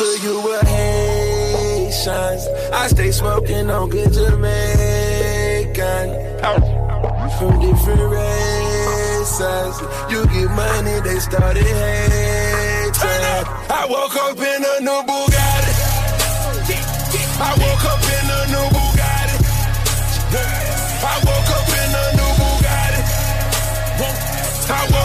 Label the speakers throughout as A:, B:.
A: for you with Haitians. I stay smoking on good Jamaican. From different races. You get money, they started hating. I woke up in a new Bugatti. I woke up in a new Bugatti. I woke up in a new Bugatti. I woke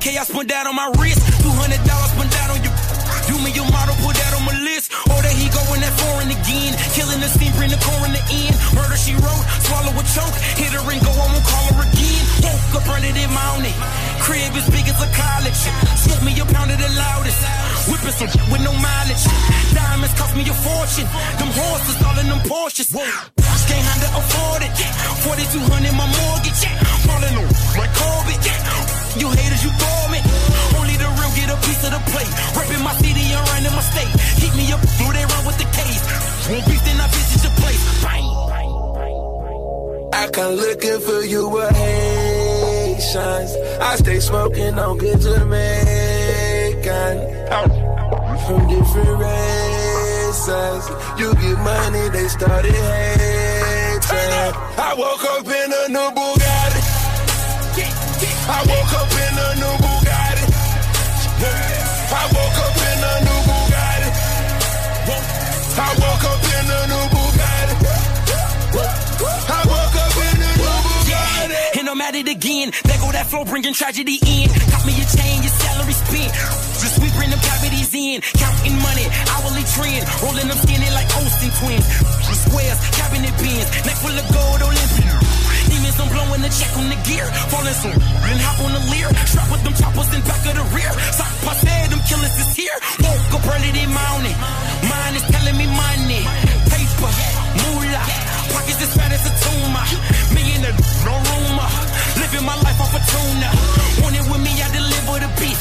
B: 100k I spent that on my wrist. 200 dollars spent that on your. You me your model, put that on my list. Or that he going that foreign again. Killing the scene, bring the core in the end. Murder she wrote, swallow a choke. Hit her and go, I won't call her again. Woke up running in mountain. Crib as big as a college. Smoke me a pound of the loudest. Whipping some with no mileage. Diamonds cost me a fortune. Them horses all in them Porsches. Can't handle afford it. 4200 my mortgage. Falling on like Corbett. You haters, you me. Only the real get a piece of the plate. Rapping my city and running my state. Keep me up, do they run with the case. Won't beef, then I visit the place. Bang.
A: I come looking for you with Haitians. I stay smoking on good Jamaican. From different races. You get money, they started hating. I woke up in a new Bugatti. I woke up in a new Bugatti. I woke up in a new Bugatti. I woke up in a new Bugatti. I woke up in a new Bugatti.
B: And I'm at it again. There go that flow, bringing tragedy in. Got me a chain, your salary spent. Just we bring them cavities in. Counting money, hourly trend. Rolling them skinny like Olsen twins. Squares, cabinet bins. Neck full of gold, Olympian. I'm blowing the check on the gear. Falling some, then hop on the leer. Strap with them choppers in back of the rear. Sock passe, them killers is here. Woke up early, they mounting. Mine is telling me money. Paper, moolah. Pockets as fat as a tumor. Million, no rumor. Living my life off a tuna. Want it with me, I deliver the beef.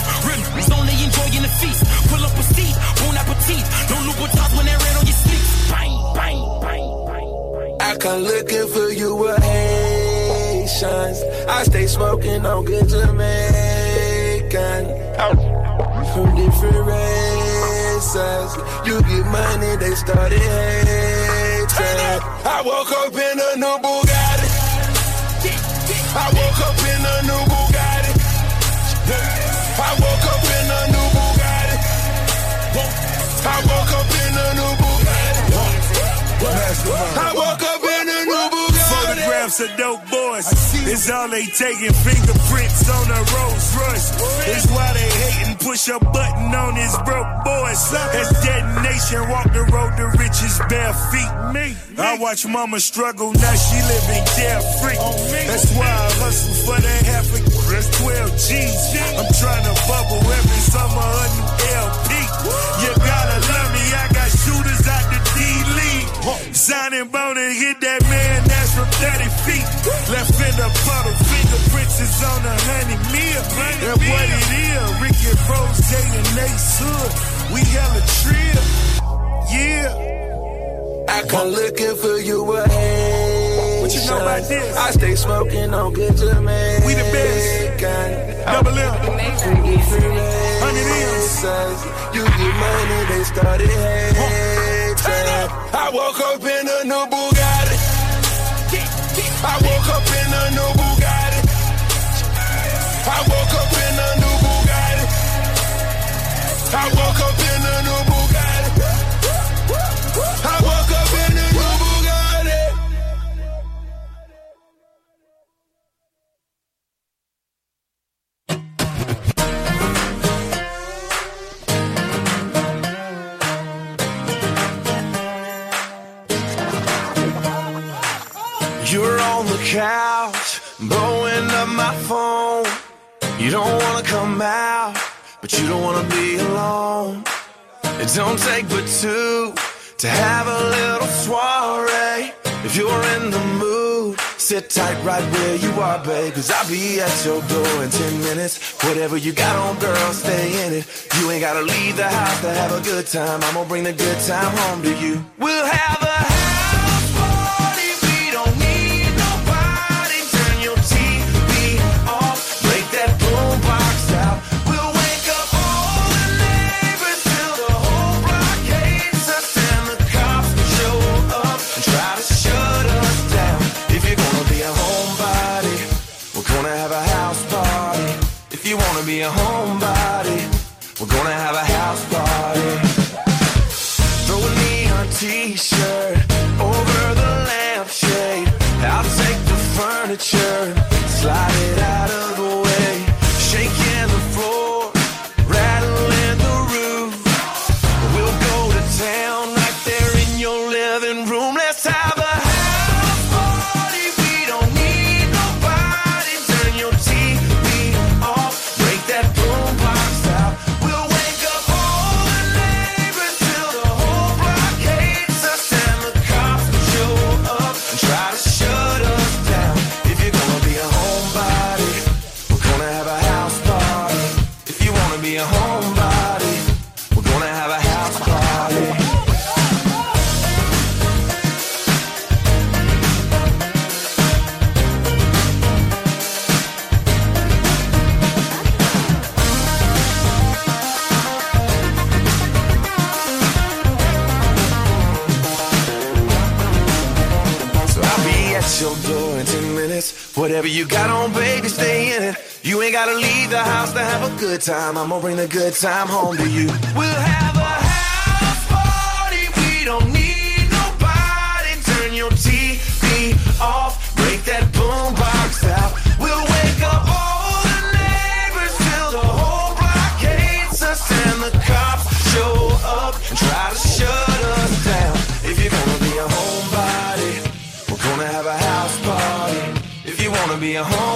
B: Niggas only enjoying the feast. Pull up a seat, bon appetit. No Louboutins when they're red on your sleep. Bang, bang, bang, bang.
A: I come looking for you with Haitians. I stay smoking on good Jamaican. From different races. You get money, they started hating. I woke up in a new Bugatti. I woke up in a new Bugatti. I woke up in a new Bugatti. I woke up in a new Bugatti. I woke up in a new Bugatti.
C: Photographs of dope. It's all they taking. Fingerprints on a Rolls Royce. It's why they hating. Push a button on his broke boys. As detonation, walk the road to riches bare feet. Me. I watch mama struggle. Now she living carefree. That's why I hustle for that half a that's 12 G's. I'm trying to bubble every summer a new LP. You gotta Signing bone and hit that man that's from 30 feet. Left in the puddle, fingerprints is on a honey meal. And what it is, Ricky Rose and Ace Hood. We hella trill. Yeah.
A: I come looking for you with.
C: What you know about this?
A: I stay smoking on good Jamaican.
C: We the best. Double M. Hundred
A: races. You get money, they started hating. I woke up in a new Bugatti. I woke up in a new Bugatti. I woke up in a new Bugatti. I woke couch, blowing up my phone. You don't wanna come out, but you don't wanna be alone. It don't take but two to have a little soiree. If you're in the mood, sit tight right where you are, babe. Cause I'll be at your door in 10 minutes. Whatever you got on, girl, stay in it. You ain't gotta leave the house to have a good time. I'm gonna bring the good time home to you. We'll have Whatever you got on, baby, stay in it. You ain't gotta leave the house to have a good time. I'm gonna bring the good time home to you. We'll have a house party. We don't need nobody. Turn your TV off. Break that boombox out. We'll wake up all the neighbors till the whole block hates us. And the cops show up and try to shut you wanna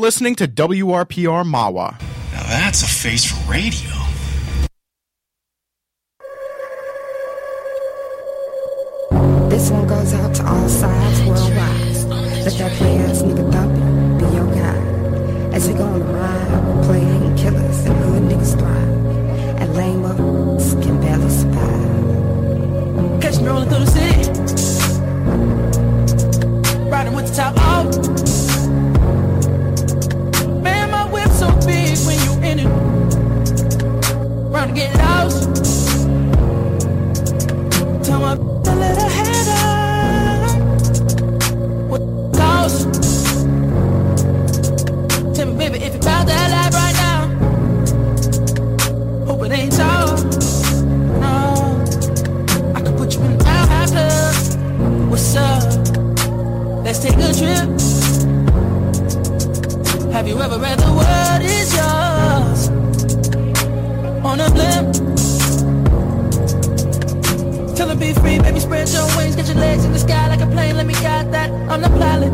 D: listening to WRPR Mawa.
E: Now that's a face for radio.
F: To
G: get lost. Tell my to let her head up. Lost? Tell me, baby, if you found that life right now. Hope it ain't all. No. I could put you in the club. What's up? Let's take a trip. Have you ever read the word is yours? On a blimp. Tell her be free, baby, spread your wings, get your legs in the sky like a plane. Let me guide that. I'm the pilot.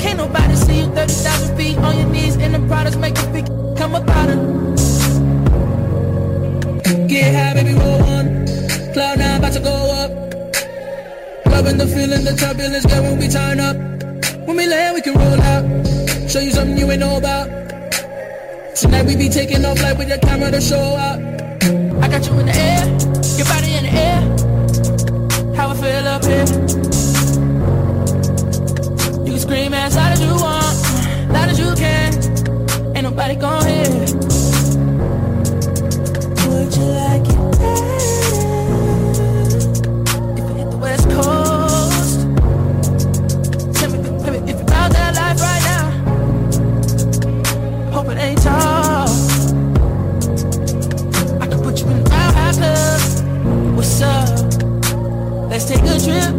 G: Can't nobody see you 30,000 feet on your knees in the products, make a freak come about it. Get high, baby, roll one. Cloud nine, about to go up. Loving the feeling, the turbulence, girl, when we turn up. When we land, we can roll out. Show you something you ain't know about. Tonight we be taking off like with the camera to show up. I got you in the air, your body in the air. How I feel up here. You can scream as loud as you want, loud as you can. Ain't nobody gon' hear. Would you like it better Let's take a trip.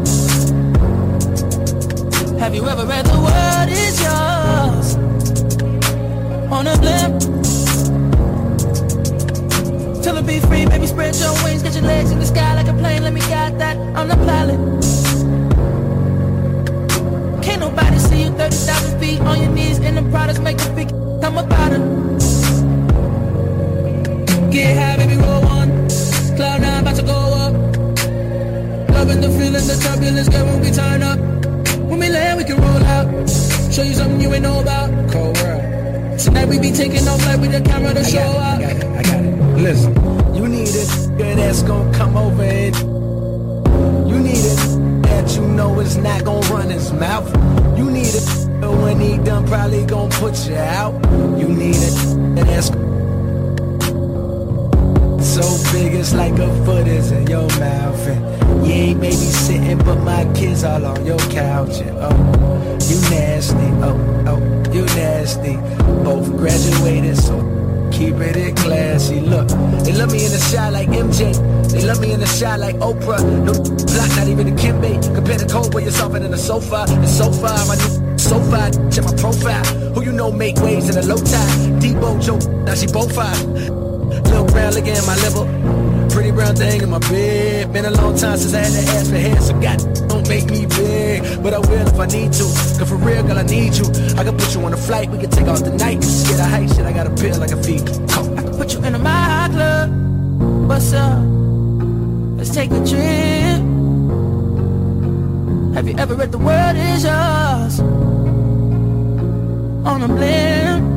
G: Have you ever read the word is yours? On a blimp. Tell her be free, baby, spread your wings, get your legs in the sky like a plane. Let me guide that. I'm the pilot. Can't nobody see you 30,000 feet on your knees in the products, make a big come about it. Get high, baby, roll one. Cloud nine, about to go up. Loving the feeling, the turbulence, girl, when we turn up. When we land, we can roll out. Show you something you ain't know about. Cold world. Tonight we be
H: taking off like with the camera to show up.
I: I got it, I got it. Listen, you need a girl that's gonna come over and you need it, that you know it's not gonna run his mouth. You need it, when he done probably gonna put you out. You need a that's so big it's like a foot is in your mouth. And you ain't maybe sitting but my kids all on your couch. And oh you nasty. Oh oh you nasty. Both graduated so keep it classy. Look they love me in the shot like MJ they love me in the shot like Oprah. No block not even a Kimbe. Compare the cold where you're softer in the sofa. It's sofa, my new so far check my profile. Who you know make waves in a low tide? Debo Joe now she both fine Little brown looking at my liver. Pretty brown thing in my bed. Been a long time since I had to ask for head, so God don't make me big. But I will if I need to. Cause for real, girl, I need you. I can put you on a flight, we can take off the night. Get a height shit, I got a pill like a feet.
H: I can put you in a my club. What's up? Let's take a trip. Have you ever read The World Is Yours? On a blimp.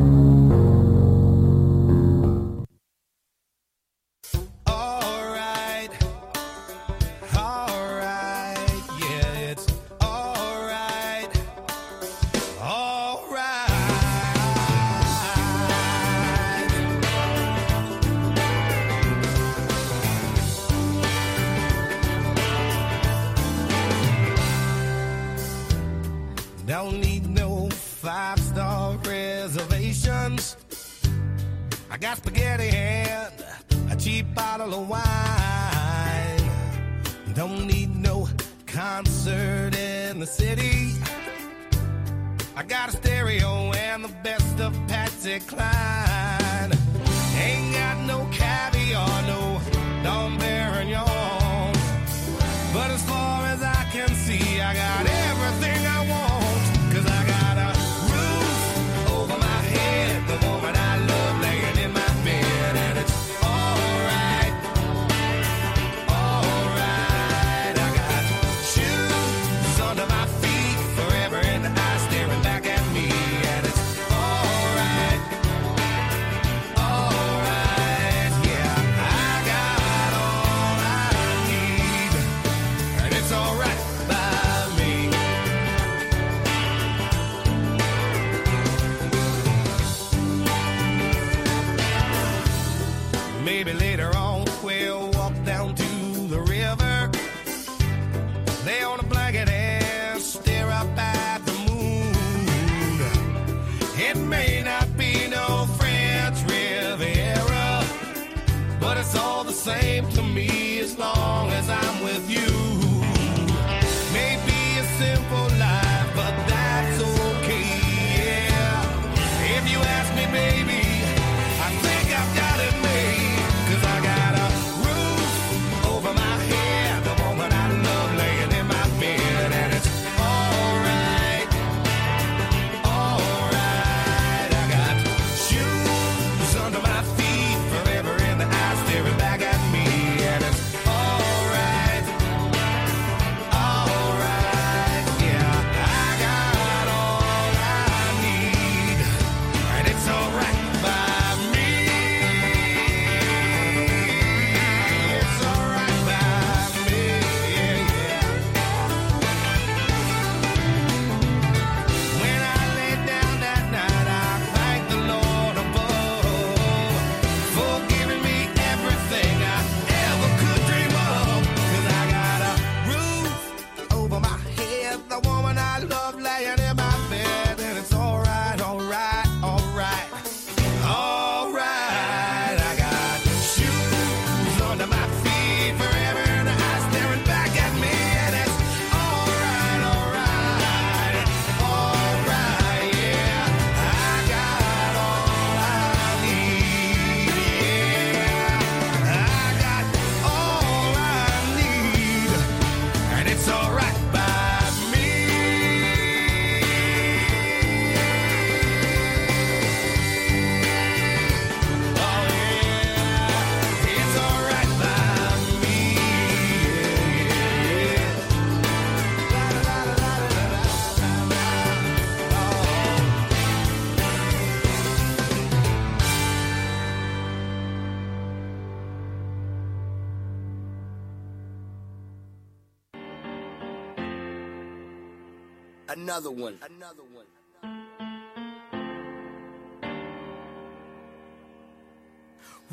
J: Another one. Another one.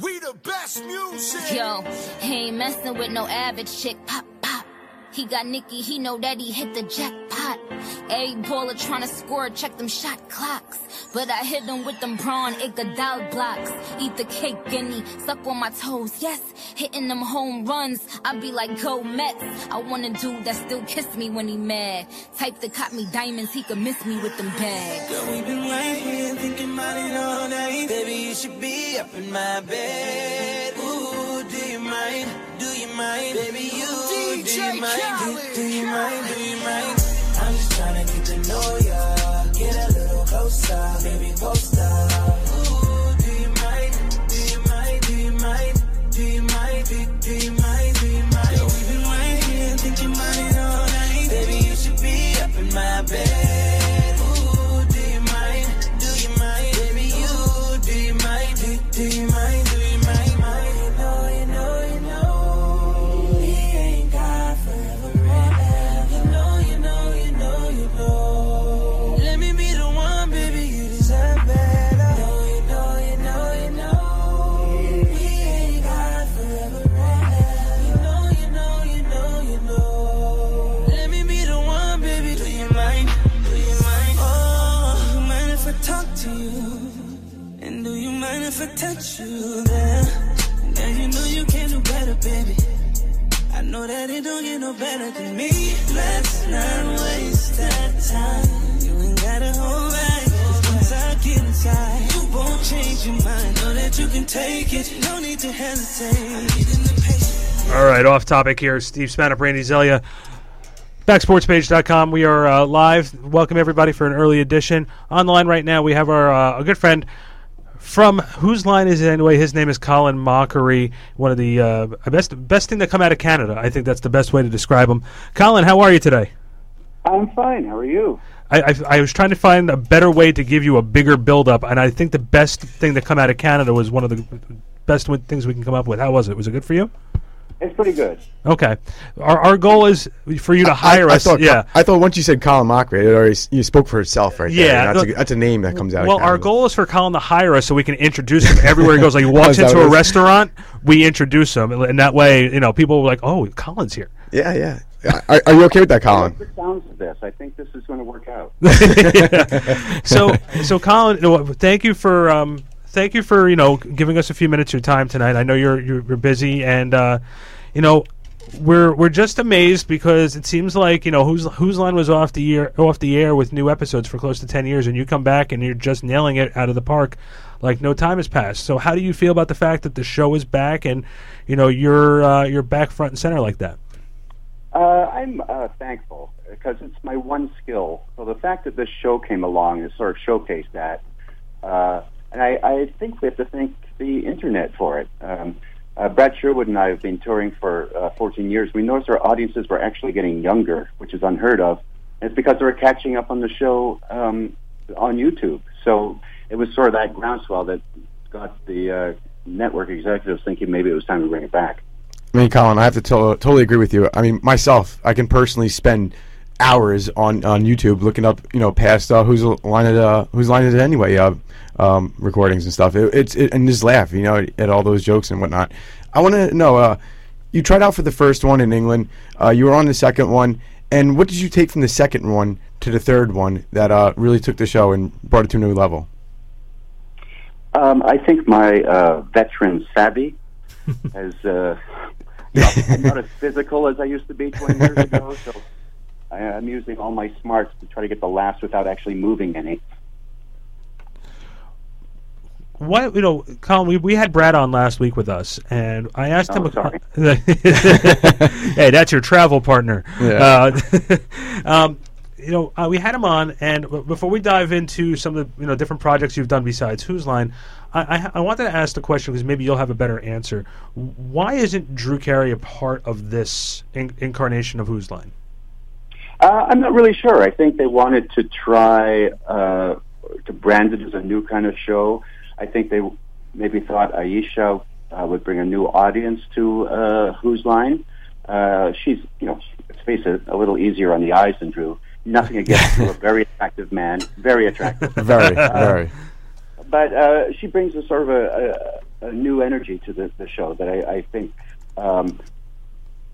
J: We the best music.
K: Yo, he ain't messing with no average chick. Pop, pop. He got Nicky, he know that he hit the jackpot. A baller tryna score, check them shot clocks. But I hit him with them brawn Iguodala blocks. Eat the cake, guinea, suck on my toes. Yes, hitting them home runs. I be like, go Mets. I want a dude that still kiss me when he mad. Type that caught me diamonds, he could miss me with them bags.
L: Girl, we been right here thinking about it all night. Baby, you should be up in my bed. Ooh, do you mind? Do you mind? Baby, you, do you mind? Do, do you mind? Do you mind? I'm just trying to get to know ya. Get a little closer, baby, post up. You there? Now you know you can do better, baby. I know that it don't get no better than me. Let's not waste that time. You ain't gotta hold back. once I get inside, you won't change your mind. Know that you can take it. No need to hesitate.
M: All right, off topic here. Steve Spanner, Brandy Zelia. Backsportspage.com. We are uh, live. Welcome everybody for an early edition. On the line right now, we have our uh, a good friend from whose line is it anyway? His name is Colin Mochrie, one of the uh, best best thing to come out of Canada. I think that's the best way to describe him. Colin, how are you today?
N: I'm fine. How are you?
M: I, I, I was trying to find a better way to give you a bigger build up, and I think the best thing to come out of Canada was one of the best w- things we can come up with. How was it? Was it good for you?
N: It's pretty good.
M: Okay. Our, our goal is for you to hire
O: I, I
M: us.
O: thought,
M: yeah.
O: I thought once you said Colin Mochrie, it already you spoke for itself right there.
M: Yeah,
O: that's, a, that's a name that comes out.
M: Well, our goal is for Colin to hire us so we can introduce him everywhere he goes. Like he walks into a restaurant, we introduce him, and that way, you know, people are like, "Oh, Colin's here."
O: Yeah, yeah. Are, are you okay with that, Colin?
N: The sounds of this, I think this is going to work out.
M: so, so Colin, thank you for um, thank you for you know giving us a few minutes of your time tonight. I know you're you're, you're busy, and uh, you know we're we're just amazed because it seems like you know whose whose line was off the air off the air with new episodes for close to ten years, and you come back and you're just nailing it out of the park, like no time has passed. So, how do you feel about the fact that the show is back and you know you're uh, you're back front and center like that?
N: Uh, I'm uh, thankful because it's my one skill. So the fact that this show came along has sort of showcased that. And I, I think we have to thank the internet for it. Um, uh, Brad Sherwood and I have been touring for uh, 14 years. We noticed our audiences were actually getting younger, which is unheard of. And it's because they were catching up on the show um, on YouTube. So it was sort of that groundswell that got the uh, network executives thinking maybe it was time to bring it back.
O: I mean, Colin, I have to to- totally agree with you. I mean, myself, I can personally spend hours on, on YouTube looking up, you know, past uh, whose line it, uh, whose line it anyway, uh, um, recordings and stuff. It, it's it, and just laugh, you know, at all those jokes and whatnot. I want to know, uh, you tried out for the first one in England. Uh, you were on the second one, and what did you take from the second one to the third one that uh, really took the show and brought it to a new level?
N: Um, I think my uh, veteran savvy has. Uh, I'm not as physical as I used to be 20 years ago, so I, I'm using all my smarts to try to get the laughs without actually moving any.
M: Why you know, Colin? We, we had Brad on last week with us, and I asked him.
N: Oh, sorry.
M: hey, that's your travel partner.
O: Yeah.
M: Uh, um, you know, uh, we had him on, and b- before we dive into some of the you know different projects you've done besides Whose Line, I, I, I wanted to ask the question because maybe you'll have a better answer. Why isn't Drew Carey a part of this in- incarnation of Whose Line?
N: Uh, I'm not really sure. I think they wanted to try uh, to brand it as a new kind of show. I think they maybe thought Aisha uh, would bring a new audience to uh, Whose Line. Uh, she's, you know, let's face it, a little easier on the eyes than Drew. nothing against her. A very attractive man, very attractive.
O: Very,
N: Uh,
O: very.
N: But uh, she brings a sort of a, a, a new energy to the, the show that I, I think um,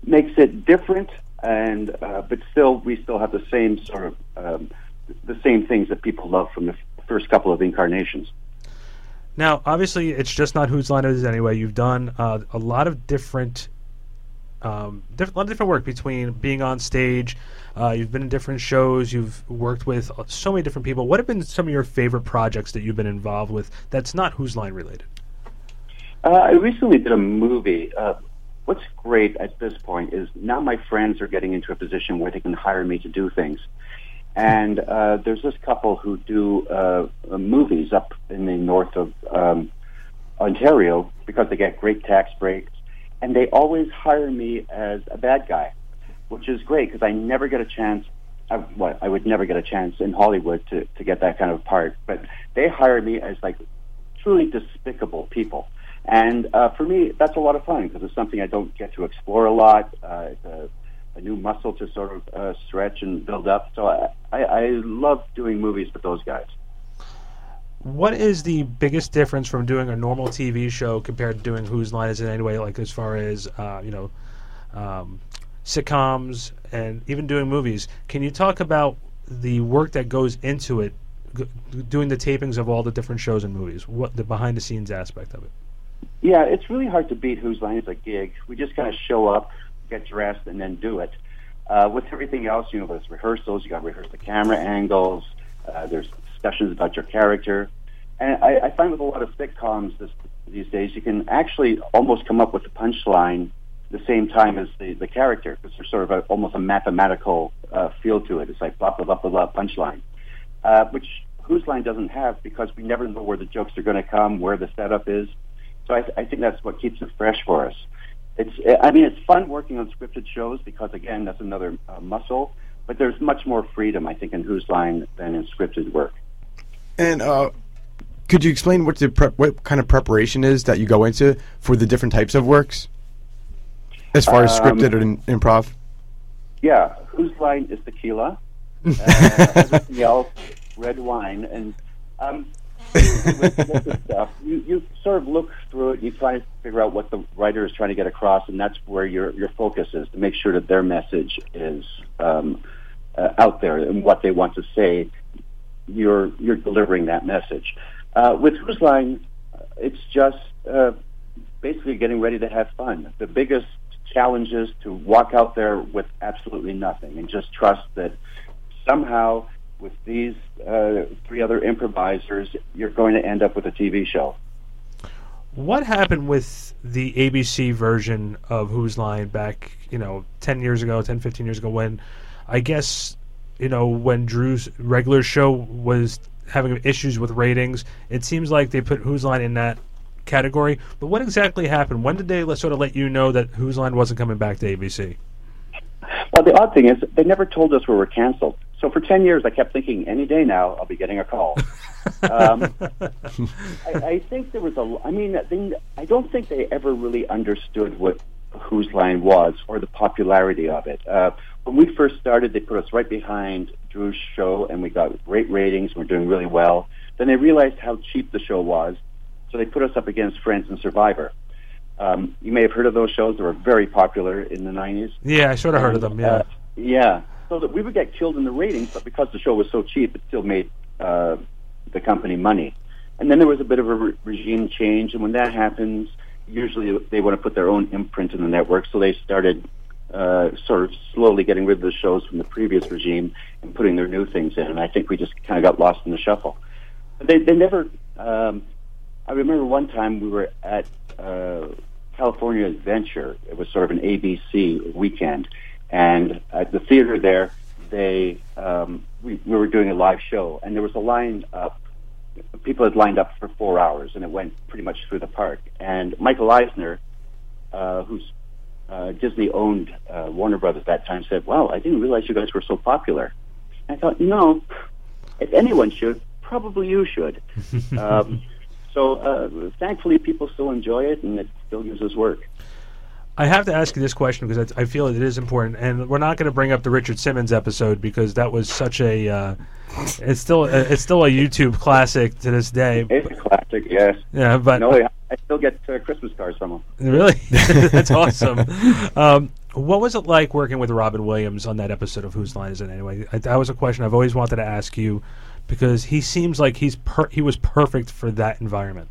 N: makes it different, and uh, but still we still have the same sort of um, the same things that people love from the f- first couple of incarnations.
M: Now, obviously, it's just not whose line it is anyway. You've done uh, a lot of different, um, diff- a lot of different work between being on stage. Uh, you've been in different shows. You've worked with uh, so many different people. What have been some of your favorite projects that you've been involved with that's not whose line related?
N: Uh, I recently did a movie. Uh, what's great at this point is now my friends are getting into a position where they can hire me to do things. And uh, there's this couple who do uh, movies up in the north of um, Ontario because they get great tax breaks, and they always hire me as a bad guy, which is great because I never get a chance. I, what I would never get a chance in Hollywood to to get that kind of part, but they hire me as like truly despicable people. And uh, for me, that's a lot of fun because it's something I don't get to explore a lot. Uh, it's a, a new muscle to sort of uh, stretch and build up. So I, I, I love doing movies with those guys.
M: What is the biggest difference from doing a normal TV show compared to doing Whose Line Is It Anyway? Like as far as uh, you know, um, sitcoms and even doing movies. Can you talk about the work that goes into it, g- doing the tapings of all the different shows and movies? What the behind the scenes aspect of it?
N: Yeah, it's really hard to beat Whose Line Is a Gig. We just kind of show up, get dressed, and then do it. Uh, with everything else, you know, there's rehearsals. You got to rehearse the camera angles. Uh, there's discussions about your character. And I, I find with a lot of sitcoms this, these days, you can actually almost come up with the punchline the same time as the, the character because there's sort of a, almost a mathematical uh, feel to it. It's like blah, blah, blah, blah, blah, punchline, uh, which Whose Line doesn't have because we never know where the jokes are going to come, where the setup is. So I, th- I think that's what keeps it fresh for us. It's, I mean, it's fun working on scripted shows because again, that's another uh, muscle. But there's much more freedom, I think, in Whose Line than in scripted work.
O: And uh, could you explain what the prep, what kind of preparation is that you go into for the different types of works, as far as
N: Um,
O: scripted and improv?
N: Yeah, Whose Line is tequila. Uh, everything else, red wine, and um, stuff, you, you sort of look through it. You try to figure out what the writer is trying to get across, and that's where your your focus is to make sure that their message is um, uh, out there and what they want to say. You're you're delivering that message. Uh, with Whose Line, uh, it's just uh, basically getting ready to have fun. The biggest challenge is to walk out there with absolutely nothing and just trust that somehow with these uh, three other improvisers, you're going to end up with a TV show.
M: What happened with the ABC version of Whose Line back, you know, 10 years ago, 10, 15 years ago, when I guess, you know, when Drew's regular show was having issues with ratings, it seems like they put Whose Line in that category. But what exactly happened? When did they let, sort of let you know that Whose Line wasn't coming back to ABC?
N: Well, the odd thing is, they never told us we were canceled. So for 10 years, I kept thinking, any day now, I'll be getting a call. um, I, I think there was a, I mean, they, I don't think they ever really understood what Whose Line was or the popularity of it. Uh, when we first started, they put us right behind Drew's show, and we got great ratings. We're doing really well. Then they realized how cheap the show was, so they put us up against Friends and Survivor. Um, you may have heard of those shows; they were very popular in the '90s.
M: Yeah, I sort of heard of them, yeah.
N: Uh, yeah. So that we would get killed in the ratings, but because the show was so cheap, it still made uh, the company money. And then there was a bit of a re- regime change, and when that happens, usually they want to put their own imprint in the network. So they started uh, sort of slowly getting rid of the shows from the previous regime and putting their new things in. And I think we just kind of got lost in the shuffle. But they they never. Um, I remember one time we were at uh, California Adventure. It was sort of an ABC weekend, and at the theater there, they um, we, we were doing a live show, and there was a line up. People had lined up for four hours, and it went pretty much through the park. And Michael Eisner, uh, who's uh, Disney owned uh, Warner Brothers at that time, said, "Wow, I didn't realize you guys were so popular." And I thought, know, if anyone should, probably you should. um, so uh, thankfully, people still enjoy it, and it still gives us work.
M: I have to ask you this question because I, I feel it is important, and we're not going to bring up the Richard Simmons episode because that was such a. Uh, it's still it's still a YouTube classic to this day.
N: It's a classic, yes.
M: Yeah, but
N: no, I still get uh, Christmas cards from him.
M: Really, that's awesome. Um, what was it like working with Robin Williams on that episode of Whose Line Is It Anyway? I, that was a question I've always wanted to ask you because he seems like he's per- he was perfect for that environment.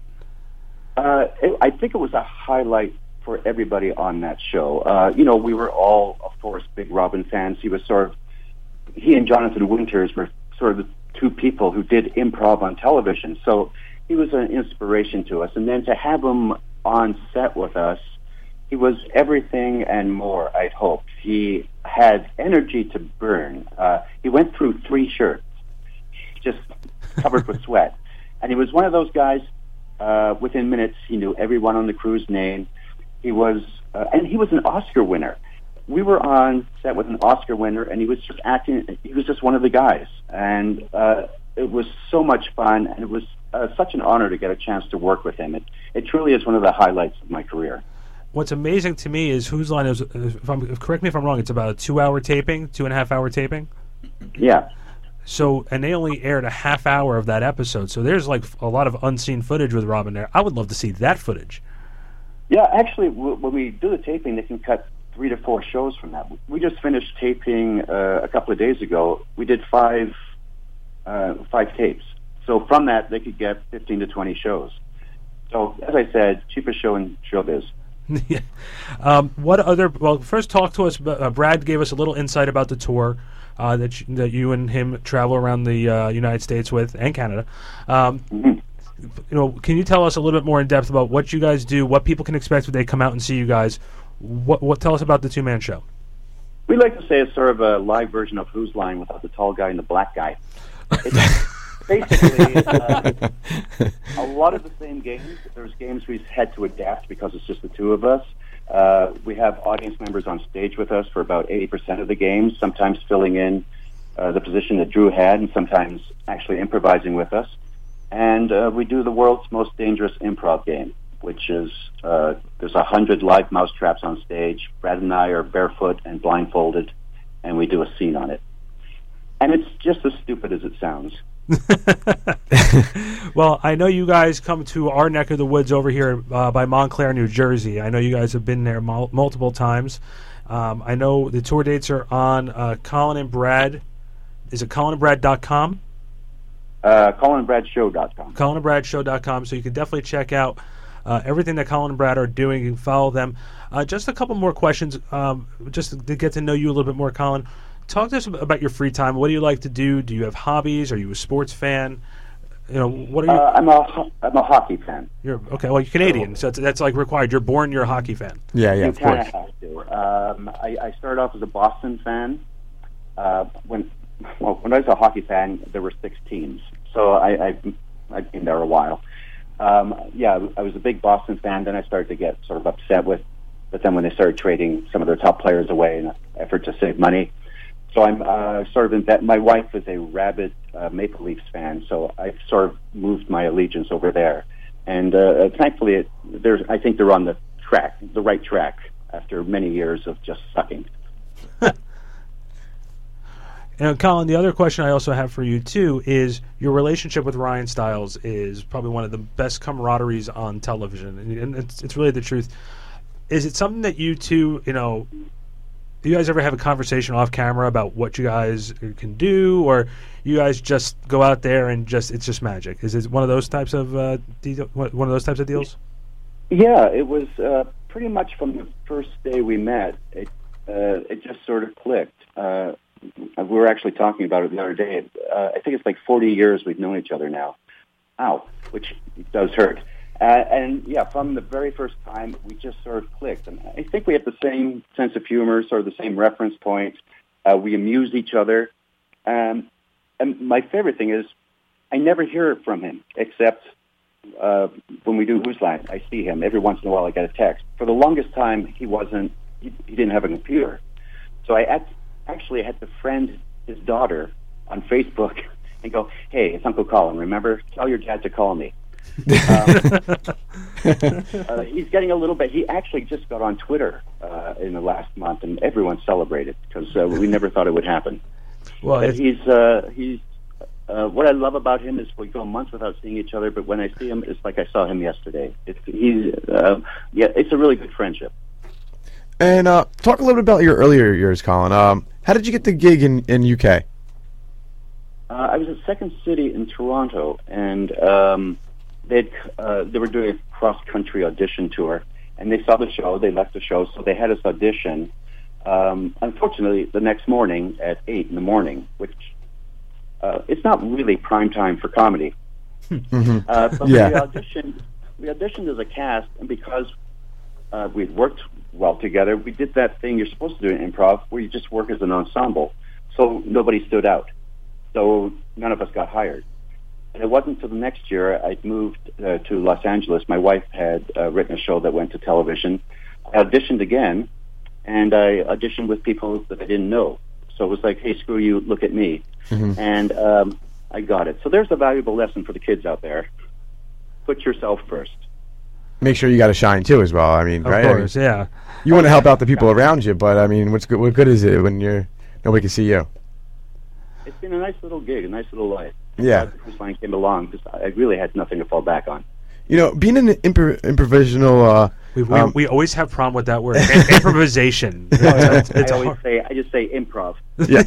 N: Uh, it, I think it was a highlight for everybody on that show. Uh, you know, we were all, of course, big Robin fans. He was sort of he and Jonathan Winters were sort of the two people who did improv on television. So he was an inspiration to us. And then to have him on set with us, he was everything and more, I'd hoped. He had energy to burn. Uh, he went through three shirts, just covered with sweat. And he was one of those guys, uh, within minutes, he knew everyone on the crew's name. He was, uh, and he was an Oscar winner. We were on set with an Oscar winner, and he was just acting. He was just one of the guys, and uh, it was so much fun, and it was uh, such an honor to get a chance to work with him. It it truly is one of the highlights of my career.
M: What's amazing to me is whose line is. If I'm, correct me if I'm wrong. It's about a two-hour taping, two and a half hour taping.
N: Yeah.
M: So, and they only aired a half hour of that episode. So there's like a lot of unseen footage with Robin there. I would love to see that footage.
N: Yeah, actually, w- when we do the taping, they can cut three to four shows from that. We just finished taping uh, a couple of days ago. We did five uh, five tapes. So from that, they could get 15 to 20 shows. So, as I said, cheapest show in showbiz.
M: um, what other? Well, first talk to us. Uh, Brad gave us a little insight about the tour uh, that you, that you and him travel around the uh, United States with and Canada. Um,
N: Mm-hmm.
M: You know, can you tell us a little bit more in depth about what you guys do, what people can expect when they come out and see you guys? What, what tell us about the two man show?
N: We like to say it's sort of a live version of Whose Line without the tall guy and the black guy. It's basically uh, a lot of the same games. There's games we've had to adapt because it's just the two of us. Uh, we have audience members on stage with us for about 80% of the games, sometimes filling in uh, the position that Drew had and sometimes actually improvising with us. And uh, we do the world's most dangerous improv game, which is uh, there's a hundred live mousetraps on stage. Brad and I are barefoot and blindfolded, and we do a scene on it. And it's just as stupid as it sounds.
M: Well, I know you guys come to our neck of the woods over here uh, by Montclair, New Jersey. I know you guys have been there mul- multiple times. Um, I know the tour dates are on uh, Colin and Brad. Is it colinandbrad.com?
N: Uh, ColinandBradShow.com.
M: colinandbradshow.com. So you can definitely check out uh, everything that Colin and Brad are doing and follow them. Uh, just a couple more questions, um, just to get to know you a little bit more, Colin. Talk to us about your free time. What do you like to do? Do you have hobbies? Are you a sports fan? You know, what are you?
N: Uh, I'm a ho- I'm a hockey fan.
M: You're okay. Well, you're Canadian, so that's, that's like required. You're born. You're a hockey fan.
O: Yeah, yeah,
N: you
O: of course.
N: have to. Um, I, I started off as a Boston fan. Uh, when well, when I was a hockey fan, there were six teams, so I, I I've been there a while. Um, yeah, I was a big Boston fan. Then I started to get sort of upset with, but then when they started trading some of their top players away in an effort to save money, so I'm uh, sort of in that. My wife is a rabid uh, Maple Leafs fan, so I sort of moved my allegiance over there. And uh, thankfully, it, there's I think they're on the track, the right track, after many years of just sucking.
M: And Colin, the other question I also have for you too is your relationship with Ryan Stiles is probably one of the best camaraderies on television, and- and it's, it's really the truth. Is it something that you two, you know, do you guys ever have a conversation off camera about what you guys can do, or you guys just go out there and just it's just magic? Is it one of those types of uh, one of those types of deals?
N: Yeah, it was uh, pretty much from the first day we met. It uh, it just sort of clicked. Uh, we were actually talking about it the other day. Uh, I think it's like 40 years we've known each other now. Ow, which does hurt. Uh, and yeah, from the very first time, we just sort of clicked. And I think we have the same sense of humor, sort of the same reference points. Uh, we amuse each other. Um, and my favorite thing is I never hear from him except uh, when we do Whose Line. I see him every once in a while. I get a text. For the longest time, he wasn't. He, he didn't have a computer, so I act, actually had to friend his daughter on Facebook and go, "Hey, it's Uncle Colin. Remember, tell your dad to call me." um, uh, he's getting a little bit. He actually just got on Twitter uh, in the last month, and everyone celebrated because uh, we never thought it would happen.
M: Well,
N: but he's uh, he's. Uh, what I love about him is we go months without seeing each other, but when I see him, it's like I saw him yesterday. It's, he's uh, yeah, it's a really good friendship.
O: And uh, talk a little bit about your earlier years, Colin. Um, how did you get the gig in in UK?
N: Uh, I was at Second City in Toronto, and um, they uh, they were doing a cross country audition tour, and they saw the show. They left the show, so they had us audition. Um, unfortunately, the next morning at eight in the morning, which uh, it's not really prime time for comedy.
O: Mhm.
N: Uh, but
O: Yeah.
N: we auditioned. We auditioned as a cast, and because uh, we'd worked well together, we did that thing you're supposed to do in improv, where you just work as an ensemble. So nobody stood out. So none of us got hired. And it wasn't until the next year I'd moved uh, to Los Angeles. My wife had uh, written a show that went to television. I auditioned again, and I auditioned with people that I didn't know. So it was like, hey, screw you, look at me.
O: Mhm.
N: And um, I got it. So there's a valuable lesson for the kids out there. Put yourself first.
O: Make sure you got to shine too, as well. I mean,
M: Of
O: right? I mean,
M: course, yeah.
O: You want to help out the people around you, but I mean, what's good? What good is it when you're nobody can see you?
N: It's been a nice little gig, a nice little life.
O: Yeah.
N: Whose Line came along because I really had nothing to fall back on.
O: You know, being an impro- improvisational. Uh,
M: We, we,
O: um,
M: we always have problem with that word. Im- improvisation. It's, it's
N: I always
M: hard.
N: say, I just say improv.
O: yeah.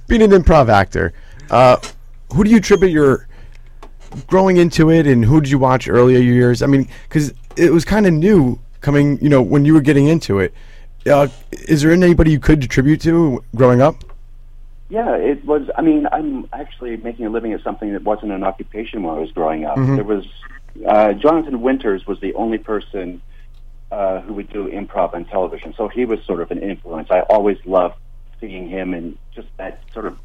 O: being an improv actor, uh, who do you attribute your growing into it, and who did you watch earlier years? I mean, because it was kind of new coming. You know, when you were getting into it, uh, is there anybody you could attribute to growing up?
N: Yeah, it was. I mean, I'm actually making a living at something that wasn't an occupation when I was growing up.
O: Mhm.
N: There was uh, Jonathan Winters was the only person uh, who would do improv on television, so he was sort of an influence. I always loved seeing him and just that sort of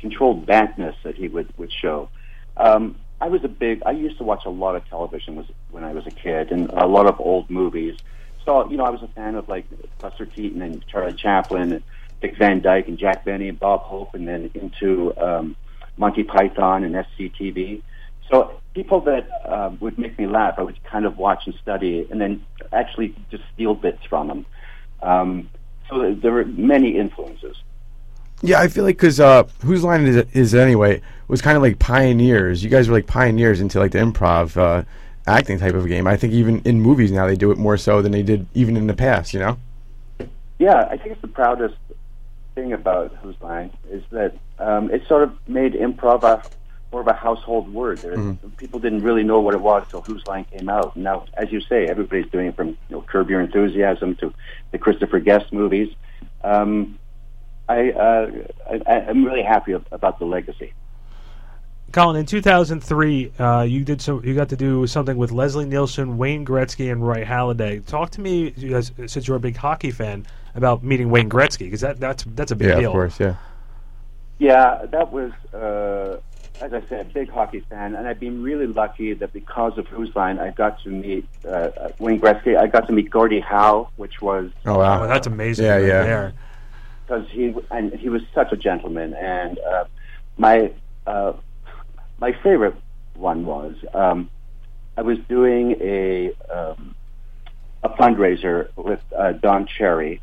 N: controlled badness that he would would show. Um, I was a big. I used to watch a lot of television was when I was a kid, and a lot of old movies. So you know, I was a fan of like Buster Keaton and Charlie Chaplin, and Dick Van Dyke and Jack Benny and Bob Hope, and then into um, Monty Python and SCTV. So people that uh, would make me laugh, I would kind of watch and study, and then actually just steal bits from them. Um, so there- there were many influences.
O: Yeah, I feel like because uh, whose line is it, is it anyway was kind of like pioneers. You guys were like pioneers into like the improv uh, acting type of game. I think even in movies now they do it more so than they did even in the past. You know.
N: Yeah, I think it's the proudest thing about Whose Line is that um, it sort of made improv a, more of a household word. There,
O: Mhm.
N: People didn't really know what it was until Whose Line came out. Now, as you say, everybody's doing it from you know, Curb Your Enthusiasm to the Christopher Guest movies. Um, I, uh, I, I'm really happy about the legacy.
M: Colin, in 2003, uh, you did so. You got to do something with Leslie Nielsen, Wayne Gretzky, and Roy Halladay. Talk to me, you guys, since you're a big hockey fan, about meeting Wayne Gretzky because that, that's that's a big
O: yeah,
M: deal.
O: of course. Yeah.
N: Yeah, that was, uh, as I said, a big hockey fan, and I've been really lucky that because of Whose Line, I got to meet uh, uh, Wayne Gretzky. I got to meet Gordie Howe, which was
O: Oh wow.
M: Oh, that's amazing.
O: Yeah,
M: right
O: yeah.
M: There.
N: Because he and he was such a gentleman. And uh, my uh, my favorite one was um, I was doing a um, a fundraiser with uh, Don Cherry,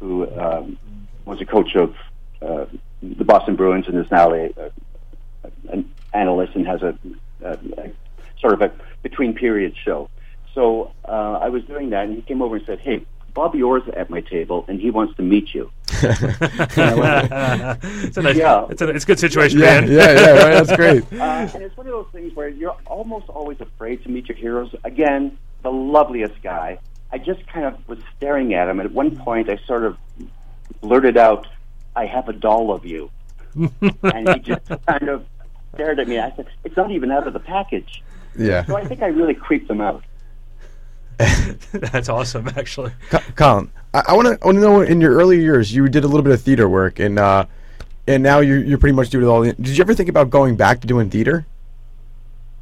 N: who um, was a coach of uh, the Boston Bruins and is now a, a, an analyst and has a, a, a sort of a between period show. So uh, I was doing that, and he came over and said, "Hey, Bobby Orr's at my table, and he wants to meet you."
M: it's a nice,
N: Yeah.
M: it's a it's a good situation,
O: Yeah,
M: man.
O: yeah, yeah. Right, that's great.
N: Uh, and it's one of those things where you're almost always afraid to meet your heroes. Again, the loveliest guy. I just kind of was staring at him, and at one point I sort of blurted out, "I have a doll of you," and he just kind of stared at me. I said, "It's not even out of the package."
O: Yeah.
N: So I think I really creeped them out.
M: that's awesome, actually.
O: Co- Colin, I, I want to want to know in your early years you did a little bit of theater work and uh, and now you're you're pretty much doing it all. Did you ever think about going back to doing theater?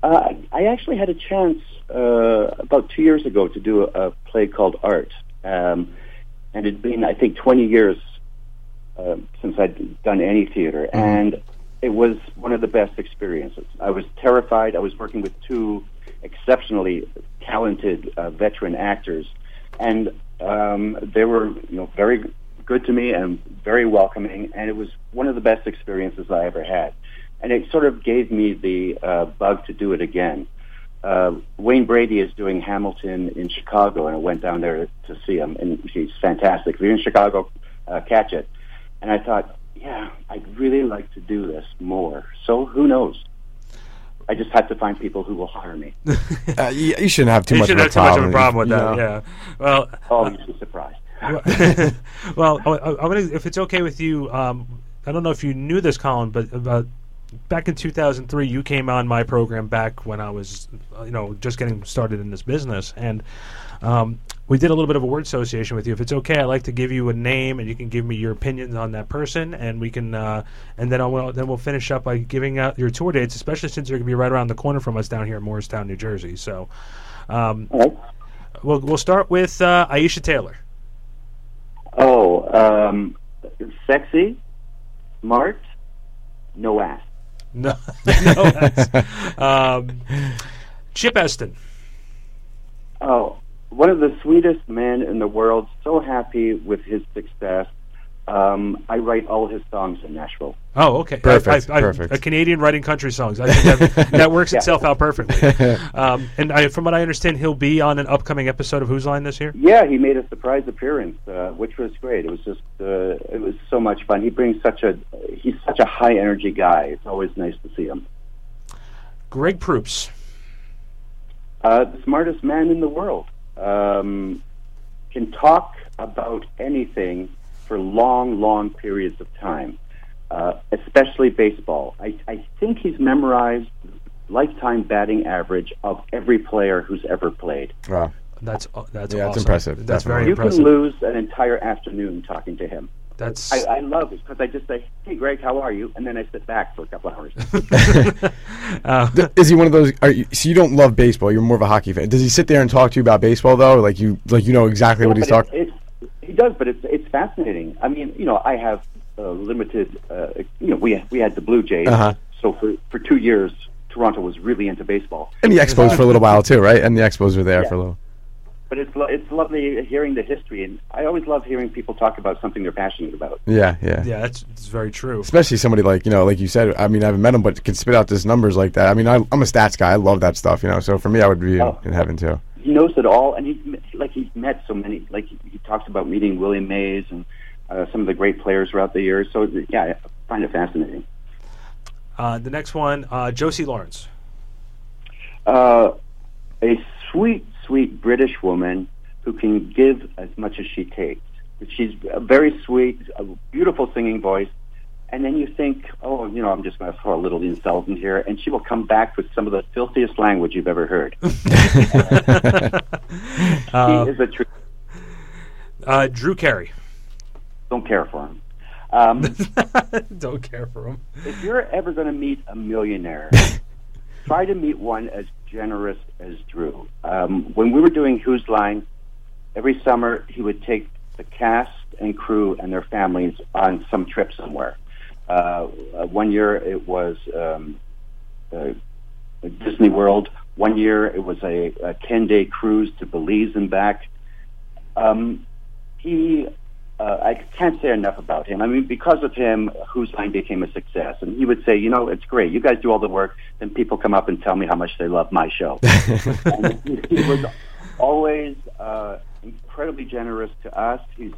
N: Uh, I actually had a chance uh, about two years ago to do a, a play called Art, um, and it'd been I think 20 years uh, since I'd done any theater, and it was one of the best experiences. I was terrified. I was working with two exceptionally talented uh, veteran actors, and um, they were you know very good to me and very welcoming, and it was one of the best experiences I ever had, and it sort of gave me the uh, bug to do it again. Uh, Wayne Brady is doing Hamilton in Chicago, and I went down there to see him, and he's fantastic. If you're in Chicago, uh, catch it. And I thought, yeah, I'd really like to do this more. So who knows? I just have to find people who will hire me.
O: uh, you, you shouldn't have too
M: you
O: much.
M: shouldn't
O: of
M: have
O: a
M: too much of a problem with
O: you
M: that.
O: know.
M: Yeah. Well.
N: Oh, you'd be surprised.
M: well, I, I- I'm gonna, if it's okay with you, um, I don't know if you knew this, Colin, but about back in 2003, you came on my program back when I was, uh, you know, just getting started in this business, and um, we did a little bit of a word association with you. If it's okay, I'd like to give you a name, and you can give me your opinions on that person, and we can, uh, and then I'll then we'll finish up by giving out your tour dates, especially since you're gonna be right around the corner from us down here in Morristown, New Jersey. So, um, we'll we'll start with uh, Aisha Tyler.
N: Oh, um, sexy, smart, no ass.
M: No, no. that's- um, Chip Esten.
N: Oh, one of the sweetest men in the world. So happy with his success. Um, I write all his songs in Nashville.
M: Oh, okay.
O: Perfect,
M: I, I, I,
O: perfect.
M: A Canadian writing country songs. I think that, that works
N: Yeah.
M: itself out perfectly. Um, and I, from what I understand, he'll be on an upcoming episode of Whose Line this year.
N: Yeah, he made a surprise appearance, uh, which was great. It was just, uh, it was so much fun. He brings such a, he's such a high energy guy. It's always nice to see him.
M: Greg Proops.
N: Uh, the smartest man in the world. Um, can talk about anything for long, long periods of time, uh, especially baseball. I, I think he's memorized the lifetime batting average of every player who's ever played.
O: Wow.
M: That's uh, that's
O: Yeah, it's
M: awesome.
O: impressive,
M: That's very
N: you
M: impressive.
N: can lose an entire afternoon talking to him.
M: That's
N: I, I love it because I just say, "Hey, Greg, how are you?" and then I sit back for a couple hours.
M: uh,
O: Is he one of those? Are you, so you don't love baseball? You're more of a hockey fan. Does he sit there and talk to you about baseball though? Like you, like you know exactly what he's talking.
N: It's, it's, he does, but it's it's fascinating. I mean, you know, I have uh, limited. Uh, you know, we we had the Blue Jays,
O: Uh-huh.
N: so for for two years, Toronto was really into baseball.
O: And the Expos for a little while too, right? And the Expos were there
N: Yeah.
O: for a little.
N: But it's lo- it's lovely hearing the history, and I always love hearing people talk about something they're passionate about.
O: Yeah, yeah.
M: yeah, that's, that's very true.
O: Especially somebody like you know, like you said. I mean, I haven't met him, but can spit out these numbers like that. I mean, I, I'm a stats guy. I love that stuff. You know, so for me, I would be in,
N: Oh.
O: in heaven too.
N: He knows it all, and he's met- like he's met so many. Like he, he talks about meeting William Mays and uh, some of the great players throughout the years. So yeah, I find it fascinating.
M: Uh, the next one, uh, Josie Lawrence.
N: uh, a sweet, sweet British woman who can give as much as she takes. She's a very sweet, a beautiful singing voice. And then you think, oh, you know, I'm just going to throw a little insult in here, and she will come back with some of the filthiest language you've ever heard.
M: Uh,
N: he is a true.
M: uh, Drew Carey.
N: Don't care for him. Um,
M: Don't care for him.
N: if you're ever going to meet a millionaire, try to meet one as generous as Drew. Um, when we were doing Whose Line, every summer he would take the cast and crew and their families on some trip somewhere. Uh, uh, one year it was um, uh, Disney World. One year it was a, a 10 day cruise to Belize and back. Um, he uh, I can't say enough about him. I mean, because of him, Whose Line became a success. And he would say, you know, it's great. You guys do all the work. Then people come up and tell me how much they love my show. and he, he was always uh, incredibly generous to us. He's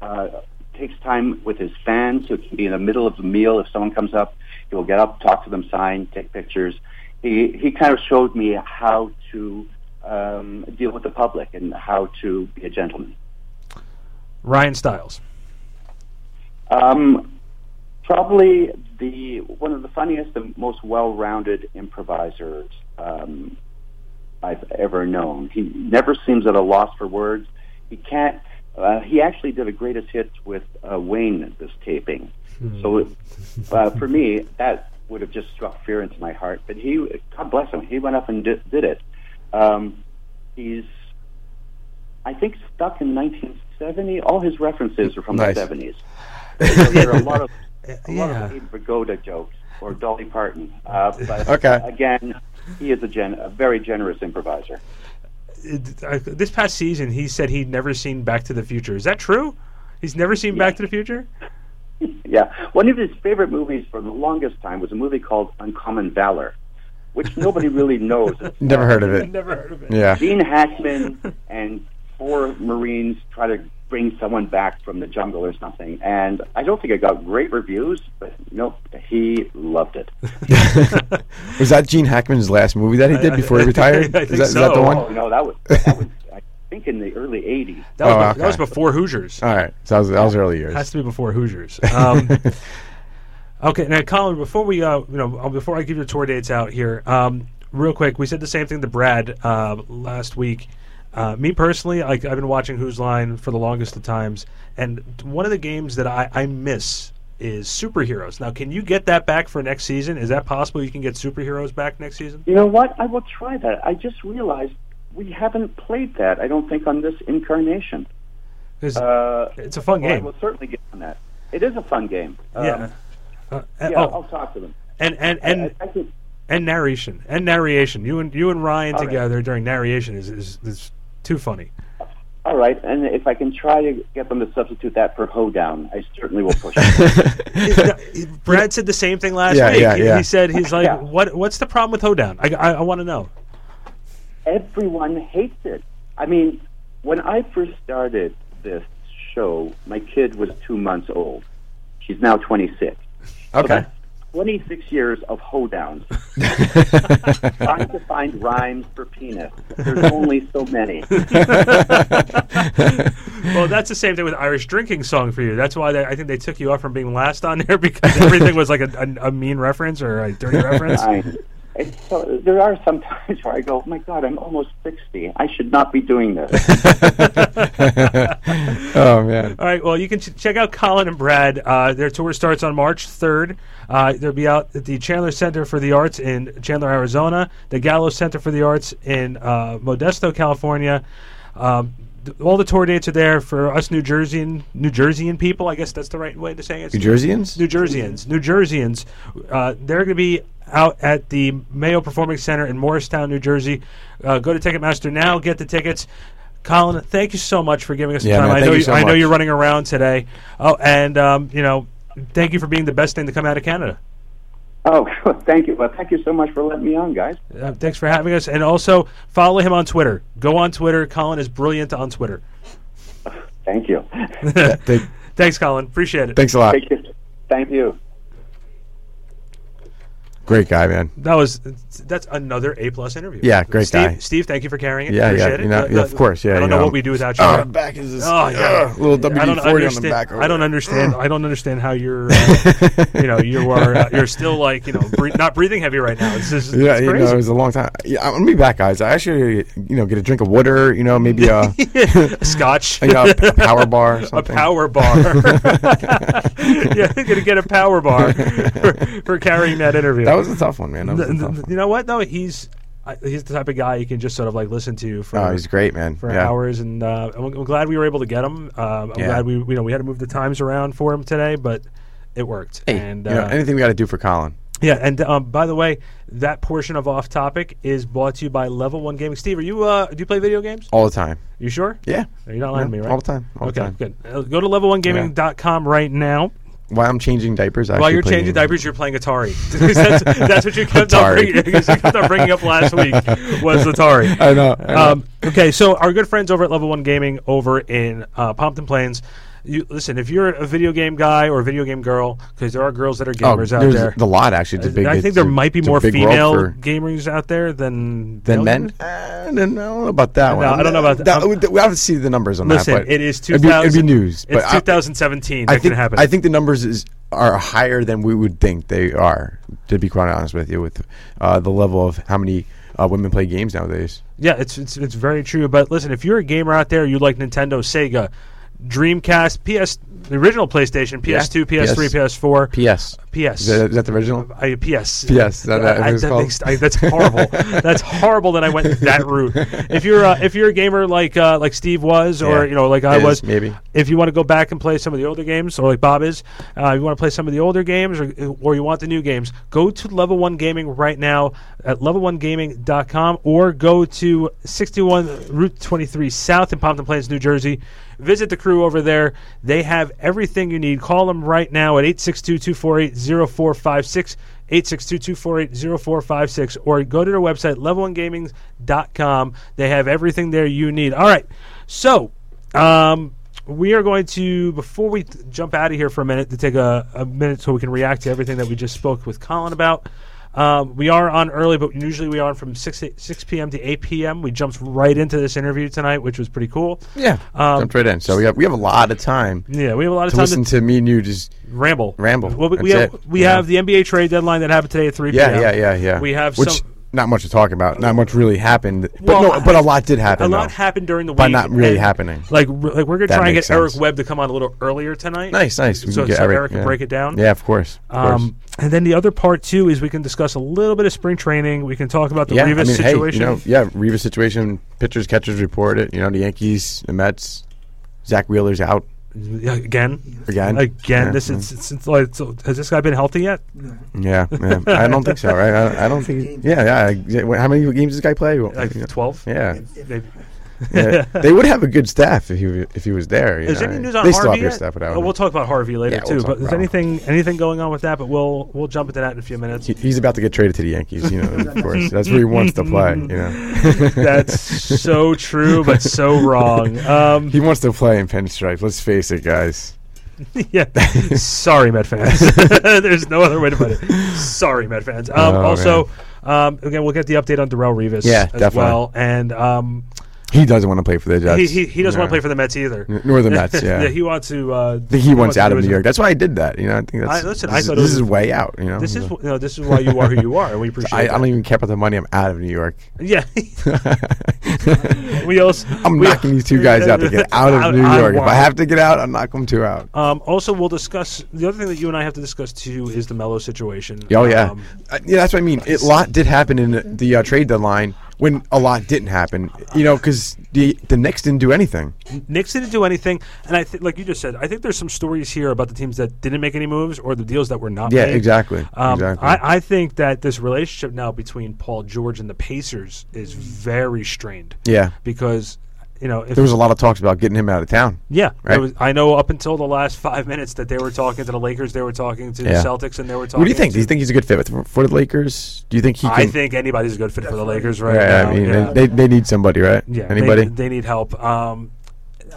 N: uh, takes time with his fans. So it can be in the middle of a meal. If someone comes up, he will get up, talk to them, sign, take pictures. He he kind of showed me how to um, deal with the public and how to be a gentleman.
M: Ryan Stiles.
N: Um, probably the one of the funniest and most well-rounded improvisers um, I've ever known. He never seems at a loss for words. He can't. Uh, he actually did a greatest hits with uh, Wayne at this taping. So uh, for me, that would have just struck fear into my heart. But he, God bless him, he went up and did, did it. Um, he's, I think, stuck in 1970. All his references are from
O: Nice.
N: the 70s. So there are a lot of a lot of Abe Vigoda jokes or Dolly Parton. Uh, but
O: Okay.
N: again, he is a, gen- a very generous improviser.
M: it- uh, this past season, he said he'd never seen Back to the Future. Is that true? He's never seen Back to the Future.
N: Yeah, one of his favorite movies for the longest time was a movie called Uncommon Valor, which nobody really knows.
O: Never heard of it.
M: Never heard of it.
O: Yeah.
N: Gene Hackman and four Marines try to bring someone back from the jungle or something, and I don't think it got great reviews, but nope, he loved it.
O: Was that Gene Hackman's last movie that he did before he retired?
M: I
O: is,
M: think
O: that, is that the one?
N: Oh no, that was that was I think in the early '80s.
M: That was,
O: Oh,
M: be- that was before Hoosiers.
O: All right, so that was, that was early years.
M: Has to be before Hoosiers. Um, okay, now Colin, before we, uh, you know, uh, before I give your tour dates out here, um, real quick, we said the same thing to Brad uh, last week. Uh, me personally, like I've been watching Whose Line for the longest of times, and one of the games that I, I miss is superheroes. Now, can you get that back for next season? Is that possible? You can get superheroes back next season?
N: You know what? I will try that. I just realized we haven't played that. I don't think on this incarnation.
M: 'Cause
N: Uh,
M: it's a fun
N: well, I
M: game.
N: will certainly get on that. It is a fun game. Um,
M: yeah. Uh,
N: yeah,
M: oh,
N: I'll talk to them.
M: and and and
N: I, I think,
M: and narration and narration. You and you and Ryan
N: All right.
M: together during narration is, is is too funny.
N: all right, and if I can try to get them to substitute that for hoedown, I certainly will push it.
M: Brad said the same thing last
O: Yeah,
M: week.
O: yeah,
M: he,
O: yeah.
M: he said he's like,
N: Yeah.
M: "What? What's the problem with hoedown? I, I, I want to know."
N: Everyone hates it. I mean, when I first started this show, my kid was two months old. She's now 26.
O: Okay.
N: that's 26 years of hoedowns. Trying to find rhymes for penis. There's only so many.
M: well, that's the same thing with Irish drinking song for you. That's why they, I think they took you off from being last on there because everything was like a, a, a mean reference or a dirty reference.
N: I, it's so, there are some times where I go, my God, I'm almost 60. I should not be doing this.
O: oh man.
M: All right. Well, you can ch- check out Colin and Brad. Uh, their tour starts on March 3rd. Uh, they'll be out at the Chandler Center for the Arts in Chandler, Arizona, the Gallo Center for the Arts in uh, Modesto, California. Um, th- all the tour dates are there for us New Jerseyan New Jerseyan people. I guess that's the right way to say it.
O: New Jerseyans?
M: New Jerseyans. New Jerseyans. Uh, they're going to be out at the Mayo Performing Center in Morristown, New Jersey. Uh, go to Ticketmaster now, get the tickets. Colin, thank you so much for giving us
O: Yeah,
M: time.
O: man,
M: I know
O: you, so
M: I know you're running around today. Oh, and um, you know, thank you for being the best thing to come out of Canada.
N: Oh, thank you. Well, thank you so much for letting me on, guys.
M: Uh, thanks for having us, and also follow him on Twitter. Go on Twitter. Colin is brilliant on Twitter.
N: Thank you.
M: Thanks, Colin. Appreciate it.
O: Thanks a lot.
N: Thank you. Thank you.
O: Great guy, man.
M: That was that's another A plus interview.
O: Yeah, great
M: Steve,
O: guy.
M: Steve, thank you for carrying it.
O: Yeah, yeah,
M: Appreciate it.
O: you know,
M: Uh,
O: yeah,
M: uh,
O: of course, yeah,
M: I don't
O: you
M: know,
O: know.
M: what we do without you.
O: Oh, back is just-
M: oh yeah,
O: ugh, little WD-40 on the
M: understand.
O: back over
M: I don't
O: there.
M: understand. I don't understand how you're. Uh, you know, you are. Uh, you're still like you know, bre- not breathing heavy right now. It's just
O: Yeah,
M: it's
O: you know, it was a long time. Yeah, I'm gonna be back, guys. I actually, you know, get a drink of water. You know, maybe a,
M: Scotch.
O: you know, a p- power bar. Or
M: a power bar. yeah, gonna get a power bar for, for carrying that interview.
O: That was a tough one, man. That was a tough one.
M: You know what? though? he's I- he's the type of guy you can just sort of like listen to for.
O: Oh, he's great, man.
M: For
O: Yeah.
M: hours, and uh, I'm, I'm glad we were able to get him. Uh, I'm
O: Yeah.
M: glad we you know we had to move the times around for him today, but it worked.
O: Hey,
M: and
O: you know,
M: uh,
O: anything we got to do for Colin.
M: yeah, and um, by the way, that portion of off topic is brought to you by Level One Gaming. Steve, are you uh, do you play video games?
O: All the time.
M: You sure?
O: Yeah.
M: You're not lying to me, right?
O: all the time, all the
M: okay,
O: time.
M: good. Uh, go to level1gaming.com right now.
O: While I'm changing diapers, I
M: While you're changing diapers, you're playing Atari. that's, that's what you kept on,
O: Atari.
M: bringing, you kept bringing up last week was Atari.
O: I know, I know.
M: Um, okay, so our good friends over at Level One Gaming over in uh, Pompton Plains. You listen if you're a video game guy or a video game girl, because there are girls that are
O: Oh,
M: gamers out there.
O: there's a lot, actually. It's a big-
M: I think there might be more female gamers out there than
O: Than men? Uh, I don't know about that
M: No,
O: one.
M: I don't know about that.
O: We we have to see the numbers on
M: Listen,
O: that. But
M: it is
O: it'd be-
M: 2000
O: It'd be, news.
M: it's
O: but I-
M: 2017
O: I
M: that
O: think,
M: can happen.
O: I think the numbers is are higher than we would think they are. To be quite honest with you, with uh, the level of how many uh, women play games nowadays.
M: Yeah, it's, it's it's very true. But listen, if you're a gamer out there, you like Nintendo, Sega, Dreamcast, PS, the original PlayStation, PS2, PS3, PS4,
O: PS.
M: PS.
O: Is that, is that the original?
M: I, PS.
O: PS. Is that, that,
M: I-
O: it's
M: that makes- I- that's horrible. that's horrible that I went that route. If you're uh, if you're a gamer like uh, like Steve was, or
O: Yeah.
M: you know like I was,
O: maybe.
M: If you want to go back and play some of the older games, or like Bob is, uh, you want to play some of the older games, or or you want the new games, go to Level One Gaming right now at level1gaming.com, or go to 61 Route 23 South in Pompton Plains, New Jersey. Visit the crew over there. They have everything you need. Call them right now at 862 248 0456. 862-248-0456 or go to their website level1gaming.com they have everything there you need all right so um, we are going to before we jump out of here for a minute to take a, a minute so we can react to everything that we just spoke with colin about um, we are on early, but usually we are on from 6, 6 p.m. to 8 p.m. We jumped right into this interview tonight, which was pretty cool.
O: Yeah,
M: Um,
O: jumped right in. So we have we have a lot of time.
M: Yeah, we have a lot of
O: to
M: time
O: listen
M: to-
O: to, me and you just
M: ramble,
O: ramble.
M: Well, we, we have
O: it.
M: we
O: Yeah.
M: have the NBA trade deadline that happened today at 3
O: Yeah,
M: p.m.
O: yeah, yeah, yeah.
M: We have
O: which
M: some.
O: Not much to talk about. Not much really happened. But
M: Well,
O: no, but a lot did happen.
M: A lot
O: though.
M: happened during the week,
O: But not really happening.
M: Like, like we're gonna
O: That
M: try and get
O: makes
M: Eric. Webb to come on a little earlier tonight.
O: Nice, nice. We
M: So,
O: can get
M: so
O: Eric,
M: Eric can
O: yeah.
M: break it down.
O: Yeah, of course. Of course.
M: Um, and then the other part too is we can discuss a little bit of spring training. We can talk about the
O: yeah,
M: Revis
O: I mean,
M: situation.
O: Hey, you know, yeah, Revis situation. Pitchers, catchers report it. You know, the Yankees, the Mets. Zack Wheeler's out
M: again,
O: Again?
M: again.
O: Yeah,
M: this is it's, it's like so, has this guy been healthy yet?
O: Yeah, yeah. I don't think so. Right? I, I don't think. Yeah, yeah. yeah. How many games does this guy play?
M: Like twelve.
O: Yeah.
M: Maybe.
O: Yeah. They would have a good staff if he if he was there. you
M: Is
O: know.
M: any news on
O: they
M: Harvey
O: still have good
M: yet?
O: staff without
M: Oh, we'll talk about Harvey later
O: Yeah, we'll
M: too. but is anything anything going on with that? But we'll we'll jump into that in a few minutes.
O: He- He's about to get traded to the Yankees. You know, of course. That's where he wants to play. You know.
M: That's so true, but so wrong. Um,
O: he wants to play in pinstripes. Let's face it, guys.
M: yeah. Sorry, Met fans. There's no other way to put it. Sorry, Met fans. Um,
O: Oh,
M: also, um, again, we'll get the update on Darrelle Revis
O: Yeah,
M: as
O: definitely.
M: well. And um,
O: He doesn't want to play for the Jets.
M: he, he, he doesn't want to play for the Mets either.
O: Nor the Mets, yeah.
M: he wants to. Uh,
O: I think he wants out of New York. That's why I did that. You know, I think that's.
M: I, listen,
O: this
M: I
O: is-
M: thought
O: this
M: was
O: is way out. You know,
M: This is you know, this is why you are who you are, and we appreciate.
O: I, I don't even care about the money. I'm out of New York.
M: Yeah. we also.
O: I'm
M: we-
O: knocking these two guys out to get out of New
M: I
O: York. If I have to get out, I'll knock them two out.
M: Um, also, we'll discuss the other thing that you and I have to discuss too is the Melo situation.
O: Oh yeah,
M: Um,
O: Uh, yeah. That's what I mean. A lot did happen in the, the uh, trade deadline when a lot didn't happen. You know, because the the Knicks didn't do anything.
M: Knicks didn't do anything, and I think, like you just said, I think there's some stories here about the teams that didn't make any moves or the deals that were not.
O: Yeah,
M: made.
O: exactly,
M: Um,
O: exactly.
M: I, I think that this relationship now between Paul George and the Pacers is very strained.
O: Yeah.
M: because you know if
O: There was a lot of talks about getting him out of town.
M: Yeah,
O: right.
M: was, I know up until the last five minutes that they were talking to the Lakers, they were talking to
O: Yeah.
M: the Celtics, and they were talking.
O: What do you think?
M: To,
O: Do you think he's a good fit with, for the Lakers? Do you think he? Can,
M: I think anybody's a good fit for the Lakers right
O: Yeah,
M: now.
O: I mean,
M: yeah.
O: they they need somebody, right?
M: Yeah,
O: Anybody?
M: They, they need help. Um, and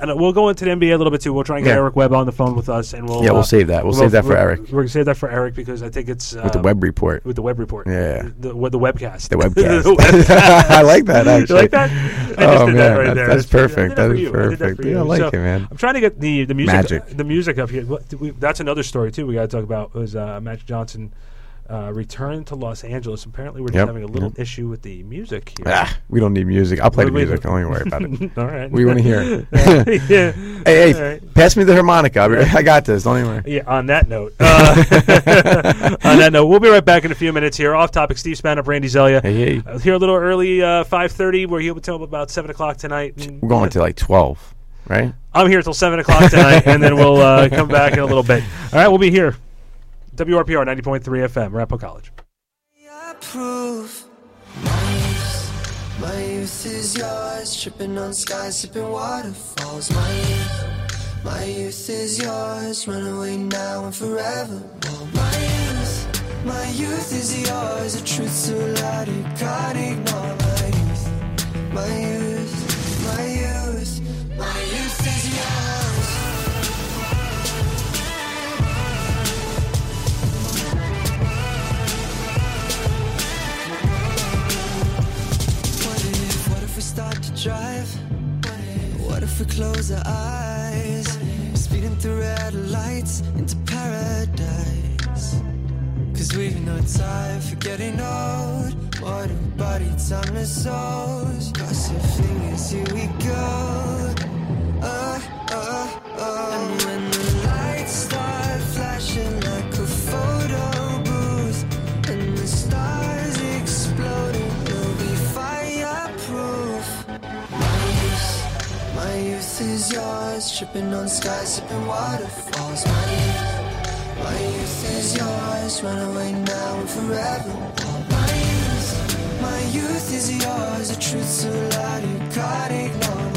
M: we'll go into the NBA a little bit too. We'll try and get
O: Yeah.
M: Eric Webb on the phone with us, and we'll
O: Yeah, we'll
M: uh,
O: save that. We'll save that for
M: we're-
O: Eric.
M: We're gonna save that for Eric because I think it's uh,
O: With the web report.
M: With the web report.
O: Yeah.
M: The, with the webcast.
O: The webcast.
M: The webcast.
O: I like that, actually.
M: You
O: actually.
M: like that? I just
O: Oh,
M: did
O: man,
M: that right
O: that-
M: there.
O: that's
M: I did
O: perfect.
M: that
O: That
M: for
O: is
M: you. I did that
O: perfect.
M: for
O: Yeah,
M: you.
O: I like it, man.
M: I'm trying to get the the music
O: Magic.
M: the music up here. What, we, that's another story too. We got to talk about was uh, Magic Johnson. Uh, return to Los Angeles. Apparently, we're just
O: Yep,
M: having a little
O: yep.
M: issue with the music here.
O: Ah, we don't need music. I'll play the music. Don't even worry about it.
M: All right.
O: We want to hear it.
M: Yeah.
O: Hey, hey,
M: right.
O: pass me the harmonica. I'll I got this. Don't even worry.
M: Yeah, on that note. Uh, on that note, we'll be right back in a few minutes here. Off topic, Steve Spanup, Randy Zelia.
O: Hey, hey.
M: Uh, here a little early, uh, 5.30. We're here until about 7 o'clock tonight.
O: We're going to like 12, right?
M: I'm here until 7 o'clock tonight, and then we'll uh, come back in a little bit. All right, we'll be here. WRPR 90.3 FM, Ramapo College.
P: My youth, is yours. Tripping on skies, sipping waterfalls. My youth, my youth is yours. Run away now and forever. My youth, my youth is yours. A truth so loud you can't ignore. My youth, my youth, my youth, my youth is yours. We start to drive? What if we close our eyes? Speeding through red lights into paradise. Cause we've no time for getting old. What a body, timeless souls. Cross your fingers, here we go. Uh,
Q: And when the lights start flashing like a photo is yours, tripping on skies, sipping waterfalls. My youth, my youth is yours, run away now and forever. My youth, my youth is yours, the truth so loud you can't ignore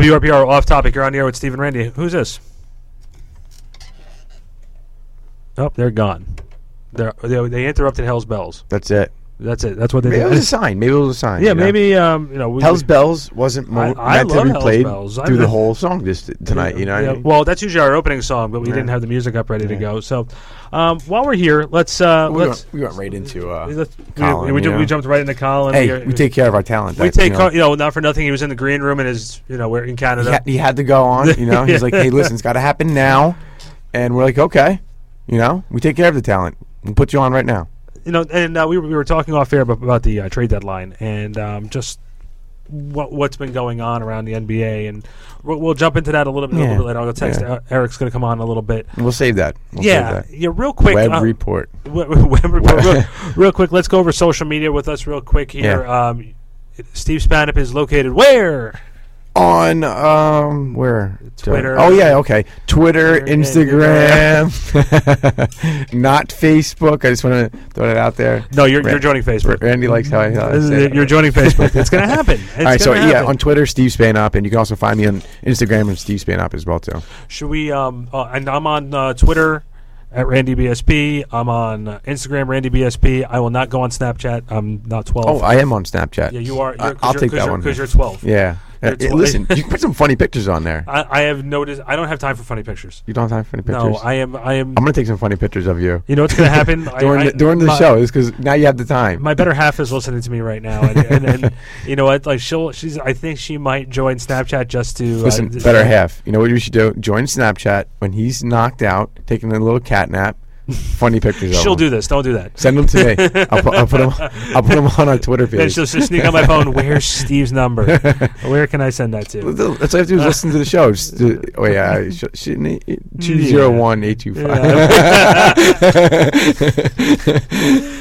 M: WRPR off topic. You're on the air with Stephen Randy. Who's this? Oh, they're gone. They're, they interrupted Hell's Bells.
O: That's it.
M: That's it. That's what they
O: Maybe
M: did.
O: it was a sign. Maybe it was a sign.
M: Yeah,
O: know?
M: maybe um, you know. We,
O: Hell's Bells wasn't
M: I, I
O: meant to
M: love
O: be
M: Hell's
O: played
M: Bells. I
O: through the whole song this tonight. you know. what I mean?
M: Well, that's usually our opening song, but we didn't have the music up ready to go. So, um, while we're here, let's uh,
O: we,
M: let's
O: went, we went right into uh,
M: let's
O: Colin,
M: we, ju- we jumped right into Colin.
O: Hey,
M: are-
O: we take care of our talent.
M: We
O: That's,
M: take,
O: you know,
M: you know, not for nothing. He was in the green room and his, you know, we're in
O: he,
M: Canada.
O: ha- he had to go on. You know, he's like, hey, listen, it's got to happen now, and we're like, okay, you know, we take care of the talent. We'll put you on right now.
M: you know, and uh, we, were, we were talking off air about, about the uh, trade deadline and um, just what what's been going on around the NBA, and we'll, we'll jump into that a little bit, a little bit later. I'll go text
O: Yeah.
M: Eric's going to come on a little bit.
O: We'll save that. We'll
M: yeah,
O: save that.
M: yeah. Real quick,
O: Web
M: uh,
O: report.
M: Web, web report. real, real quick, let's go over social media with us real quick here.
O: Yeah.
M: Um, Steve Spanup is located where?
O: On um where
M: Twitter.
O: Oh yeah, okay. Twitter,
M: Twitter,
O: Instagram, not Facebook. I just want to throw it out there.
M: No, you're, you're joining Facebook.
O: Randy likes how I, how I say
M: it.
O: it.
M: You're joining Facebook. It's going to happen. It's
O: All right, so
M: gonna
O: yeah, on Twitter, Steve Spanop, and you can also find me on Instagram and Steve Spanop as well too.
M: Should we? Um, uh, and I'm on uh, Twitter at Randy BSP. I'm on uh, Instagram Randy BSP. I will not go on Snapchat. I'm not 12.
O: Oh, I am on Snapchat.
M: Yeah, you are. You're,
O: I'll
M: you're-
O: take that
M: you're-
O: one
M: because you're 12.
O: Yeah.
M: You're
O: Uh,
M: 12.
O: listen, you can put some funny pictures on there.
M: I, I have noticed. I don't have time for funny pictures.
O: You don't have time for funny pictures.
M: No, I am. I am.
O: I'm gonna take some funny pictures of you.
M: You know what's going to happen
O: during
M: I-
O: the, during the
M: my-
O: show? Is because now you have the time.
M: My better half is listening to me right now, and, and, and you know what? Like she'll, she's. I think she might join Snapchat just to
O: Listen,
M: uh,
O: better half. You know what you should do? Join Snapchat when he's knocked out, taking a little cat nap. Funny pictures.
M: She'll do this. Don't do that.
O: Send them to me. I'll put, I'll put them. I'll put them on our Twitter page.
M: she'll just sneak on my phone. Where's Steve's number? Where can I send that to?
O: That's all I have to do is listen to the show. Just do- oh yeah, sh- sh- two zero one eight two five.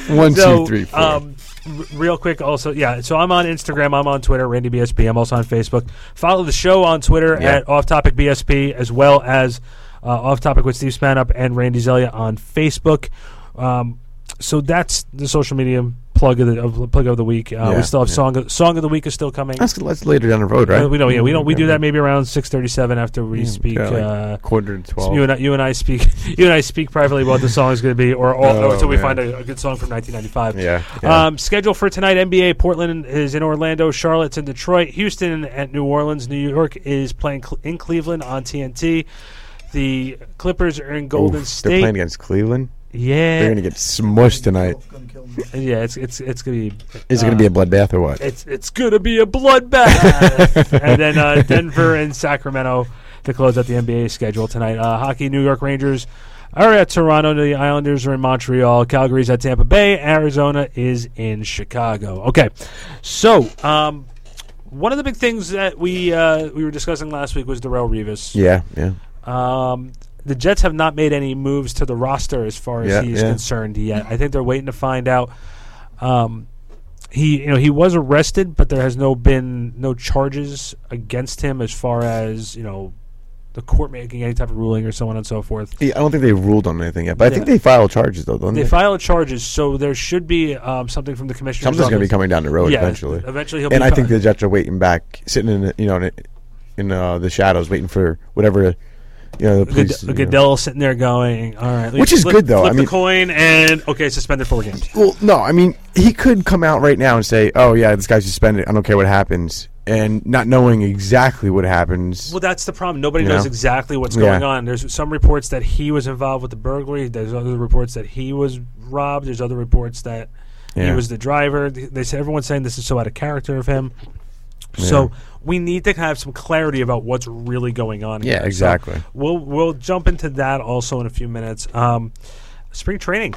O: One
M: So,
O: two three four.
M: Um, r- real quick, also, yeah. So I'm on Instagram. I'm on Twitter, Randy BSP. I'm also on Facebook. Follow the show on Twitter
O: Yeah.
M: at Off Topic BSP, as well as uh, Off Topic with Steve Spanup and Randy Zelia on Facebook. Um, so that's the social media plug of the of, plug of the week. Uh,
O: Yeah,
M: we still have
O: yeah.
M: song of, song of the week is still coming.
O: That's, that's later down the road, right?
M: Uh, we don't. Yeah, we don't. We do that maybe around six thirty-seven after we
O: Yeah,
M: speak.
O: like
M: uh,
O: quarter to 12.
M: You and I, you and I speak. You and I speak privately what the song is going to be, or, or,
O: Oh,
M: until we find a, a good song from 1995.
O: Yeah, yeah.
M: Um, schedule for tonight: NBA. Portland is in Orlando. Charlotte's in Detroit. Houston at New Orleans. New York is playing cl- in Cleveland on TNT. The Clippers are in Golden
O: Oof,
M: State.
O: They're playing against Cleveland.
M: Yeah.
O: they're gonna get smushed tonight.
M: Yeah, it's it's it's gonna be.
O: Is it gonna
M: uh,
O: be a bloodbath or what?
M: It's it's gonna be a bloodbath. and then uh, Denver and Sacramento to close out the NBA schedule tonight. Uh, hockey: New York Rangers are at Toronto. The Islanders are in Montreal. Calgary's at Tampa Bay. Arizona is in Chicago. Okay, so um, one of the big things that we uh, we were discussing last week was Darrelle Revis.
O: Yeah, yeah.
M: Um, the Jets have not made any moves to the roster as far as
O: Yeah,
M: he's
O: yeah.
M: concerned yet. I think they're waiting to find out. Um, he, you know, he was arrested, but there has no been no charges against him as far as you know the court making any type of ruling or so on and so forth.
O: Yeah, I don't think they ruled on anything yet, but I think they filed charges though, don't they?
M: They filed charges, so there should be um, something from the commissioner.
O: Something's going to be coming down the road
M: Yeah,
O: eventually.
M: Eventually, he'll
O: and I think the Jets are waiting back, sitting in you know in, in uh, the shadows, waiting for whatever know the
M: Good,
O: police. know.
M: Goodell sitting there going, "All right,"
O: Which is
M: flip-
O: good, though.
M: Flip
O: I mean-
M: the coin and okay, suspended four games.
O: Well, no, I mean he could come out right now and say, "Oh yeah, this guy's suspended. I don't care what happens," and not knowing exactly what happens.
M: Well, that's the problem. Nobody knows
O: know?
M: exactly what's
O: Yeah.
M: going on. There's some reports that he was involved with the burglary. There's other reports that he was robbed. There's other reports that he was the driver. They say everyone's saying this is so out of character of him. So we need to have some clarity about what's really going on.
O: Yeah,
M: here. So
O: exactly.
M: we'll we'll jump into that also in a few minutes. Um, spring training.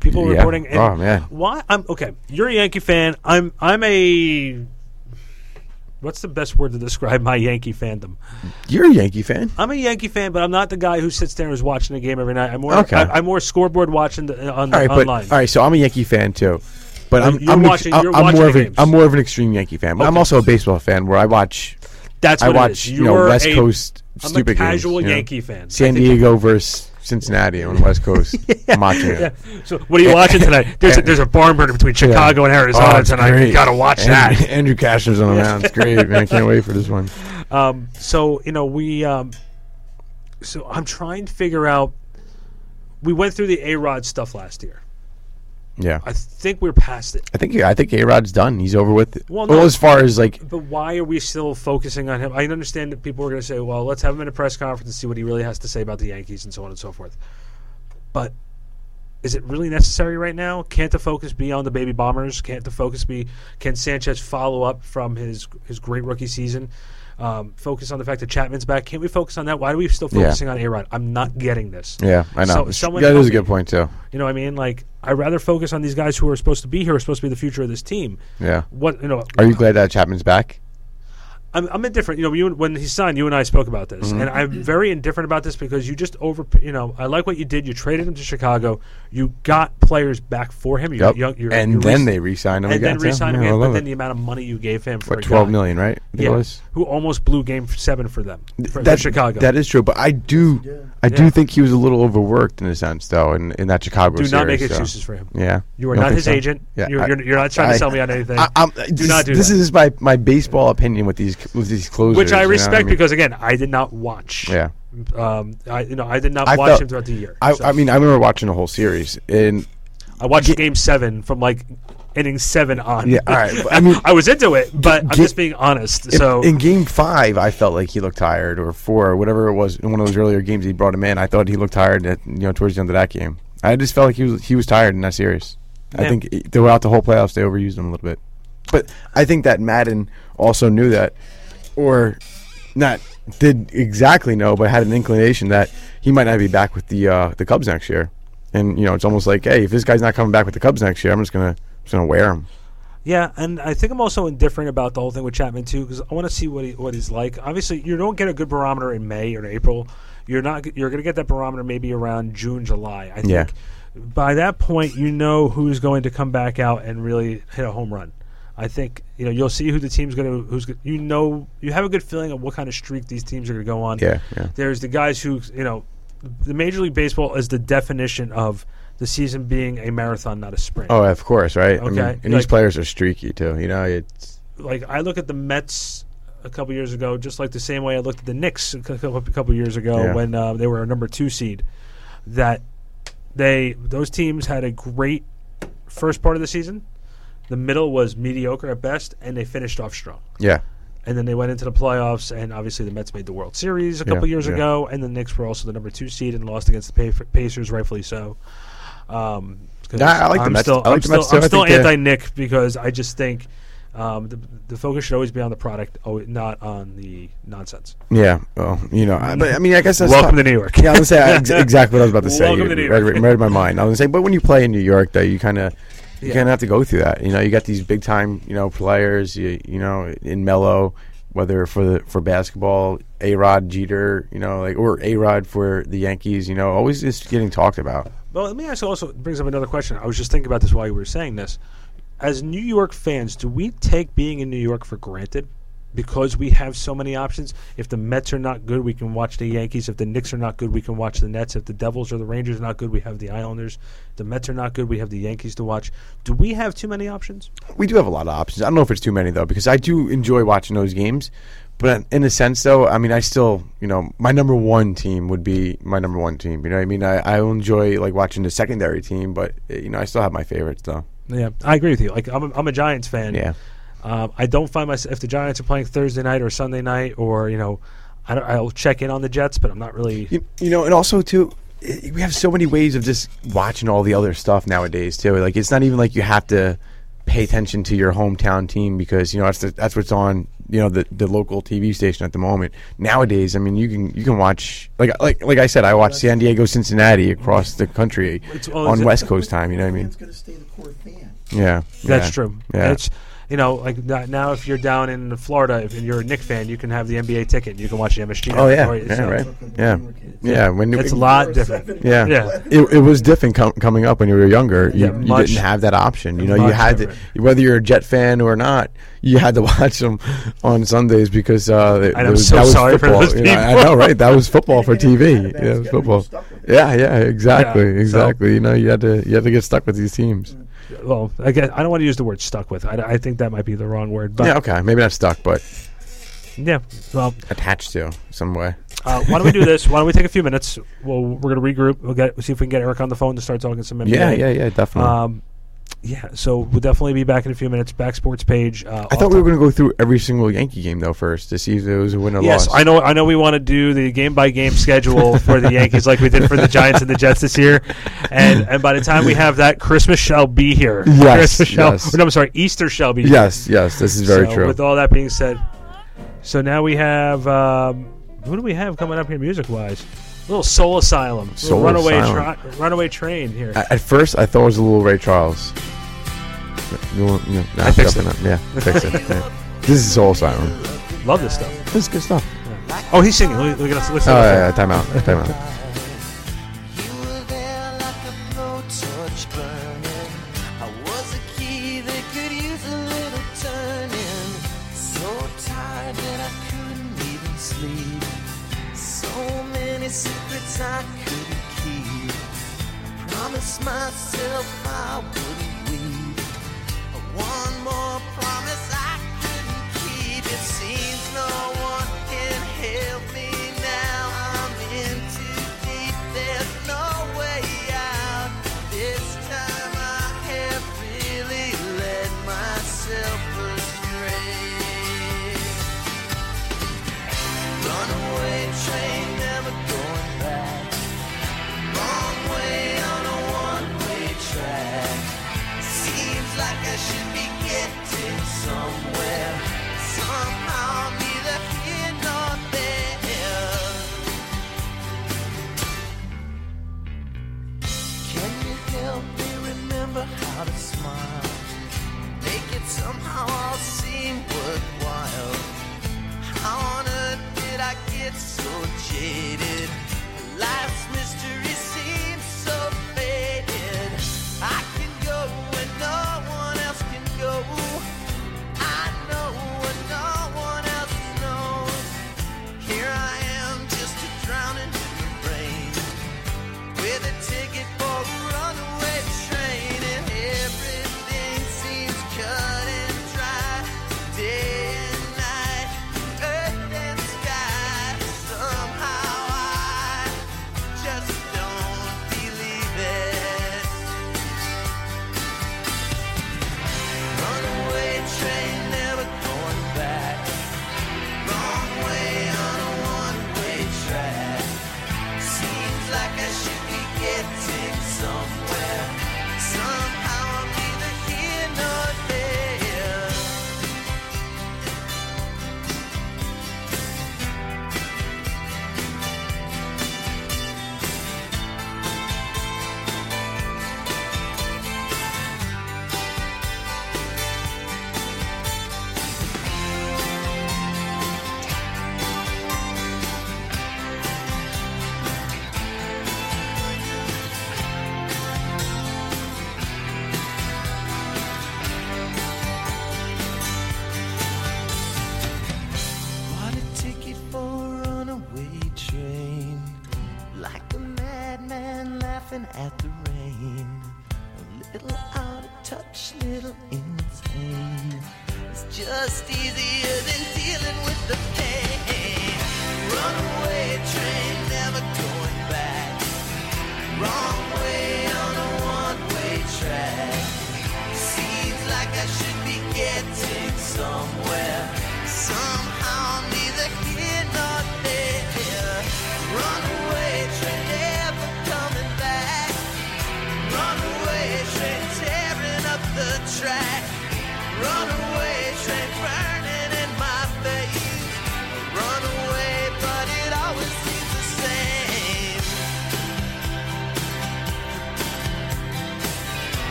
M: People
O: Yeah.
M: reporting.
O: Oh, man.
M: Why? I'm okay. You're a Yankee fan. I'm. I'm a. What's the best word to describe my Yankee fandom?
O: You're a Yankee fan.
M: I'm a Yankee fan, but I'm not the guy who sits there and is watching the game every night. I'm more.
O: Okay.
M: I, am more scoreboard watching the, on
O: All right, but
M: online.
O: all right. So I'm a Yankee fan too, but I'm
M: you're
O: I'm,
M: watching-
O: I'm,
M: you're
O: I'm
M: watching
O: more of a,
M: games.
O: I'm more of an extreme Yankee fan. But I'm
M: Okay.
O: also a baseball fan where I watch.
M: That's
O: I
M: what it
O: watch
M: is.
O: you know
M: You're
O: West
M: a-
O: Coast
M: I'm a
O: stupid games,
M: casual
O: you know.
M: Yankee fan.
O: San
M: think-
O: Diego versus Cincinnati on the West Coast. I'm watching it.
M: So what are you watching tonight? There's a, there's a barn burner between Chicago and Arizona
O: Oh, it's
M: tonight.
O: great.
M: You got to watch
O: Andrew,
M: that.
O: Andrew Cashner's on the mound. It's great, man. I can't wait for this one.
M: Um, so you know we. Um, so I'm trying to figure out we went through the A Rod stuff last year.
O: Yeah.
M: I think we're past it.
O: I think I think A Rod's done. He's over with.
M: Well,
O: Well,
M: no.
O: as far as like
M: But why are we still focusing on him? I understand that people are going to say, "Well, let's have him in a press conference and see what he really has to say about the Yankees and so on and so forth." But is it really necessary right now? Can't the focus be on the baby bombers? Can't the focus be? Can Sanchez follow up from his his great rookie season? Um, focus on the fact that Chapman's back. Can't we focus on that? Why are we still
O: Yeah.
M: focusing on A Rod? I'm not getting this.
O: yeah, I know.
M: So, someone
O: that
M: help
O: a good point too.
M: You know what I mean? Like I'd rather focus on these guys who are supposed to be here, are supposed to be the future of this team.
O: Yeah.
M: What you know?
O: Are you glad that Chapman's back?
M: I'm, I'm indifferent. You know, you, when he signed, you and I spoke about this,
O: Mhm.
M: and I'm very indifferent about this because you just over. You know, I like what you did. You traded him to Chicago. You got players back for him. You
O: Yep.
M: young, you're,
O: And
M: you're
O: then
M: re-
O: they re-signed him
M: and
O: again,
M: then
O: too.
M: re-signed him
O: Yeah,
M: again.
O: love
M: But then the amount of money you gave him for
O: What, 12
M: guy,
O: million, right? I think it
M: Yeah,
O: was.
M: who almost blew Game Seven for them for, for
O: That-
M: Chicago.
O: That is true, but I do, I do
M: Yeah.
O: think he was a little overworked in a sense, though, in, in that Chicago.
M: Do not make
O: so-
M: excuses for him.
O: Yeah,
M: You are
O: don't
M: his
O: so?
M: agent.
O: Yeah,
M: You're-
O: I-
M: you're- you're not trying to sell me on anything.
O: I,
M: Do
O: this,
M: not do
O: This
M: that.
O: is my, my baseball opinion with these with these closers,
M: which I
O: you know what
M: respect
O: mean?
M: because again, I did not watch.
O: Yeah.
M: Um, I you know I did not
O: I
M: watch
O: felt-
M: him throughout the year.
O: I,
M: so.
O: I mean, I remember watching the whole series, and
M: I watched Game Seven from like inning seven on.
O: Yeah, all right, I mean-
M: I was into it, but I'm just being honest.
O: in,
M: So
O: in game five, I felt like he looked tired, or four, or whatever it was. In one of those earlier games, he brought him in. I thought he looked tired. At, you know, towards the end of that game, I just felt like he was he was tired in that series. I think throughout the whole playoffs, they overused him a little bit. But I think that Maddon also knew that, or not did exactly know, but had an inclination that he might not be back with the uh, the Cubs next year. And you know, it's almost like, hey, if this guy's not coming back with the Cubs next year, I'm just gonna just gonna wear him.
M: yeah, and I think I'm also indifferent about the whole thing with Chapman too because I want to see what he what he's like. Obviously, you don't get a good barometer in May or April. You're not you're going to get that barometer maybe around June, July. I think
O: Yeah.
M: by that point you know who's going to come back out and really hit a home run. I think you know you'll see who the team's going to who's go- you know you have a good feeling of what kind of streak these teams are going to go on.
O: Yeah, yeah.
M: There's the guys who you know the Major League Baseball is the definition of the season being a marathon, not a sprint.
O: Oh, of course, right? I mean,
M: Okay,
O: and these players are streaky too. You know, it's
M: like I look at the Mets a couple years ago, just like the same way I looked at the Knicks a couple, a couple years ago
O: Yeah.
M: when uh, they were a number two seed. That they those teams had a great first part of the season. The middle was mediocre at best, and they finished off strong.
O: yeah.
M: And then they went into the playoffs, and obviously the Mets made the World Series a
O: Yeah,
M: couple years
O: yeah.
M: ago, and the Knicks were also the number two seed and lost against the Pacers, rightfully so. Um,
O: Nah, I like the
M: I'm
O: Mets-
M: Still,
O: I like
M: I'm
O: the
M: still,
O: Mets too.
M: I'm still anti-Knick because I just think um, the, the focus should always be on the product, oh, not on the nonsense.
O: Yeah, well, you know, I, but I mean, I guess that's
M: Welcome
O: not-
M: to New York.
O: Yeah, I was say ex- exactly what I was about to say.
M: Welcome
O: You
M: to New York.
O: read my mind. I was gonna say, but when you play in New York, though, you kind of you
M: Yeah.
O: kind of have to go through that. You know, you got these big time, you know, players. You, you know, in Melo, whether for the for basketball, A Rod Jeter, you know, like or A Rod for the Yankees. You know, always just getting talked about.
M: Well, let me ask also brings up another question. I was just thinking about this while you were saying this. As New York fans, do we take being in New York for granted? Because we have so many options. If the Mets are not good, we can watch the Yankees. If the Knicks are not good, we can watch the Nets. If the Devils or the Rangers are not good, we have the Islanders. If the Mets are not good, we have the Yankees to watch. Do we have too many options?
O: We do have a lot of options. I don't know if it's too many though, because I do enjoy watching those games. But in a sense, though, I mean, I still, you know, my number one team would be my number one team. You know, what I mean, I, I enjoy like watching the secondary team, but you know, I still have my favorites though.
M: Yeah, I agree with you. Like I'm a, I'm a Giants fan.
O: Yeah.
M: Um, I don't find myself if the Giants are playing Thursday night or Sunday night, or you know, I don't, I'll check in on the Jets, but I'm not really.
O: You, you know, and also too, i- we have so many ways of just watching all the other stuff nowadays too. Like it's not even like you have to pay attention to your hometown team because you know that's the, that's what's on you know the the local TV station at the moment. Nowadays, I mean, you can you can watch like like like I said, I watch San Diego, Cincinnati across the country
M: It's- well,
O: on
M: it's-
O: West Coast time. You know what I mean? It's going to stay the core fan. Yeah,
M: That's
O: yeah,
M: true.
O: Yeah.
M: It's you know like now if you're down in Florida, if you're a Knick fan, you can have the NBA ticket. You can watch the MSG.
O: Oh yeah, yeah,
M: so-
O: right, yeah, yeah. When
M: it's a lot different.
O: Yeah,
M: yeah.
O: It, it was different com- coming up when you were younger. You,
M: Yeah,
O: you didn't have that option. You know, you
M: much
O: had to, whether you're a Jet fan or not, you had to watch them on Sundays because uh, it-
M: I'm
O: there was-
M: so
O: that was
M: sorry for
O: football.
M: those
O: You know, I
M: people.
O: know, right? That was football for TV. Yeah, it was football. Yeah, yeah, exactly,
M: Yeah, so-
O: exactly. You know, you had to you had to get stuck with these teams.
M: Well, I guess I don't want to use the word stuck with. I, I think that might be the wrong word. But
O: yeah, okay, maybe not stuck, but
M: yeah. Well,
O: attached to some way.
M: Uh, why don't we do this? Why don't we take a few minutes? Well, we're gonna regroup. We'll get we'll see if we can get Eric on the phone to start talking some NBA.
P: Yeah, yeah, yeah, definitely.
M: Um, yeah, so we'll definitely be back in a few minutes. Back sports page. Uh,
P: I thought we were going to go through every single Yankee game though first to see if there was a win or
M: Yes,
P: loss.
M: I know. I know. We want to do the game by game schedule for the Yankees, like we did for the Giants and the Jets this year. And and by the time we have that, Christmas shall be here.
P: Yes,
M: Christmas shall.
P: yes.
M: No, I'm sorry. Easter shall be. here.
P: Yes, yes, this is very
M: So,
P: true.
M: With all that being said, so now we have um, who do we have coming up here music wise? Little Soul Asylum, little runaway
P: Asylum.
M: Tra- runaway train here.
P: At, at first, I thought it was a little Ray Charles. You want, you know, nah,
M: I fixed it.
P: not. Yeah, fix it. yeah. This is Soul Asylum.
M: Love this stuff.
P: This is good stuff.
M: Oh, he's singing. Look, look at us.
P: Oh yeah, yeah, time out, time out. So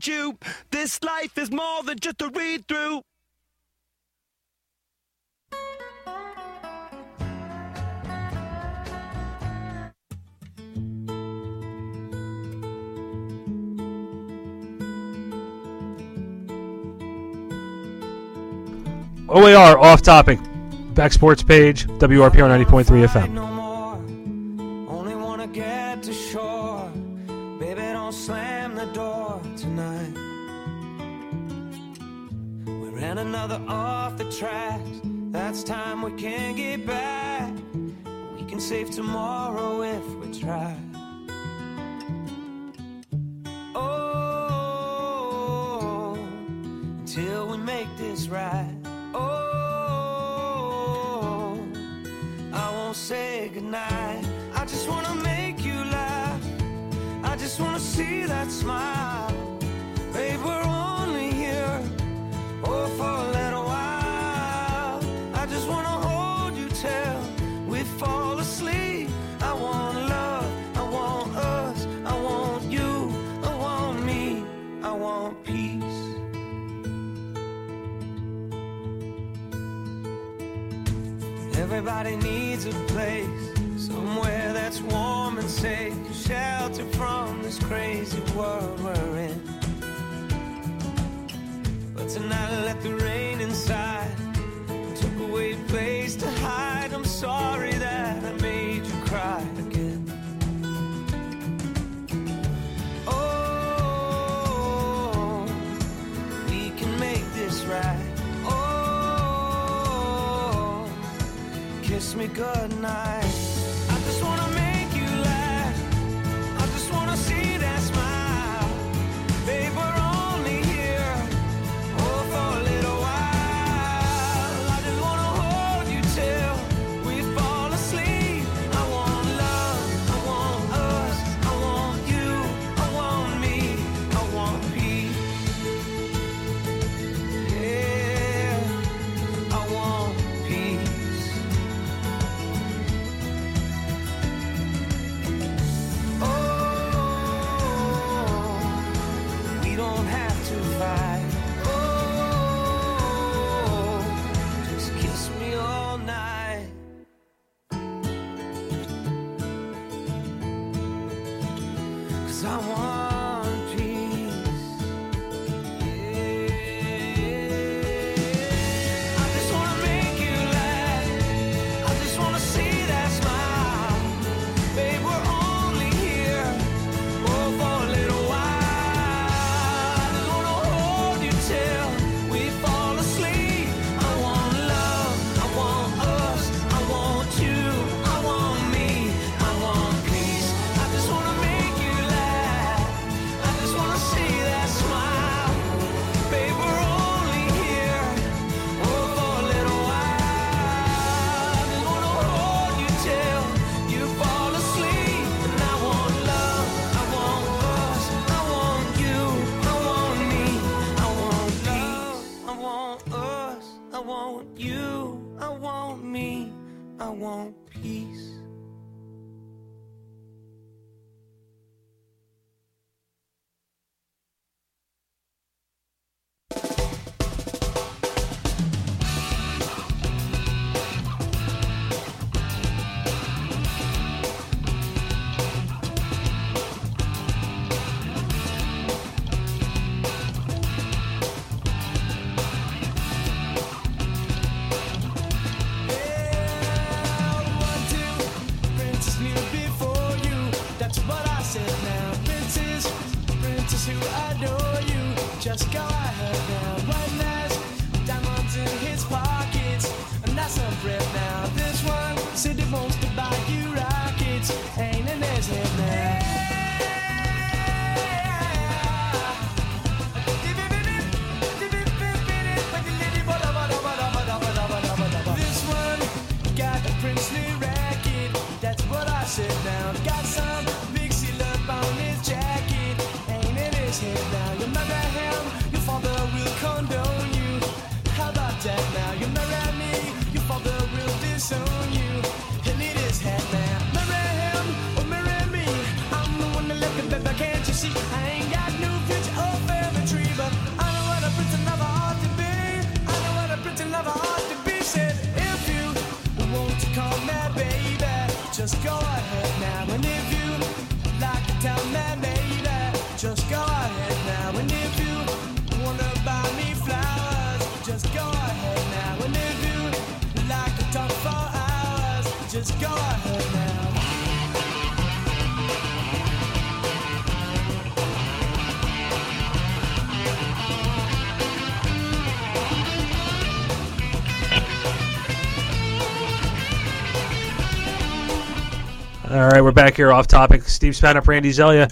P: guide you. This life is more than just a read through.
M: OAR off topic. Back sports page, WRPR 90.3 FM.
P: tomorrow if we try. Oh, until we make this right. Oh, I won't say goodnight. I just wanna make you laugh. I just wanna see that smile. Everybody needs a place, somewhere that's warm and safe, shelter from this crazy world we're in. But tonight I let the rain inside, took away a place to hide. I'm sorry. me goodnight go ahead now.
M: All right, we're back here off topic. Steve Spanup, Randy Zelia.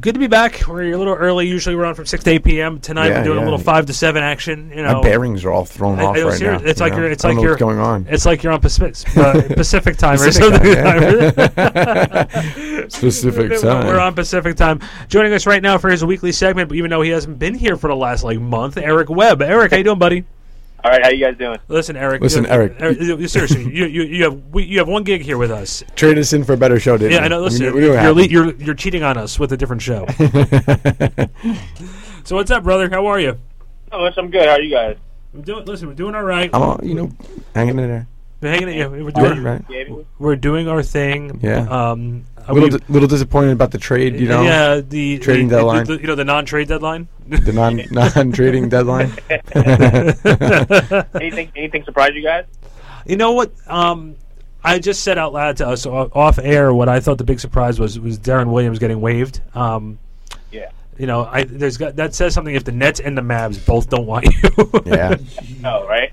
M: Good to be back. We're a little early. Usually we're on from six to eight p.m. Tonight
O: Yeah,
M: we're doing
O: yeah.
M: a little five to seven action. You know,
O: My bearings are all thrown
M: I-
O: off
M: I
O: right
M: here-
O: now.
M: It's
O: you
M: like
O: know?
M: you're. It's like you're
O: going on.
M: It's like you're on Pacific uh, Pacific time or something.
O: Pacific time.
M: We're on Pacific time. Joining us right now for his weekly segment, but even though he hasn't been here for the last like month, Eric Webb. Eric, how you doing, buddy?
R: All right, how you guys doing?
M: Listen, Eric.
O: Listen,
M: you-
O: Eric.
M: you- you- seriously, you, you, you have we, you have one gig here with us.
O: Trade us in for a better show, didn't
M: Yeah,
O: you?
M: I know. Listen,
O: knew- we knew it
M: you're, le- you're you're cheating on us with a different show. so what's up, brother? How are you?
R: Not much. I'm good. How are you guys?
M: I'm doing. Listen, we're doing all right.
O: I'm all, you know, hanging in there.
M: We're hanging in. Yeah, we're doing.
O: right.
M: We're doing our thing.
O: Yeah.
M: Um.
O: A little,
M: we-
O: di- little disappointed about the trade, you know.
M: Yeah. The
O: trading
M: the- the-
O: deadline.
M: the- you know the non-trade deadline.
O: the non non trading deadline.
R: anything anything surprise you guys?
M: You know what? Um, I just said out loud to us off air what I thought the big surprise was was Deron Williams getting waived. Um,
R: Yeah.
M: You know, I there's got that says something if the Nets and the Mavs both don't want you.
O: yeah.
R: Oh, right.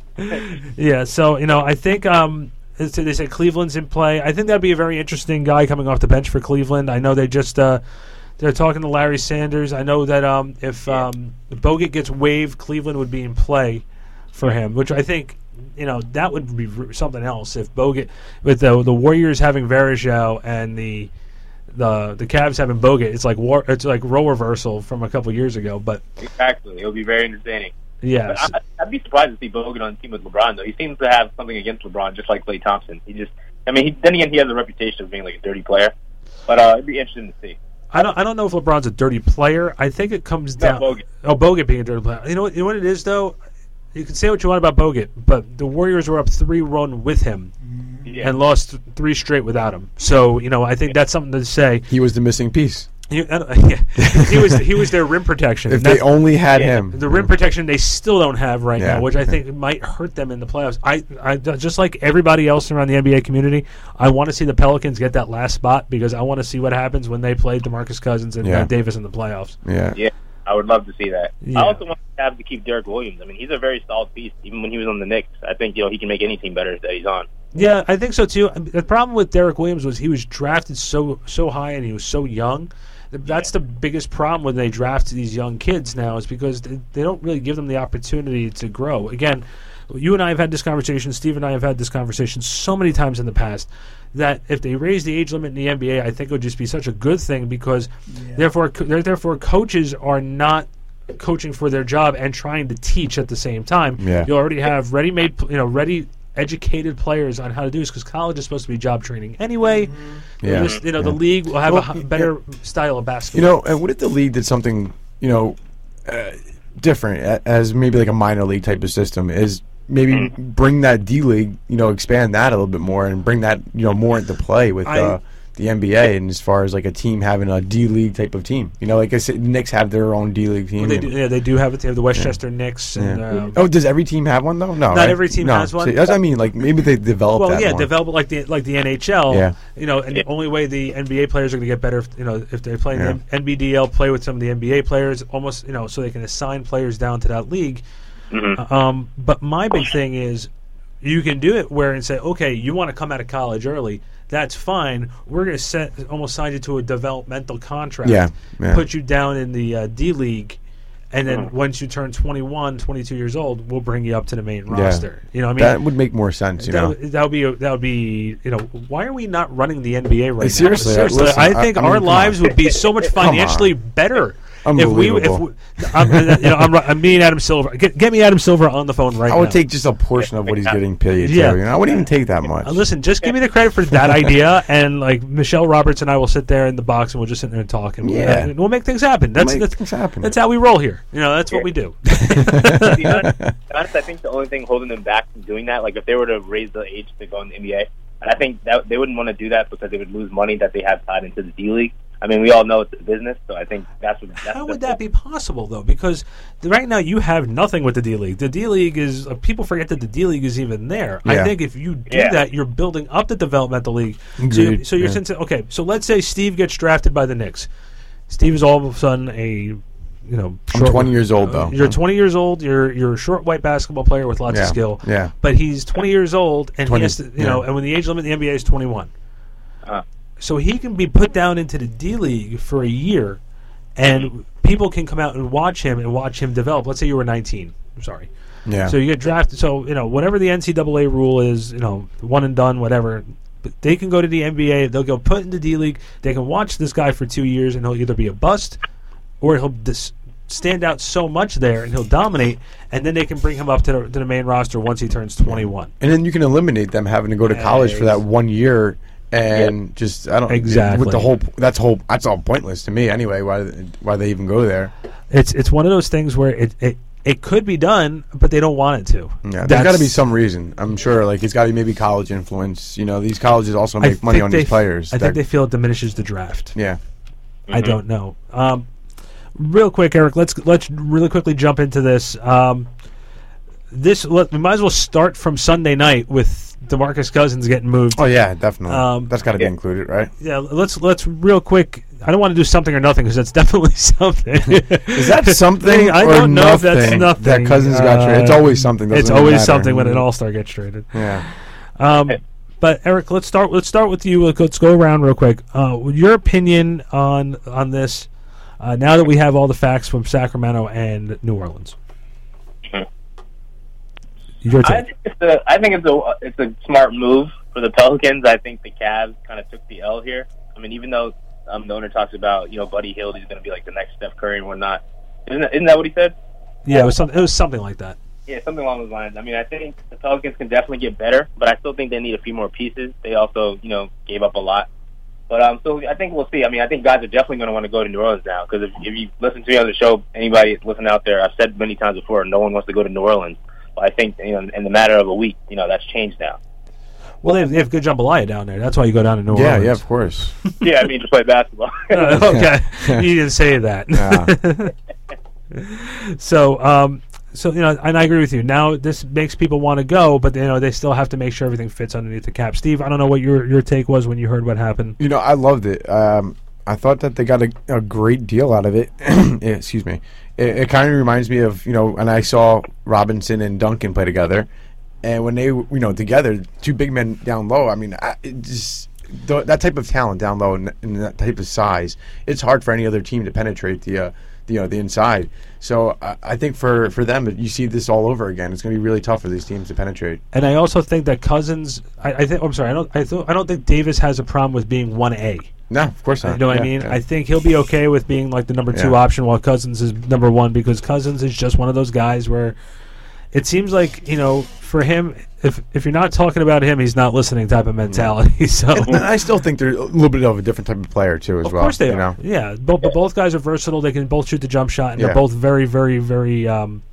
M: yeah. So you know, I think um, it's- they said Cleveland's in play. I think that'd be a very interesting guy coming off the bench for Cleveland. I know they just uh, they're talking to Larry Sanders. I know that um, if um, Bogut gets waived, Cleveland would be in play for him, which I think you know that would be something else if Bogut with the the Warriors having Varejao and the the the Cavs having Bogut. It's like war. It's like role reversal from a couple years ago. But
R: Exactly. It'll be very entertaining.
M: Yeah,
R: I, I'd be surprised to see Bogut on the team with LeBron, though. He seems to have something against LeBron, just like Klay Thompson. He just, I mean, he, then again, he has a reputation of being like a dirty player. But uh, it'd be interesting to see.
M: I don't. I don't know if LeBron's a dirty player. I think it comes
R: No,
M: down.
R: Bogut.
M: Oh, Bogut being a dirty player. You know what? You know what it is though. You can say what you want about Bogut, but the Warriors were up three one with him,
R: Yeah.
M: and lost three straight without him. So you know, I think that's something to say.
O: He was the missing piece.
M: You, I yeah, he was he was their rim protection.
O: If they only had him.
M: the rim protection they still don't have right
O: Yeah.
M: now, which I think might hurt them in the playoffs. I, I just like everybody else around the NBA community, I want to see the Pelicans get that last spot because I want to see what happens when they play DeMarcus Cousins and
O: Yeah.
M: Davis in the playoffs.
O: Yeah.
R: Yeah, I would love to see that.
M: Yeah.
R: I also want to have to keep Derrick Williams. I mean, he's a very solid piece. Even when he was on the Knicks, I think you know he can make any team better that he's on.
M: Yeah, I think so too. The problem with Derrick Williams was he was drafted so so high and he was so young. That's the biggest problem when they draft these young kids now is because they, they don't really give them the opportunity to grow. Again, you and I have had this conversation. Steve and I have had this conversation so many times in the past that if they raise the age limit in the NBA, I think it would just be such a good thing because therefore co- therefore coaches are not coaching for their job and trying to teach at the same time.
O: Yeah.
M: You already have ready-made, you know, ready educated players on how to do this because college is supposed to be job training anyway.
O: Yeah.
M: Just, you know, the league will have
O: Well,
M: a h- better style of basketball.
O: You know, and what if the league did something, you know, uh, different a- as maybe like a minor league type of system? Is maybe
M: Mm.
O: bring that D league, you know, expand that a little bit more and bring that, you know, more into play with
M: I-
O: uh, the NBA and as far as like a team having a D league type of team. You know, like I said, Knicks have their own D league team.
M: Well, they do, yeah, they do have it. They have the Westchester Knicks. And,
O: Yeah.
M: um,
O: oh, does every team have one though? No,
M: Not
O: right?
M: every team
O: No.
M: has one.
O: See, that's what I mean. Like maybe they develop
M: well,
O: that
M: yeah,
O: more.
M: develop like the like the NHL.
O: Yeah.
M: You know, and the only way the NBA players are going to get better, if, you know, if they play playing
O: Yeah.
M: the NBDL, play with some of the NBA players, almost, you know, so they can assign players down to that league.
R: Mm-hmm.
M: Um, but my big thing is, you can do it where and say, okay, you want to come out of college early. That's fine. We're going to set almost sign you to a developmental contract.
O: Yeah, yeah.
M: Put you down in the uh, D League, and then
O: Mhm.
M: once you turn 21, 22 years old, we'll bring you up to the main
O: Yeah.
M: roster. You know, I mean,
O: that would make more sense. You
M: that,
O: know,
M: would- that would be that would be you know why are we not running the NBA right now?
O: seriously,
M: seriously
O: listen,
M: I think
O: I- I mean,
M: our lives
O: on.
M: would be so much financially better. If we, if we, I'm, uh, you know, I'm, ri- I'm me and Adam Silver. Get, get me Adam Silver on the phone right now.
O: I would
M: now.
O: take just a portion of what he's getting paid.
M: Yeah.
O: Yeah, you know? I wouldn't even take that much.
M: Uh, listen, just give me the credit for that idea, and like Michele Roberts and I will sit there in the box and we'll just sit there and talk, and, we'll,
O: Yeah.
M: we'll make things happen. That's
O: make
M: that's,
O: things happen.
M: that's how we roll here. You know, that's what we do.
R: To be honest, to be honest, I think the only thing holding them back from doing that, like if they were to raise the age to go in the NBA, and I think that they wouldn't want to do that because they would lose money that they have tied into the D League. I mean, we all know it's a business, so I think that's what. That's
M: How would that be possible though? Because right now you have nothing with the D League. The D League is uh, people forget that the D League is even there. I think if you do
R: Yeah.
M: that, you're building up the developmental league. So, you, so you're
O: yeah.
M: saying, okay. So let's say Steve gets drafted by the Knicks. Steve is all of a sudden a you know.
O: I'm 20 years old, though.
M: You're 20 years old. You're you're a short white basketball player with lots of skill.
O: yeah.
M: But he's 20 years old, and
O: 20,
M: he has to, you know, and when the age limit in the NBA is 21
R: Uh,
M: so he can be put down into the D League for a year, and people can come out and watch him and watch him develop. Let's say you were 19. I'm sorry.
O: Yeah.
M: So you get drafted. So you know whatever the NCAA rule is, you know, one and done, whatever. But they can go to the NBA. They'll go put in the D League. They can watch this guy for two years, and he'll either be a bust, or he'll dis- stand out so much there, and he'll dominate. And then they can bring him up to the, to the main roster once he turns 21.
O: and then you can eliminate them having to go to college for that one year and just I don't
M: Exactly.
O: with the whole that's whole that's all pointless to me anyway. Why why they even go there?
M: It's it's one of those things where it it, it could be done, but they don't want it to.
O: Yeah, there's got to be some reason. I'm sure, like it's got to be maybe college influence. You know, these colleges also
M: I
O: make money on
M: they
O: these
M: f-
O: players.
M: I
O: that-
M: think they feel it diminishes the draft.
O: yeah.
M: I don't know. Um, real quick, Eric. Let's let's really quickly jump into this. Um, this let, we might as well start from Sunday night with Demarcus Cousins getting moved.
O: Oh yeah, definitely.
M: Um,
O: That's got to be included, right?
M: Yeah, let's let's real quick. I don't want to do something or nothing because that's definitely something.
O: Is that something
M: I
O: or
M: don't know if that's
O: nothing
M: nothing.
O: that Cousins got traded? It's always something,
M: It's
O: doesn't even
M: always
O: matter.
M: something when an All Star gets traded.
O: Yeah.
M: Um, but Eric, let's start. Let's start with you. Let's go around real quick. Uh, your opinion on on this uh, now that we have all the facts from Sacramento and New Orleans. Your
R: I think it's a, I think it's a, it's a smart move for the Pelicans. I think the Cavs kind of took the L here. I mean, even though um, the owner talks about you know Buddy Hield, he's going to be like the next Steph Curry and whatnot. Isn't that, isn't that what he said?
M: Yeah, it was something. It was something like that.
R: Yeah, something along those lines. I mean, I think the Pelicans can definitely get better, but I still think they need a few more pieces. They also, you know, gave up a lot. But um, so I think we'll see. I mean, I think guys are definitely going to want to go to New Orleans now because if, if you listen to me on the show, anybody listening out there, I've said many times before, no one wants to go to New Orleans. But I think you know, in the matter of a week, you know, that's changed now.
M: Well, they have, they have good jambalaya down there. That's why you go down to New
O: Yeah,
M: Orleans.
O: yeah, yeah, of course.
R: yeah, I mean, to play basketball.
M: Uh, okay, you didn't say that. so, um, so you know, and I agree with you. Now this makes people want to go, but you know they still have to make sure everything fits underneath the cap. Steve, I don't know what your your take was when you heard what happened.
O: You know, I loved it. Um, I thought that they got a, a great deal out of it. Yeah, excuse me. It, it kind of reminds me of you know, and I saw Robinson and Duncan play together, and when they you know together, two big men down low. I mean, I, just th- that type of talent down low and, and that type of size, it's hard for any other team to penetrate the. Uh, you know the inside. So I, I think for for them, you see this all over again. It's going to be really tough for these teams to penetrate.
M: And I also think that Cousins. I, I think. I'm sorry. I don't. I, th- I don't think Davis has a problem with being one A.
O: No, of course not.
M: You know what I mean?
O: yeah.
M: I think he'll be okay with being like the number two
O: Yeah.
M: option while Cousins is number one because Cousins is just one of those guys where it seems like you know for him, if if you're not talking about him, he's not listening type of mentality. So
O: And I still think they're a little bit of a different type of player too, as
M: Of
O: well.
M: Of course they
O: you
M: are.
O: Know?
M: Yeah, both but both guys are versatile. They can both shoot the jump shot, and
O: Yeah.
M: they're both very, very, very, um,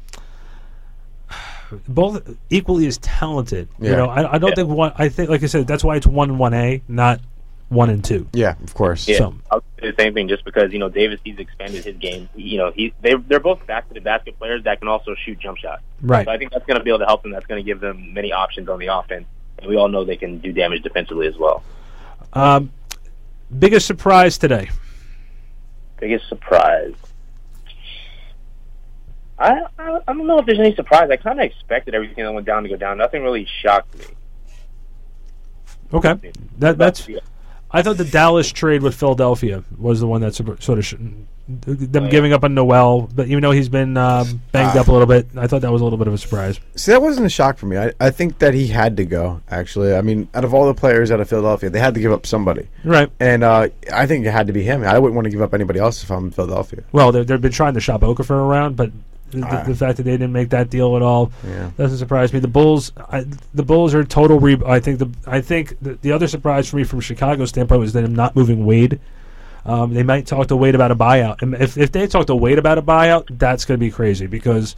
M: both equally as talented. You know, I, I don't think one. I think, like I said, that's why it's one one A, not one and two.
O: Yeah, of course.
R: Yeah,
M: So-
R: I'll say the same thing. Just because you know Davis, he's expanded his game. You know, he they they're both basket to basket players that can also shoot jump shots.
M: Right.
R: So I think that's going to be able to help them. That's going to give them many options on the offense, and we all know they can do damage defensively as well.
M: Um, biggest surprise today.
R: Biggest surprise. I, I I don't know if there's any surprise. I kind of expected everything that went down to go down. Nothing really shocked me.
M: Okay, that that's. I thought the Dallas trade with Philadelphia was the one that sort of sh- them giving up on Noel, but even though he's been um, banged
O: Ah.
M: up a little bit, I thought that was a little bit of a surprise.
O: See, that wasn't a shock for me. I, I think that he had to go. Actually, I mean, out of all the players out of Philadelphia, they had to give up somebody,
M: Right.
O: And uh, I think it had to be him. I wouldn't want to give up anybody else if I'm in Philadelphia.
M: Well, they- they've been trying to shop Okafor around, but the, the-
O: Ah.
M: the fact that they didn't make that deal at all
O: Yeah.
M: doesn't surprise me. The Bulls, I, the Bulls are total. Re- I think the I think the, the other surprise for me from Chicago's standpoint was them not moving Wade. Um, they might talk to Wade about a buyout, and if if they talk to Wade about a buyout, that's going to be crazy because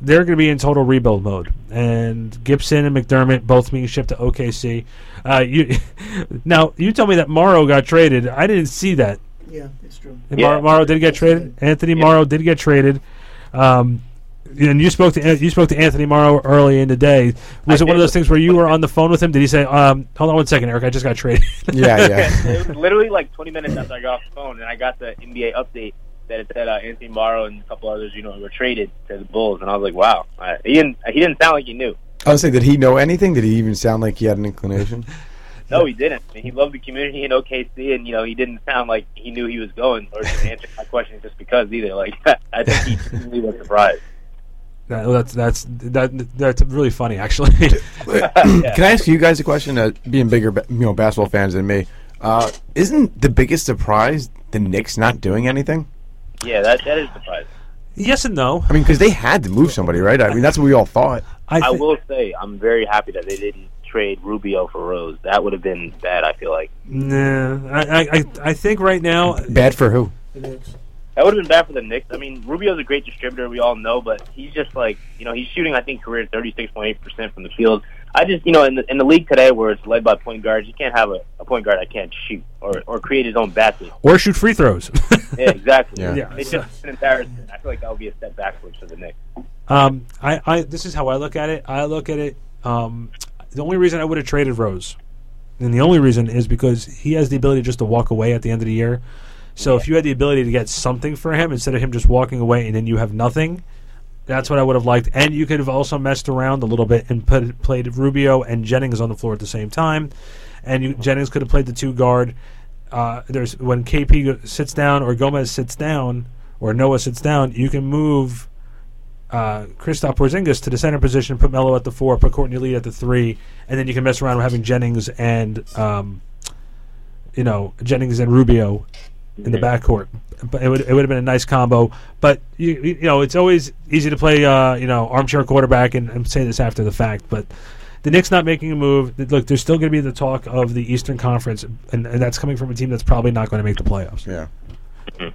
M: they're going to be in total rebuild mode. And Gibson and McDermott both being shipped to OKC. Uh, you now you tell me that Morrow got traded. I didn't see that.
S: Yeah, it's true.
M: And Mar- Morrow did get traded. Anthony Morrow did get traded. Um, and you spoke to you spoke to Anthony Morrow early in the day. Was it one of those things where you were on the phone with him? Did he say, um, "Hold on one second, Eric, I just got traded"? Yeah, yeah.
R: it was literally like 20 minutes after I got off the phone, and I got the NBA update that it said uh, Anthony Morrow and a couple others, you know, were traded to the Bulls, and I was like, wow. Uh, he didn't. He didn't sound like he knew.
O: I was saying, did he know anything? Did he even sound like he had an inclination?
R: No, he didn't. I mean, he loved the community in OKC, and you know, he didn't sound like he knew he was going or just answered my question just because either. Like, I think he truly was surprised.
M: That- that's that's that that's really funny, actually.
O: Can I ask you guys a question? Uh, being bigger, you know, basketball fans than me, uh, isn't the biggest surprise the Knicks not doing anything?
R: Yeah, that that is surprising.
M: yes and no.
O: I mean, because they had to move somebody, right? I mean, that's what we all thought.
R: I, will say, I'm very happy that they didn't trade Rubio for Rose. That would have been bad. I feel like
M: Nah, I, I I think right now
O: Bad for who?
R: that would have been bad for the Knicks. I mean, Rubio's a great distributor, we all know, but he's just like you know, he's shooting I think career 36.8 percent from the field. I just you know, in the in the league today where it's led by point guards, you can't have a, a point guard that can't shoot or or create his own basket.
M: or shoot free throws.
R: Yeah, exactly.
M: Yeah. Yeah.
R: It's just an embarrassment. I feel like that would be a step backwards for the Knicks.
M: Um, I, I this is how I look at it. I look at it. Um, the only reason I would have traded Rose, and the only reason is because he has the ability just to walk away at the end of the year. So if you had the ability to get something for him instead of him just walking away and then you have nothing, that's what I would have liked. And you could have also messed around a little bit and put played Rubio and Jennings on the floor at the same time, and you, Jennings could have played the two guard. Uh, there's when KP sits down or Gomez sits down or Noah sits down, you can move uh, Kristaps Porzingis to the center position, put Melo at the four, put Courtney Lee at the three, and then you can mess around with having Jennings and um, you know Jennings and Rubio in the backcourt. But it would it would have been a nice combo. But you you know it's always easy to play uh, you know armchair quarterback and, and say this after the fact, but. The Knicks not making a move. Look, there's still going to be the talk of the Eastern Conference, and, and that's coming from a team that's probably not going to make the playoffs.
O: Yeah.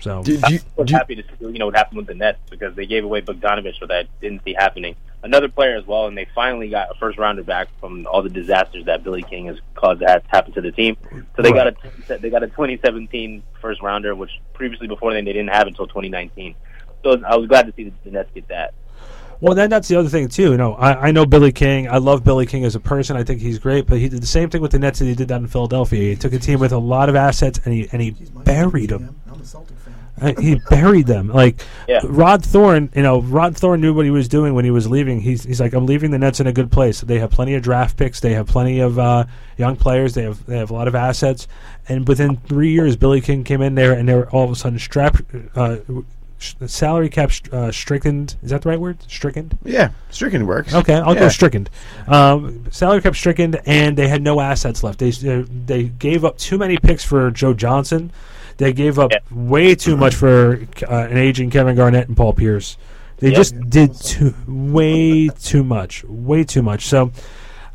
M: So
R: I was happy to see you know what happened with the Nets because they gave away Bogdanovic, so that didn't see happening. Another player as well, and they finally got a first rounder back from all the disasters that Billy King has caused that happen to the team. So they got a they got a 2017 first rounder, which previously before then they didn't have until 2019. So I was glad to see the, the Nets get that.
M: Well, then that's the other thing too. You know, I, I know Billy King. I love Billy King as a person. I think he's great. But he did the same thing with the Nets that he did down in Philadelphia. He took a team with a lot of assets and he and he buried them. Uh, he buried them. Like Rod Thorn, you know, Rod Thorn knew what he was doing when he was leaving. He's he's like, I'm leaving the Nets in a good place. They have plenty of draft picks. They have plenty of uh, young players. They have they have a lot of assets. And within three years, Billy King came in there, and they were all of a sudden strapped. Uh, sh- salary cap st- uh, stricken. Is that the right word? Stricken.
O: Yeah, stricken works.
M: Okay, I'll
O: Yeah.
M: go stricken. Um, salary cap stricken, and they had no assets left. They uh, they gave up too many picks for Joe Johnson. They gave up way too much for uh, an aging Kevin Garnett and Paul Pierce. They
R: Yep.
M: just did too, way too much, way too much. So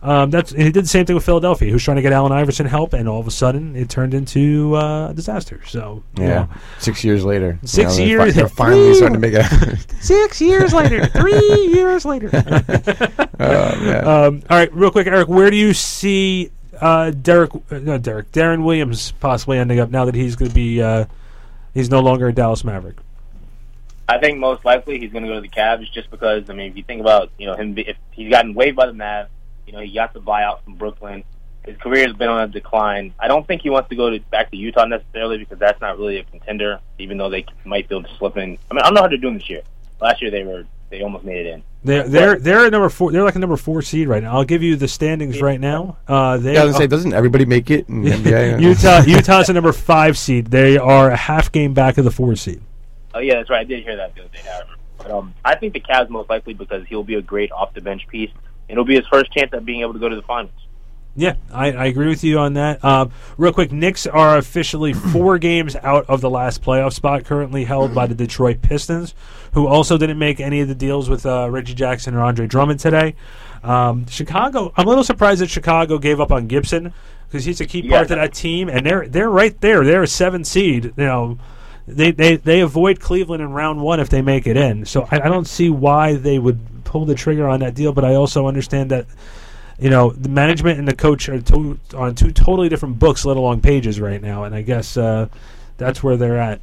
M: um, that's and he did the same thing with Philadelphia. He was trying to get Allen Iverson help, and all of a sudden it turned into uh, a disaster. So you
O: Yeah.
M: know,
O: Six years later. you
M: Six
O: know, they're fi-
M: years-
O: they're finally
M: Three-
O: starting to make it.
M: Six years later, three years later.
O: man.
M: um, all right, real quick, Eric, where do you see uh, Derek? Uh, no, Derek. Deron Williams possibly ending up now that he's going to be uh, he's no longer a Dallas Maverick.
R: I think most likely he's going to go to the Cavs just because I mean, if you think about you know him, if he's gotten waived by the Mavs, you know he got the buyout from Brooklyn. His career has been on a decline. I don't think he wants to go to, back to Utah necessarily because that's not really a contender. Even though they might be able to slip in. I mean, I don't know how they're doing this year. Last year they were they almost made it in.
M: They're they're they're at number four. They're like a number four seed right now. I'll give you the standings right now. Uh, they
O: Yeah, I was gonna say, doesn't everybody make it in NBA?
M: Utah Utah's a number five seed. They are a half game back of the four seed.
R: Oh yeah, that's right. I did hear that the other day. I. But um, I think the Cavs most likely because he'll be a great off the bench piece. It'll be his first chance at being able to go to the finals.
M: Yeah, I, I agree with you on that. Um, real quick, Knicks are officially four games out of the last playoff spot, currently held by the Detroit Pistons, who also didn't make any of the deals with uh, Reggie Jackson or Andre Drummond today. Um, Chicago, I'm a little surprised that Chicago gave up on Gibson because he's a key part
R: Yeah.
M: of that team, and they're they're right there. They're a seven seed. You know, they they they avoid Cleveland in round one if they make it in. So I, I don't see why they would pull the trigger on that deal, but I also understand that you know the management and the coach are to, on two totally different books, let alone pages right now, and I guess uh, that's where they're at.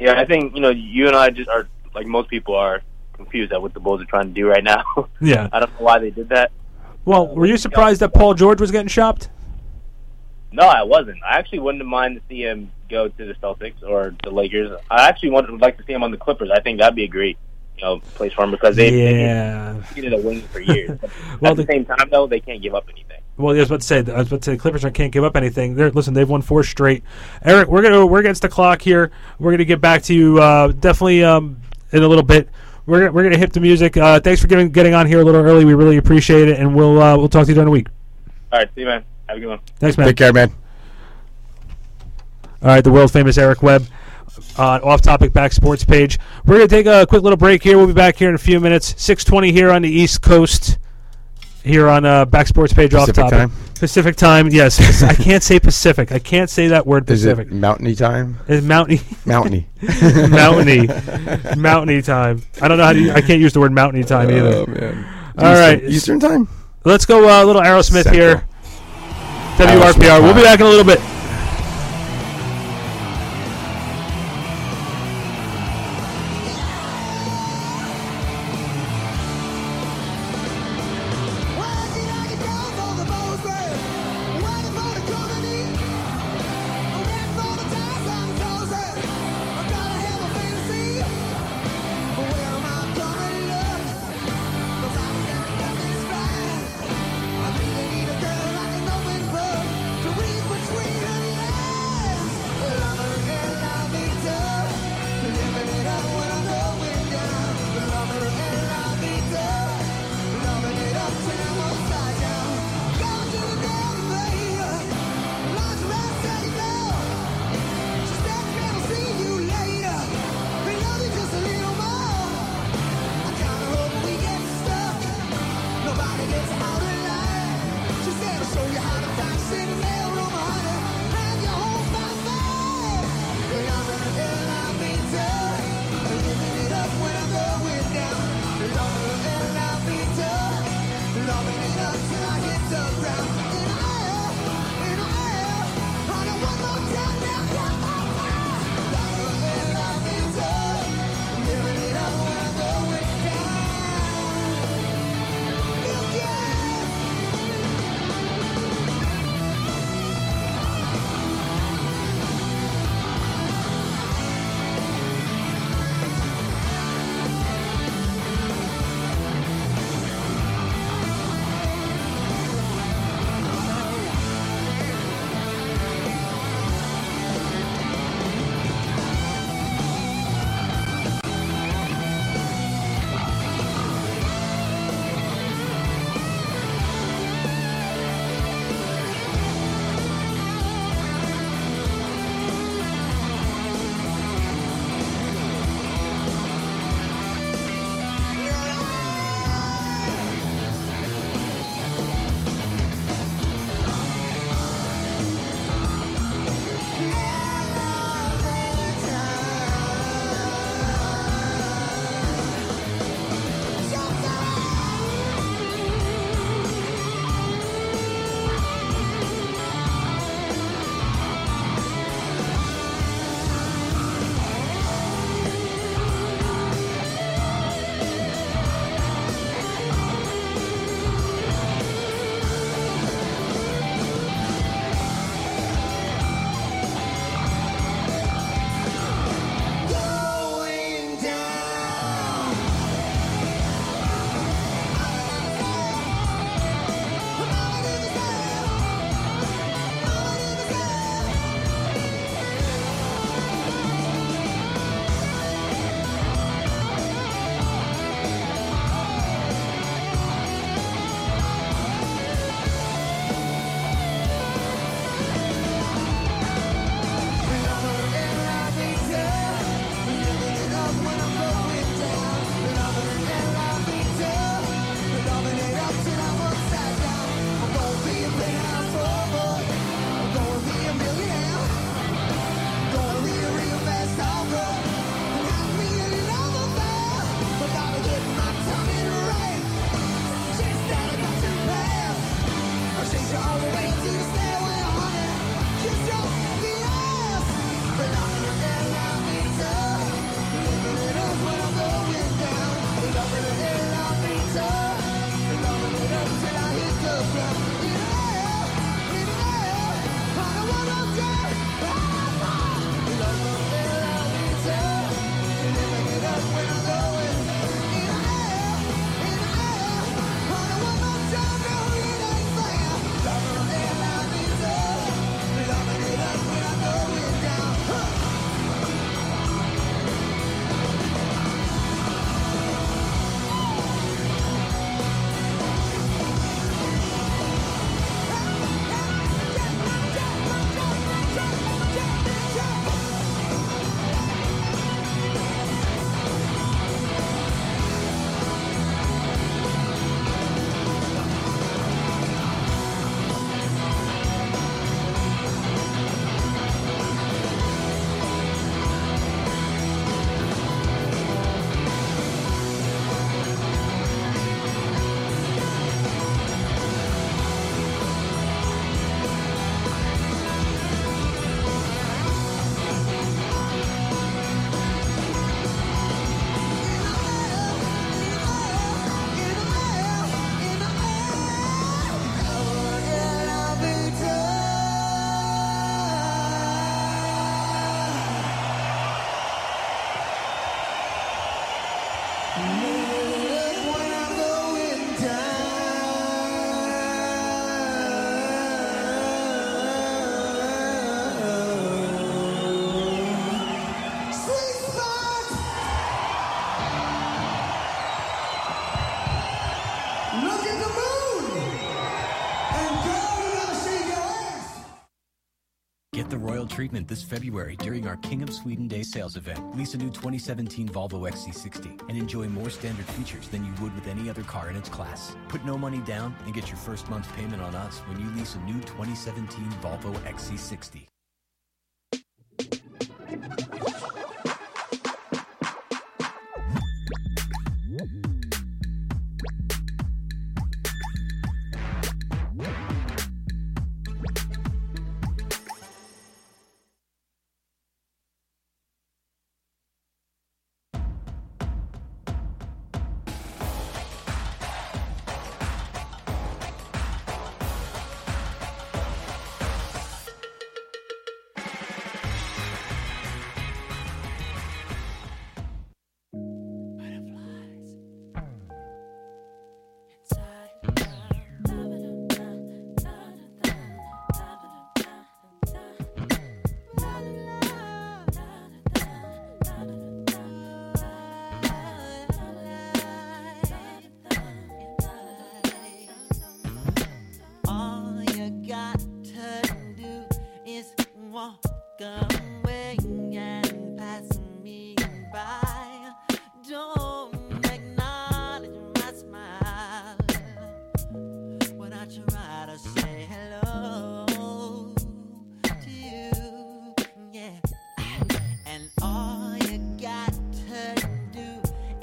R: Yeah, I think you know you and I just are like most people are confused at what the Bulls are trying to do right now.
M: Yeah.
R: I don't know why they did that.
M: Well, were you surprised that Paul George was getting shopped?
R: No, I wasn't. I actually wouldn't mind to see him go to the Celtics or the Lakers. I actually would would like to see him on the Clippers. I think that'd be a great you know place for him because they've
M: Yeah.
R: they've needed a wing for years.
M: Well,
R: at the,
M: the-
R: same time, though, they can't give up anything.
M: Well, I was about to say, I was about to say, the Clippers can't give up anything. They're, listen, they've won four straight. Eric, we're gonna we're against the clock here. We're gonna get back to you uh, definitely um, in a little bit. We're gonna, we're gonna hit the music. Uh, thanks for getting getting on here a little early. We really appreciate it, and we'll uh, we'll talk to you during the week.
R: All right, see you, man. Have a good one.
M: Thanks, man.
O: Take care, man.
M: All right, the world famous Eric Webb on Off Topic Back Sports page. We're going to take a quick little break here. We'll be back here in a few minutes. 620 here on the East Coast, here on uh, Back Sports page
O: Pacific
M: Off Topic.
O: time?
M: Pacific time, yes. I can't say Pacific. I can't say that word
O: Is it
M: Pacific.
O: mountainy time?
M: It's mountainy.
O: Mountainy.
M: mountainy. mountainy time. I don't know how to. I can't use the word mountainy time either.
O: Oh, man.
M: All right.
O: Eastern- Eastern time?
M: Let's go uh, a little Aerosmith
O: Central.
M: here. WRPR. We'll be back in a little bit.
S: Treatment this February during our King of Sweden Day sales event. Lease a new 2017 Volvo XC60 and enjoy more standard features than you would with any other car in its class. Put no money down and get your first month's payment on us when you lease a new 2017 Volvo XC60.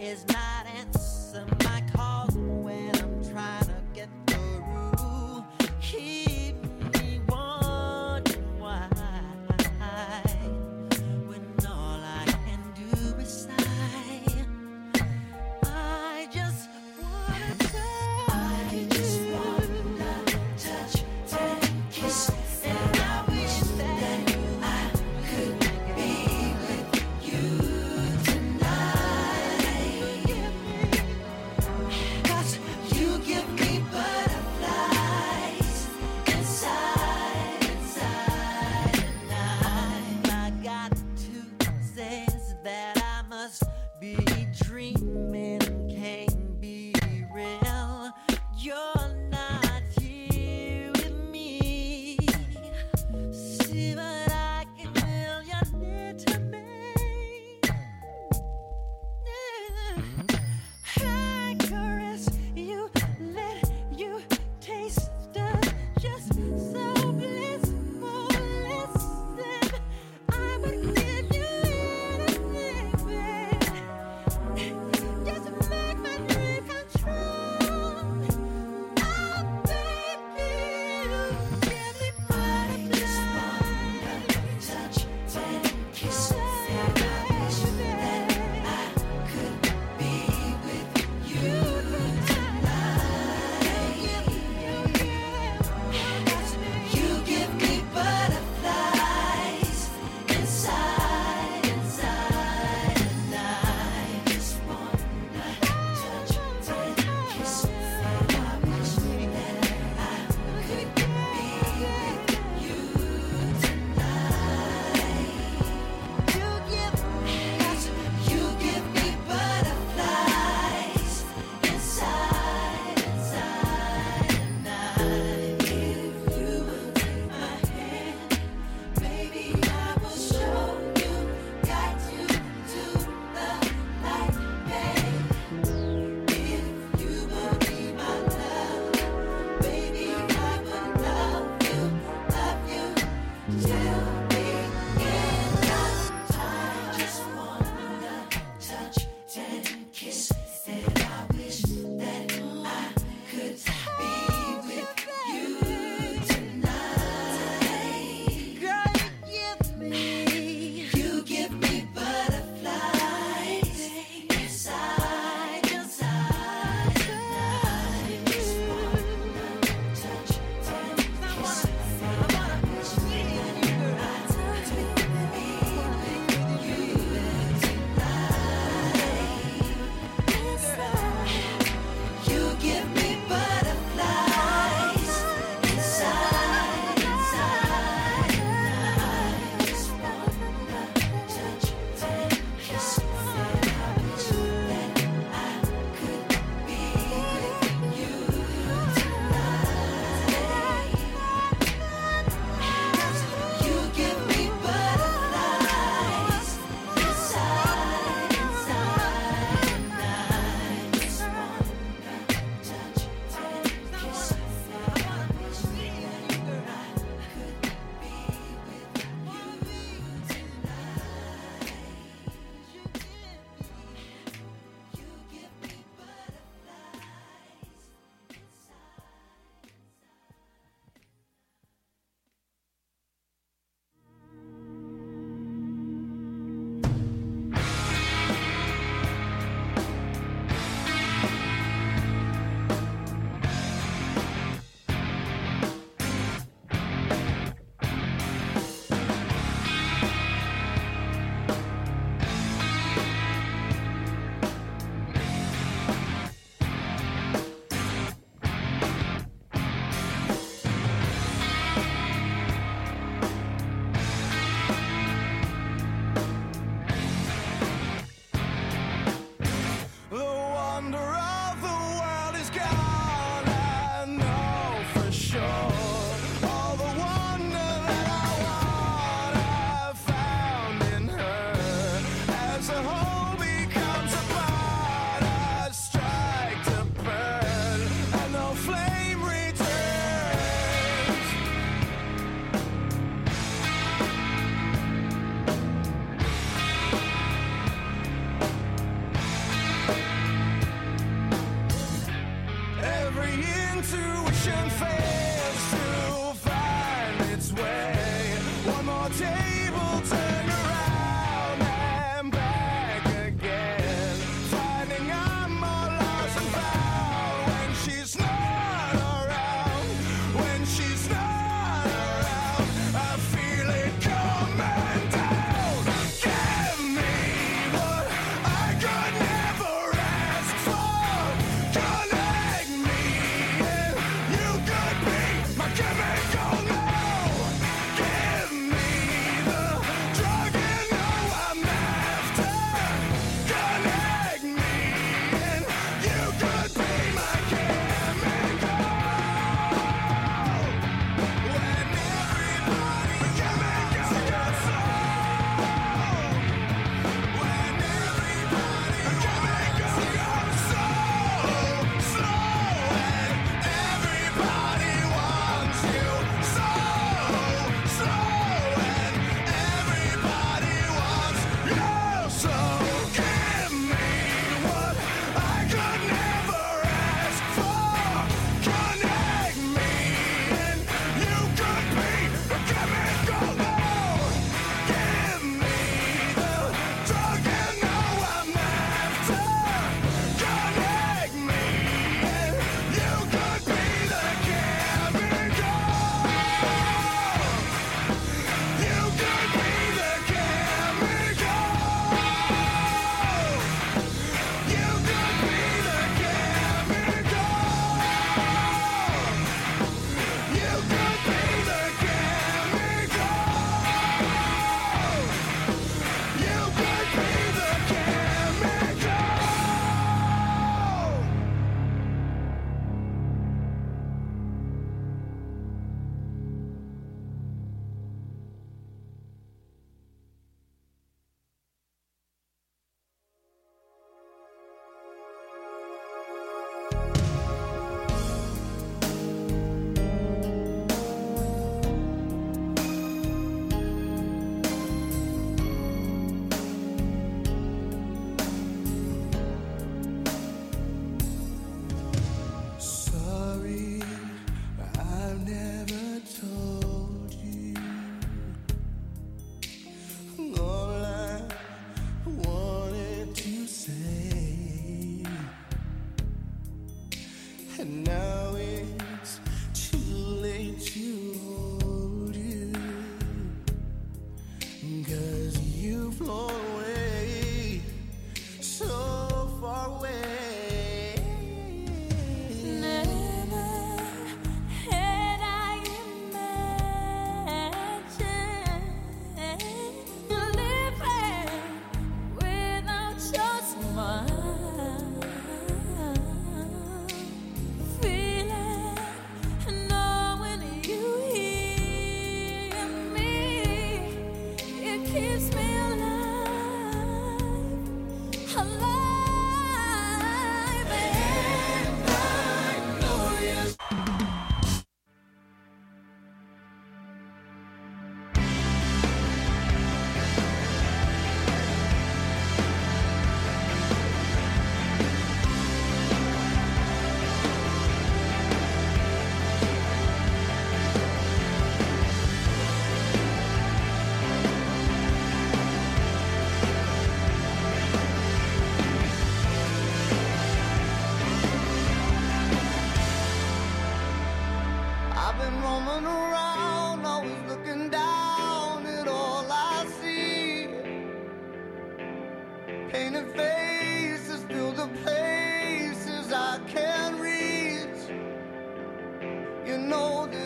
P: is not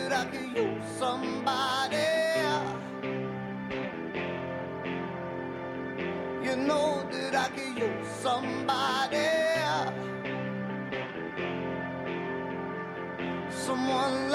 P: that I could use somebody. You know that I could use somebody. Someone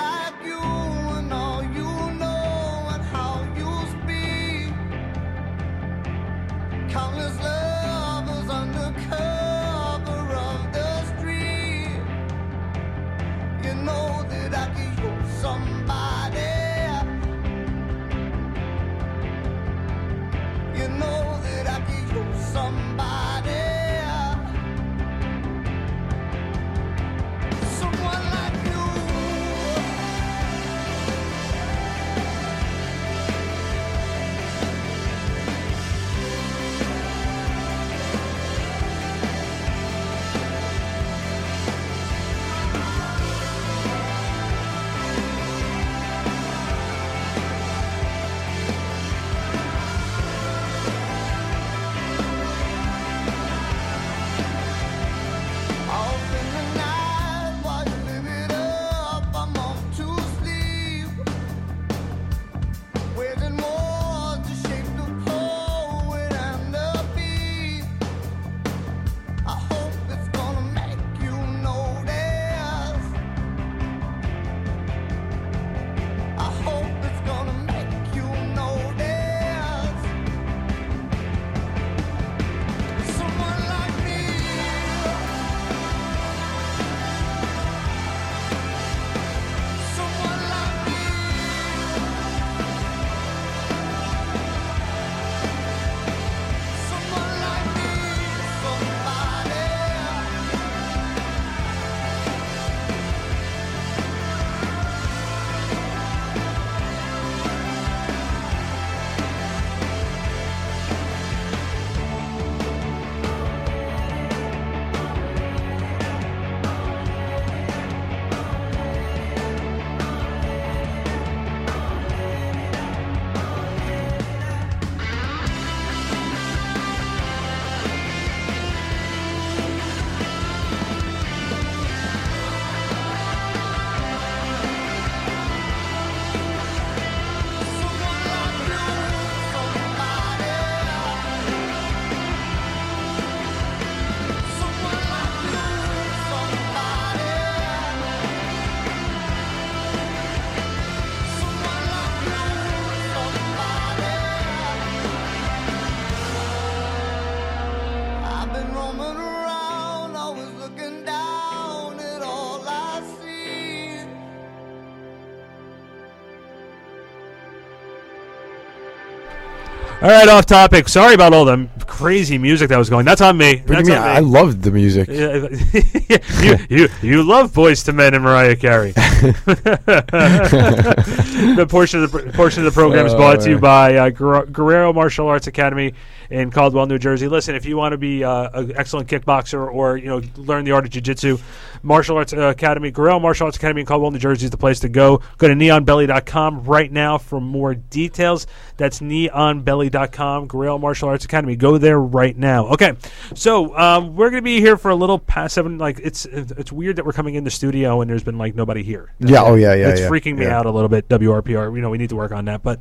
M: All right, off topic. Sorry about all the crazy music that was going. That's on me. That's
O: mean?
M: on me.
O: I loved the music.
M: You, you you love Boyz II Men and Mariah Carey. the portion of the portion of the program is brought to you by uh, Guer- Guerrero Martial Arts Academy in Caldwell, New Jersey. Listen, if you want to be uh, an excellent kickboxer or you know learn the art of jiu-jitsu, Martial Arts uh, Academy, Guerrero Martial Arts Academy in Caldwell, New Jersey is the place to go. Go to neonbelly.com right now for more details. That's neonbelly.com, Guerrero Martial Arts Academy. Go there right now. Okay, so um, we're going to be here for a little past seven. Like it's it's weird that we're coming in the studio and there's been like nobody here.
O: Yeah, oh, yeah, yeah,
M: It's
O: yeah,
M: freaking me
O: yeah.
M: out a little bit. WRPR, you know, we need to work on that. But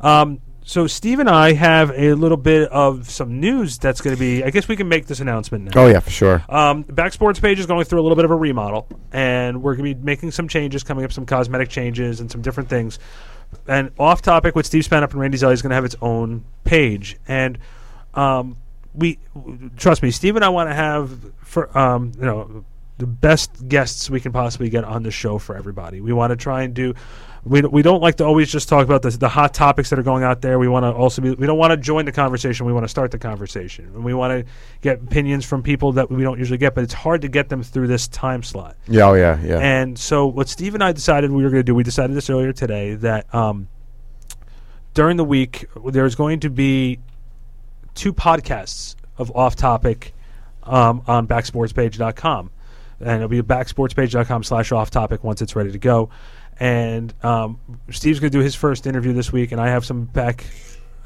M: um, so Steve and I have a little bit of some news that's going to be. I guess we can make this announcement now.
O: Oh, yeah, for sure.
M: Um, Back Sports page is going through a little bit of a remodel, and we're going to be making some changes, coming up some cosmetic changes and some different things. And off topic with Steve Spanup and Randy Zelli is going to have its own page, and um, we trust me, Steve and I want to have for um, you know the best guests we can possibly get on the show for everybody. We want to try and do. We, we don't like to always just talk about the, the hot topics that are going out there. We want to also be. We don't want to join the conversation. We want to start the conversation, and we want to get opinions from people that we don't usually get. But it's hard to get them through this time slot.
O: Yeah, oh, yeah, yeah.
M: And so, what Steve and I decided we were going to do, we decided this earlier today that um, during the week there's going to be two podcasts of off topic um, on backsportspage.com. And it'll be backsportspage.com slash off topic once it's ready to go. And um, Steve's going to do his first interview this week, and I have some back,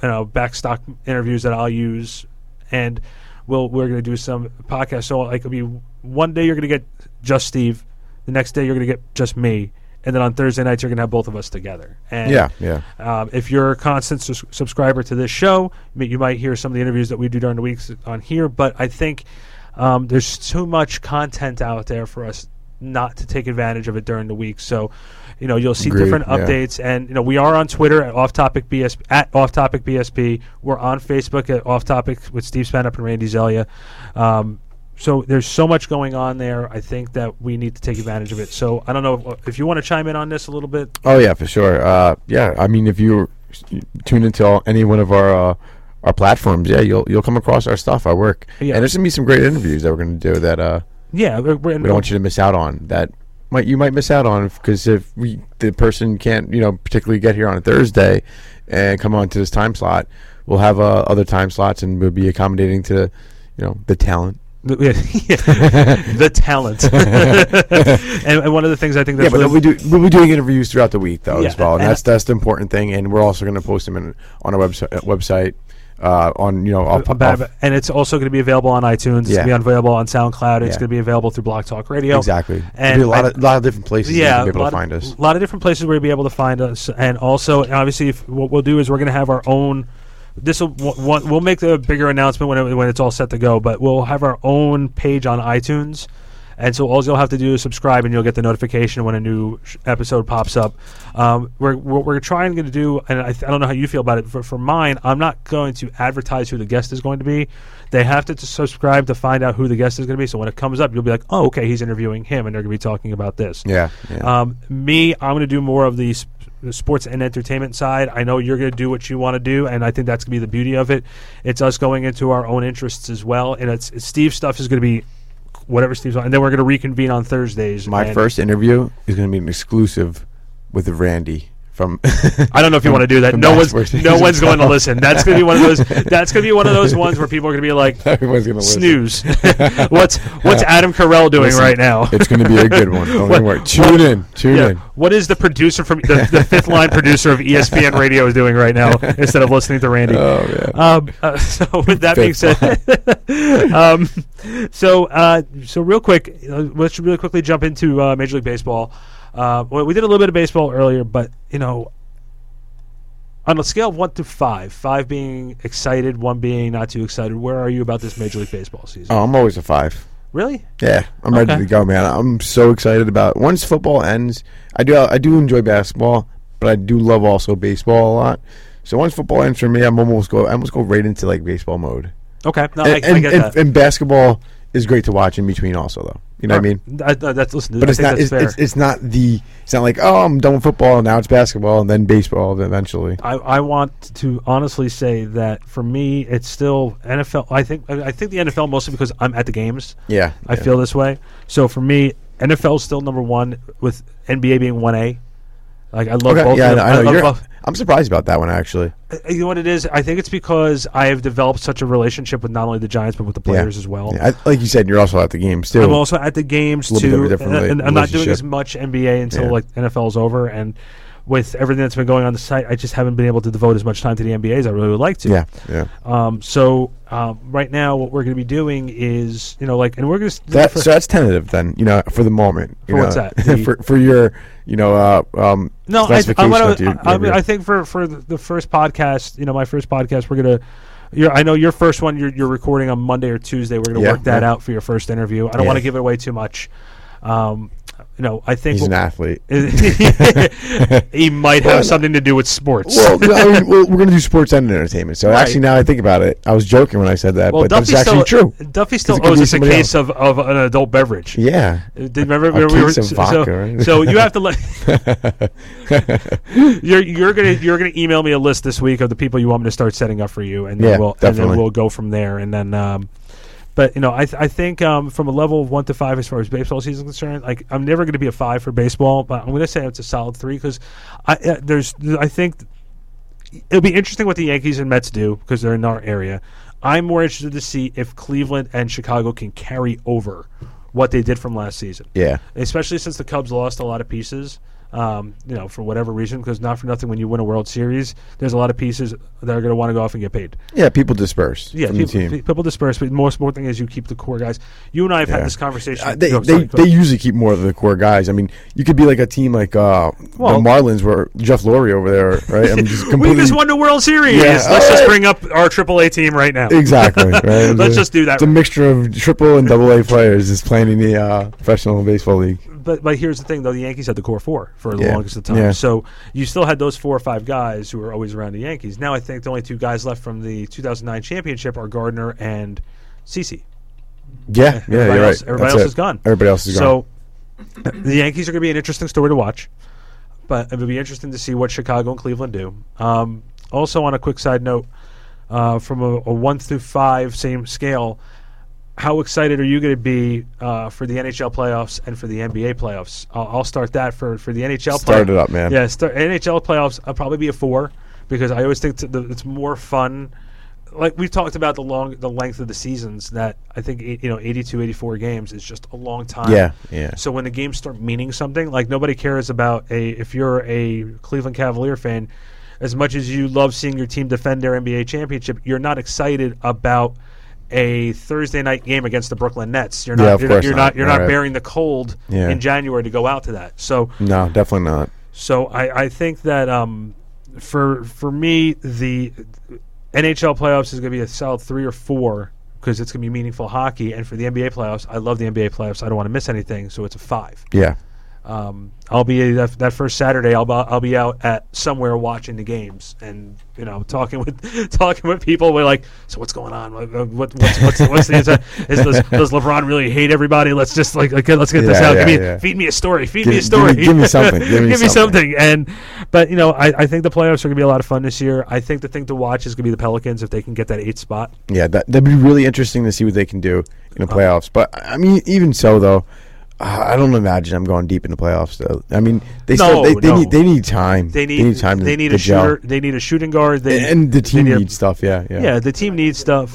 M: you know, back stock interviews that I'll use. And we'll, we're going to do some podcasts. So, like, it'll be one day you're going to get just Steve, the next day you're going to get just me. And then on Thursday nights, you're going to have both of us together. And
O: Yeah, yeah.
M: um, if you're a constant sus- subscriber to this show, you you might hear some of the interviews that we do during the weeks on here. But I think um, there's too much content out there for us not to take advantage of it during the week. So, you know, you'll see
O: Agreed,
M: different
O: yeah.
M: updates, and you know, we are on Twitter at Off Topic BS at Off Topic BSP. We're on Facebook at Off Topic with Steve Spanup and Randy Zelia. Um, so there's so much going on there. I think that we need to take advantage of it. So I don't know if, if you want to chime in on this a little bit.
O: Oh yeah, for sure. Uh, yeah, I mean, if you tune into all- any one of our uh, our platforms, yeah, you'll you'll come across our stuff, our work,
M: Yeah.
O: and there's gonna be some great interviews that we're gonna do that uh,
M: Yeah,
O: we don't want you to miss out on. That might you might miss out on because if we the person can't you know particularly get here on a Thursday and come on to this time slot, we'll have uh, other time slots and we'll be accommodating to you know the talent.
M: The, talent. and, and one of the things I think
O: yeah, but
M: really
O: we'll be, do, we'll be doing interviews throughout the week though
M: Yeah,
O: as well, and,
M: and
O: that's that's the important thing. And we're also going to post them in, on our website website uh, on you know off, off-
M: and it's also going to be available on iTunes. It's
O: Yeah.
M: going to be available on SoundCloud. It's
O: Yeah.
M: going to be available through Blog Talk Radio.
O: Exactly.
M: And
O: be a lot
M: I-
O: of lot of different places
M: Yeah,
O: be able
M: a
O: to
M: lot
O: find
M: of,
O: us.
M: A lot of different places where you'll be able to find us, and also, obviously, if what we'll do is we're going to have our own. This will we'll make the bigger announcement when it, when it's all set to go, but we'll have our own page on iTunes. And so all you'll have to do is subscribe, and you'll get the notification when a new sh- episode pops up. Um, we're what we're trying to do, and I, th- I don't know how you feel about it. For, for mine, I'm not going to advertise who the guest is going to be. They have to, to subscribe to find out who the guest is going to be. So when it comes up, you'll be like, "Oh, okay, he's interviewing him, and they're going to be talking about this."
O: Yeah, yeah.
M: Um, me, I'm going to do more of the sp- the sports and entertainment side. I know you're going to do what you want to do, and I think that's going to be the beauty of it. It's us going into our own interests as well, and it's, it's Steve's stuff is going to be whatever Steve's on, and then we're going to reconvene on Thursdays.
O: My
M: and-
O: first interview is going to be an exclusive with Randy from.
M: I don't know if you want to do that. No one's no one's going to listen. That's going to be one of those. That's going to be one of those ones where people are going to be like,
O: Everyone's gonna
M: snooze. what's what's Adam Carell doing
O: Listen,
M: right now?
O: it's gonna be a good one. Don't
M: What-
O: worry. Tune in. Tune
M: yeah,
O: in.
M: What is the producer from the, the fifth line producer of ESPN Radio is doing right now instead of listening to Randy?
O: Oh, yeah.
M: Um, uh, so with that being said, um, so uh, so real quick, uh, let's really quickly jump into uh, Major League Baseball. Uh, well, we did a little bit of baseball earlier, but you know, on a scale of one to five, five being excited, one being not too excited, where are you about this Major League Baseball season?
O: Oh, I'm always a five.
M: Really?
O: Yeah, I'm ready to go, man. I'm so excited about once football ends. I do I do enjoy basketball, but I do love also baseball a lot. So once football ends for me, I'm almost go I almost go right into like baseball mode.
M: Okay, no,
O: and,
M: I, I
O: and- and basketball is great to watch in between. Also, though, you know what I mean.
M: Uh, I, I- that's listen.
O: But
M: I
O: it's not. It's, it's, it's not the. It's not like oh, I'm done with football. Now it's basketball and then baseball eventually.
M: I, I want to honestly say that for me, it's still NFL. I think I think the NFL mostly because I'm at the games.
O: Yeah,
M: I
O: yeah.
M: feel this way. So for me, NFL is still number one, with NBA being one A. Like I love
O: Okay,
M: both.
O: yeah,
M: of
O: I
M: them.
O: know. I know.
M: love
O: You're-
M: both.
O: I'm surprised about that one actually.
M: Uh, You know what it is? I think it's because I have developed such a relationship with not only the Giants but with the players
O: yeah.
M: as well.
O: Yeah, I, like you said, you're also at the games too.
M: I'm also at the games
O: A little bit
M: too,
O: of a
M: and, and I'm not doing as much NBA until
O: Yeah.
M: like NFL is over. And with everything that's been going on the site, I just haven't been able to devote as much time to the NBA as I really would like to.
O: Yeah, yeah.
M: Um, so um, right now, what we're going to be doing is, you know, like, and we're going to
O: That, so that's tentative then, you know, for the moment. You
M: For what's that?
O: For for your, you know, uh, um,
M: No, I, th- I,
O: classification your-
M: I, I, mean, I think for for the first podcast, you know, my first podcast, we're gonna. You're, I know your first one. You're, you're recording on Monday or Tuesday. We're gonna
O: Yeah,
M: work that
O: yeah.
M: out for your first interview. I don't
O: Yeah.
M: want to give it away too much. Um, you know, I think
O: He's an athlete.
M: he might have something to do with sports.
O: Well, I mean, well, we're going to do sports and entertainment. So
M: Right.
O: actually, now I think about it, I was joking when I said that,
M: well,
O: but
M: Duffy
O: that's actually
M: still,
O: true.
M: Duffy still owes us a case of, of an adult beverage.
O: Yeah.
M: Uh, Did, remember we were, so,
O: vodka, right?
M: so you have to let you're you're gonna you're gonna email me a list this week of the people you want me to start setting up for you, and then
O: Yeah,
M: we'll and then we'll go from there. And then, um, but you know, I th- I think um, from a level of one to five as far as baseball season is concerned, like I'm never going to be a five for baseball, but I'm going to say it's a solid three because I uh, there's I think it'll be interesting what the Yankees and Mets do because they're in our area. I'm more interested to see if Cleveland and Chicago can carry over what they did from last season.
O: Yeah.
M: especially since the Cubs lost a lot of pieces. Um, you know, for whatever reason, because not for nothing, when you win a World Series, there's a lot of pieces that are going to want to go off and get paid.
O: Yeah, people disperse
M: Yeah, people, people disperse, but the most important thing is you keep the core guys. You and I have
O: Yeah.
M: had this conversation.
O: Uh, they
M: No,
O: they,
M: sorry, go
O: they usually keep more of the core guys. I mean, you could be like a team like uh,
M: Well-
O: the Marlins, where Jeff Loria over there, right? I mean, just
M: we just won the World Series.
O: Yeah,
M: Let's just bring up our AAA team right now.
O: exactly. Right?
M: Let's just do that.
O: It's a mixture of triple and double A players just playing in the uh, professional baseball league.
M: But but here's the thing though: the Yankees had the core four for the
O: Yeah.
M: longest of time.
O: Yeah.
M: So you still had those four or five guys who were always around the Yankees. Now I think the only two guys left from the 2009 championship are Gardner and CC.
O: Yeah, yeah,
M: Everybody
O: you're
M: else,
O: right.
M: Everybody else is gone.
O: Everybody else is gone.
M: so, the Yankees are going to be an interesting story to watch, but it'll be interesting to see what Chicago and Cleveland do. Um, also, on a quick side note, uh, from a, a one through five same scale, how excited are you going to be uh, for the NHL playoffs and for the NBA playoffs? I'll, I'll start that for, for the NHL.
O: Start
M: play-
O: it up, man.
M: Yeah, start, NHL playoffs. I'll probably be a four because I always think t- the, it's more fun. Like we've talked about the long, the length of the seasons. That I think you know, 82, 84 games is just a long time.
O: Yeah, yeah.
M: So when the games start meaning something, like nobody cares about a if you're a Cleveland Cavalier fan, as much as you love seeing your team defend their NBA championship, you're not excited about a Thursday night game against the Brooklyn Nets. You're not.
O: Yeah, of
M: you're,
O: course
M: you're
O: not.
M: not. You're not
O: Right.
M: bearing the cold
O: Yeah.
M: in January to go out to that. So
O: No, definitely not.
M: so I, I think that um, for for me the NHL playoffs is going to be a solid three or four because it's going to be meaningful hockey, and for the NBA playoffs, I love the NBA playoffs. I don't want to miss anything, so it's a five.
O: Yeah.
M: Um, I'll be that, that first Saturday. I'll I'll be out at somewhere watching the games and you know talking with talking with people. We're like, so what's going on? What, what what's what's, what's the answer? Is does, does LeBron really hate everybody? Let's just like okay, let's get this out.
O: yeah,
M: give me
O: yeah.
M: feed me a story. Feed
O: Give-
M: me a
O: give
M: story.
O: me- give me something. Give me something.
M: something. And but you know, I, I think the playoffs are going to be a lot of fun this year. I think the thing to watch is going to be the Pelicans if they can get that eighth spot.
O: Yeah, that that'd be really interesting to see what they can do in the
M: Uh,
O: playoffs. But I mean, even so, though, I don't imagine I'm going deep in the playoffs. Though I mean, they still they, they
M: no.
O: need they need time.
M: They need,
O: time. To,
M: they need
O: to
M: a
O: gel.
M: shooter. They need a shooting guard. They,
O: and the team
M: need a-
O: needs stuff. Yeah, yeah.
M: Yeah, the team needs stuff.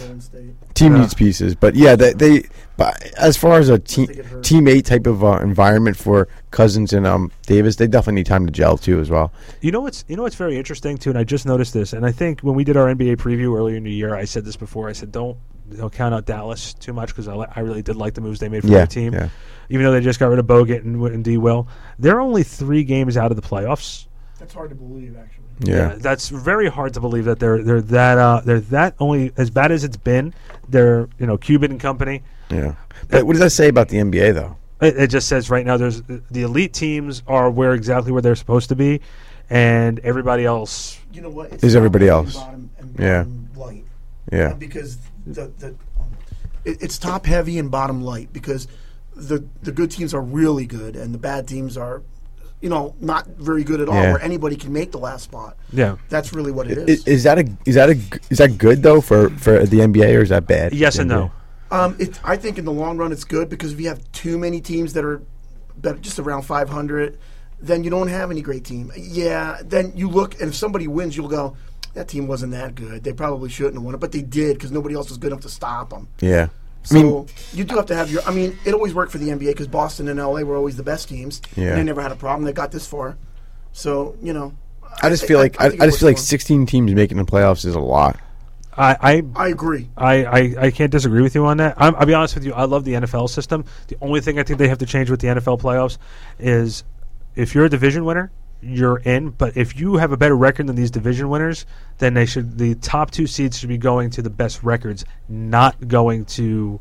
O: team
M: Yeah.
O: needs pieces. But yeah, they, they but as far as a team teammate type of uh, environment for Cousins and um Davis, they definitely need time to gel too as well.
M: You know what's you know what's very interesting too, and I just noticed this, and I think when we did our NBA preview earlier in the year, I said this before. I said don't you know, count out Dallas too much because I, li- I really did like the moves they made for
O: Yeah,
M: their team,
O: yeah.
M: even though they just got rid of Bogut and, and D. Will. They're only three games out of the playoffs.
T: That's hard to believe, actually.
O: Yeah.
M: that's very hard to believe that they're they're that uh, they're that only as bad as it's been. They're you know Cuban and company.
O: Yeah. But what does that say about the NBA though?
M: It, it just says right now there's the elite teams are where exactly where they're supposed to be, and everybody else.
T: You know what? It's
O: Is everybody else?
T: Bottom and
O: Yeah.
T: bottom light.
O: Yeah.
T: Because the the um, it, it's top heavy and bottom light because the the good teams are really good and the bad teams are, you know, not very good at all.
O: Yeah.
T: Where anybody can make the last spot.
M: Yeah.
T: that's really what it
O: I-
T: is.
O: Is, that a is that a g- is that good though for for the NBA or is that bad?
M: Yes and no.
T: Um, it, I think in the long run it's good because if you have too many teams that are that are just around 500, then you don't have any great team. Yeah, then you look and if somebody wins, you'll go, that team wasn't that good. They probably shouldn't have won it, but they did because nobody else was good enough to stop them.
O: Yeah.
T: So
O: I mean,
T: you do have to have your. I mean, it always worked for the NBA because Boston and LA were always the best teams.
O: Yeah.
T: and they never had a problem. They got this far. So you know,
O: I just feel like I,
T: think
O: I just feel like
T: works
O: 16 teams making the playoffs is a lot.
M: I, I
T: I agree.
M: I, I, I can't disagree with you on that. I'm, I'll be honest with you. I love the NFL system. The only thing I think they have to change with the NFL playoffs is if you're a division winner, you're in. But if you have a better record than these division winners, then they should the top two seeds should be going to the best records, not going to,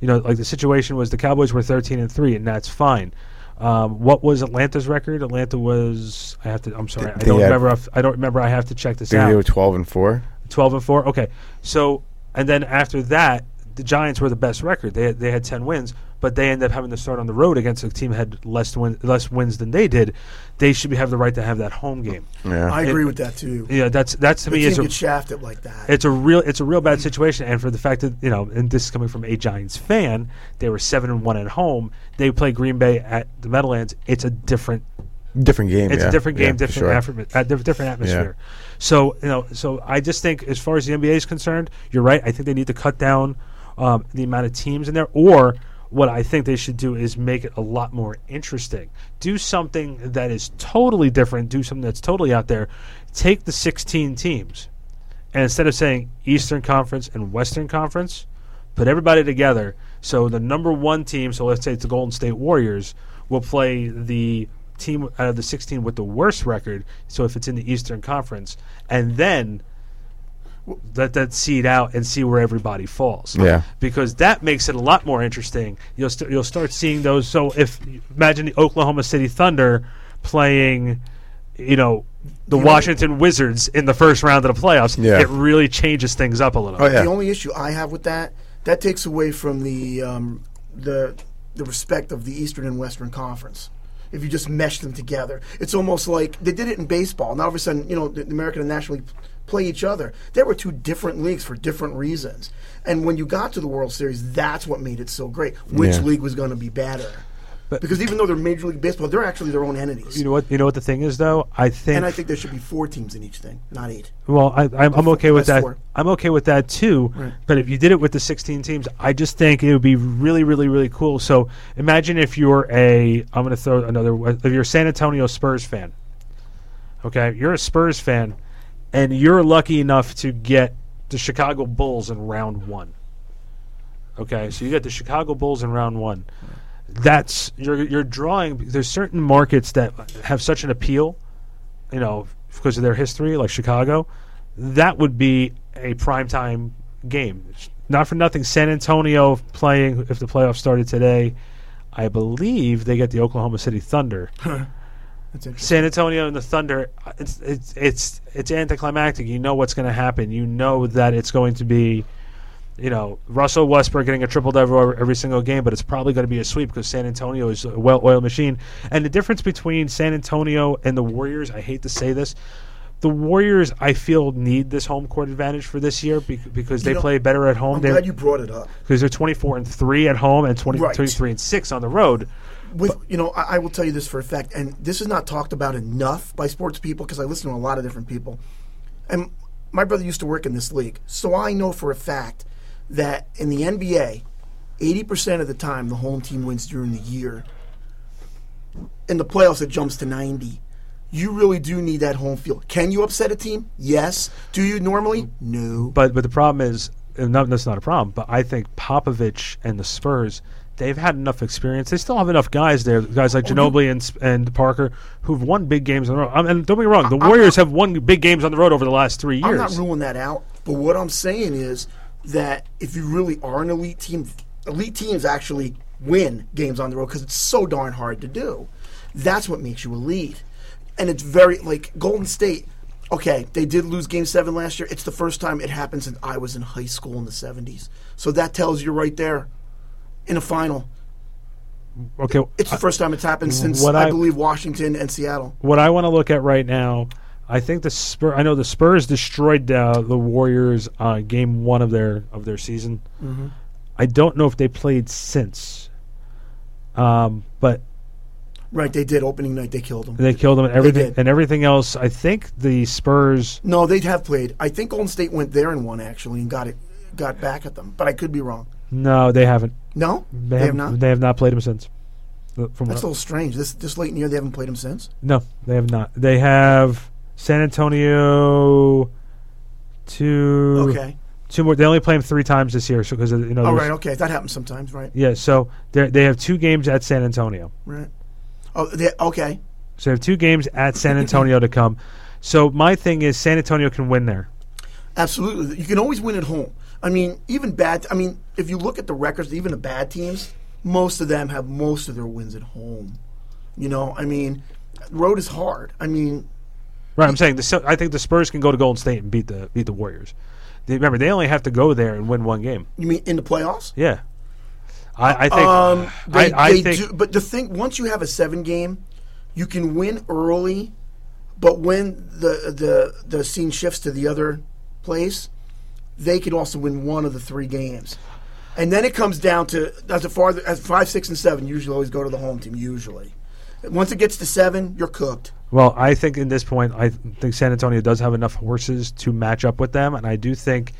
M: you know, like the situation was the Cowboys were 13 and three, and that's fine. Um, what was Atlanta's record? Atlanta was. I have to. I'm sorry. I don't remember. I don't remember. I have to check this
O: think
M: out.
O: they were 12 and four.
M: 12 and 4 okay so and then after that the giants were the best record they had, they had 10 wins but they end up having to start on the road against a team that had less win, less wins than they did they should be, have the right to have that home game
T: I
M: And-
T: agree with that too.
M: yeah that's that's to
T: The
M: me is a,
T: shafted like that.
M: it's a real it's a real bad situation and for the fact that you know and this is coming from a giants fan they were 7 and 1 at home they play green bay at the meadowlands it's a different
O: Different game.
M: it's
O: yeah.
M: a different game,
O: for
M: different
O: sure.
M: atmosphere, uh, different atmosphere. So you know, so I just think as far as the NBA is concerned, you're right. I think they need to cut down um, the amount of teams in there, or what I think they should do is make it a lot more interesting. Do something that is totally different. Do something that's totally out there. Take the 16 teams, and instead of saying Eastern Conference and Western Conference, put everybody together. So the number one team, so let's say it's the Golden State Warriors, will play the team out of the 16 with the worst record. So if it's in the Eastern Conference, and then let that seed out and see where everybody falls.
O: Yeah.
M: because that makes it a lot more interesting. You'll st- you'll start seeing those. So if imagine the Oklahoma City Thunder playing, you know. The
T: You know-
M: Washington Wizards in the first round of the playoffs,
O: Yeah.
M: it really changes things up a little. Oh, yeah.
T: The only issue I have with that that takes away from the um, the the respect of the Eastern and Western Conference. If you just mesh them together, it's almost like they did it in baseball. Now all of a sudden, you know, the, the American and National League play each other. There were two different leagues for different reasons. And when you got to the World Series, that's what made it so great. Which
M: Yeah.
T: league was going to be better? because even though they're Major League Baseball, they're actually their own entities.
M: You know what? You know what the thing is, though. I think
T: and I think there should be four teams in each thing, not eight.
M: Well, I, I'm, I'm okay with that.
T: four.
M: I'm okay with that too.
T: Right.
M: But if you did it with the 16 teams, I just think it would be really, really, really cool. So imagine if you're a, I'm going to throw another, if you're a San Antonio Spurs fan. Okay, you're a Spurs fan, and you're lucky enough to get the Chicago Bulls in round one. Okay, so you get the Chicago Bulls in round one. That's you're you're drawing. There's certain markets that have such an appeal, you know, because of their history, like Chicago. That would be a primetime game. Not for nothing, San Antonio playing if the playoffs started today. I believe they get the Oklahoma City Thunder. San Antonio and the Thunder, it's it's it's it's anticlimactic. You know what's going to happen. You know that it's going to be, you know, Russell Westbrook getting a triple double every, single game, but it's probably going to be a sweep because San Antonio is a well-oiled machine. And the difference between San Antonio and the Warriors, I hate to say this, the Warriors, I feel, need this home court advantage for this year bec- because
T: You
M: they
T: know,
M: play better at home.
T: I'm
M: They're-
T: glad you brought it up.
M: because they're 24 and 3 at home and 20,
T: Right.
M: 23 and 6 on the road.
T: With you know I, I will tell you this for a fact and this is not talked about enough by sports people because i listen to a lot of different people. And my brother used to work in this league so i know for a fact that in the nba 80% of the time the home team wins during the year. In the playoffs it jumps to 90 you really do need that home field. Can you upset a team? Yes. Do you normally? No.
M: But but the problem is, and no, that's not a problem. But I think Popovich and the Spurs, they've had enough experience. They still have enough guys there, guys
T: Oh,
M: like Ginobili and and Parker, who've won big games on the road. Um, and don't be wrong, the Warriors have won big games on the road over the last three years.
T: I'm not ruling that out, but what I'm saying is that if you really are an elite team, elite teams actually win games on the road because it's so darn hard to do. That's what makes you elite, and it's very like Golden State. Okay, they did lose Game Seven last year. It's the first time it happened since I was in high school in the '70s. So that tells you right there, in a final,
M: Okay,
T: it's the first time it's happened since I,
M: I-
T: believe Washington and Seattle.
M: what I want to look at right now, I think the Spur. I know the Spurs destroyed uh, the Warriors uh, game one of their of their season.
T: Mhm.
M: I don't know if they played since, um, but
T: Right, they did opening night. They killed them.
M: they killed them and everything and everything else. I think the Spurs.
T: No, they'd have played. I think Golden State went there and won actually and got it, got back at them. But I could be wrong.
M: No, they haven't.
T: No,
M: They,
T: have
M: have
T: not.
M: They have not played them since. Uh, From
T: That's a little strange. This this late in the year, they haven't played them since.
M: No, they have not. They have San Antonio two.
T: Okay.
M: Two more. They only play them three times this year, so because you know.
T: Oh, right. Okay, that happens sometimes, right?
M: Yeah, so they they have two games at San Antonio.
T: Right. Oh, they, okay.
M: So they have two games at San Antonio to come. So my thing is San Antonio can win there.
T: Absolutely. You can always win at home. I mean, even bad. I mean, if you look at the records, even the bad teams, most of them have most of their wins at home. You know, I mean, road is hard. I mean,
M: Right, I'm saying the I think the Spurs can go to Golden State and beat the beat the Warriors. They, remember, they only have to go there and win one game.
T: you mean in the playoffs?
M: Yeah, I, I think.
T: Um, they,
M: I, I
T: they
M: think
T: do, but the thing, once you have a seven game, you can win early, but when the the the scene shifts to the other place, they could also win one of the three games, and then it comes down to as a farther as five, six, and seven usually always go to the home team. Usually, once it gets to seven, you're cooked.
M: Well, I think in this point, I think San Antonio does have enough horses to match up with them, and I do think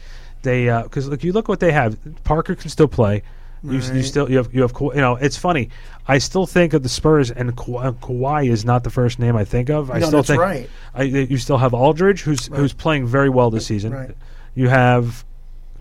M: they because look, you look what they have. Parker can still play. You, you still you have you have you know it's funny. I still think of the Spurs and Ka- uh, Kawhi is not the first name I think of. I
T: No,
M: still
T: that's
M: think
T: right.
M: I, you still have Aldridge who's who's playing very well this season.
T: Right.
M: You have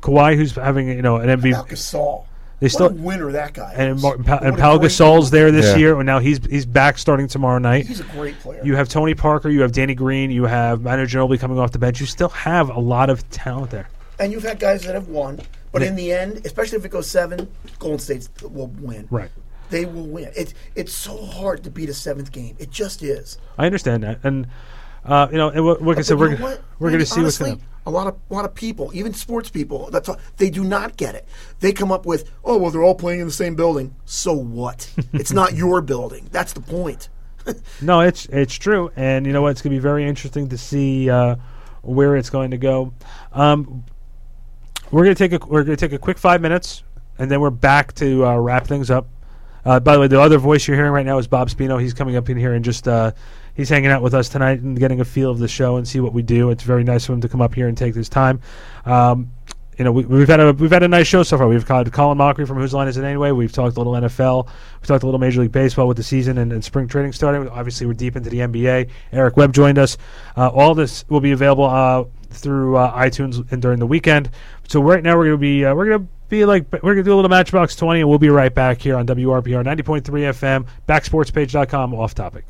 M: Kawhi who's having you know an MVP.
T: About Gasol.
M: They
T: what
M: still
T: a winner that guy.
M: and,
T: is.
M: Mar- and, Pa- and
T: a
M: Pau Gasol's there this
O: Yeah.
M: year, and now he's he's back starting tomorrow night.
T: He's a great player.
M: You have Tony Parker, you have Danny Green, you have Manu Ginobili coming off the bench. You still have a lot of talent there.
T: And you've had guys that have won, but
M: Yeah.
T: in the end, especially if it goes seven, Golden State will win.
M: Right.
T: They will win. It's it's so hard to beat a seventh game. It just is.
M: I understand that, and uh, you know, and what- like I
T: But
M: said,
T: you
M: we're
T: know what?
M: we're going to see what's going
T: honestly, A lot of lot of people, even sports people, that's all, they do not get it. They come up with, oh well, they're all playing in the same building. So what? it's not your building. That's the point.
M: No, it's it's true, and you know what? It's going to be very interesting to see uh, where it's going to go. Um, we're going to take a we're going to take a quick five minutes, and then we're back to uh, wrap things up. Uh, by the way, the other voice you're hearing right now is Bob Spino. He's coming up in here and just uh, he's hanging out with us tonight and getting a feel of the show and see what we do. It's very nice of him to come up here and take this time. Um, you know, we, we've had a we've had a nice show so far. We've got Colin Mochrie from Whose Line Is It Anyway. We've talked a little NFL. We've talked a little Major League Baseball with the season and, and spring training starting. Obviously, we're deep into the NBA. Eric Webb joined us. Uh, all this will be available uh, through uh, iTunes and during the weekend. So right now we're gonna be uh, we're gonna be like we're gonna do a little Matchbox Twenty, and we'll be right back here on WRPR ninety point three FM, backsportspage.com, off topic.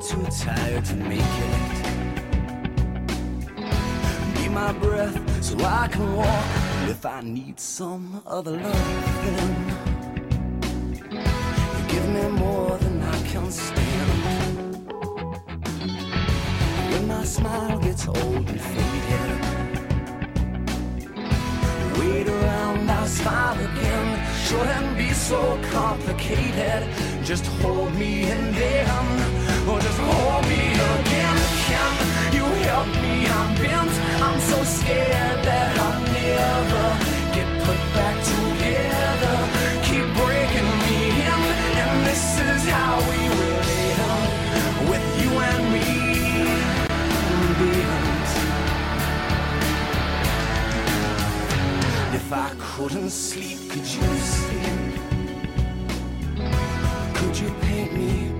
P: Too tired to make it, be my breath so I can walk. If I need some other love, then you give me more than I can stand. When my smile gets old and faded, wait around, I'll smile again. Shouldn't be so complicated. Just hold me and then, or just hold me again. You help me? I'm bent. I'm so scared that I'll never get put back together. Keep breaking me and this is how we with you and me. If I couldn't sleep, could you sleep? Could you paint me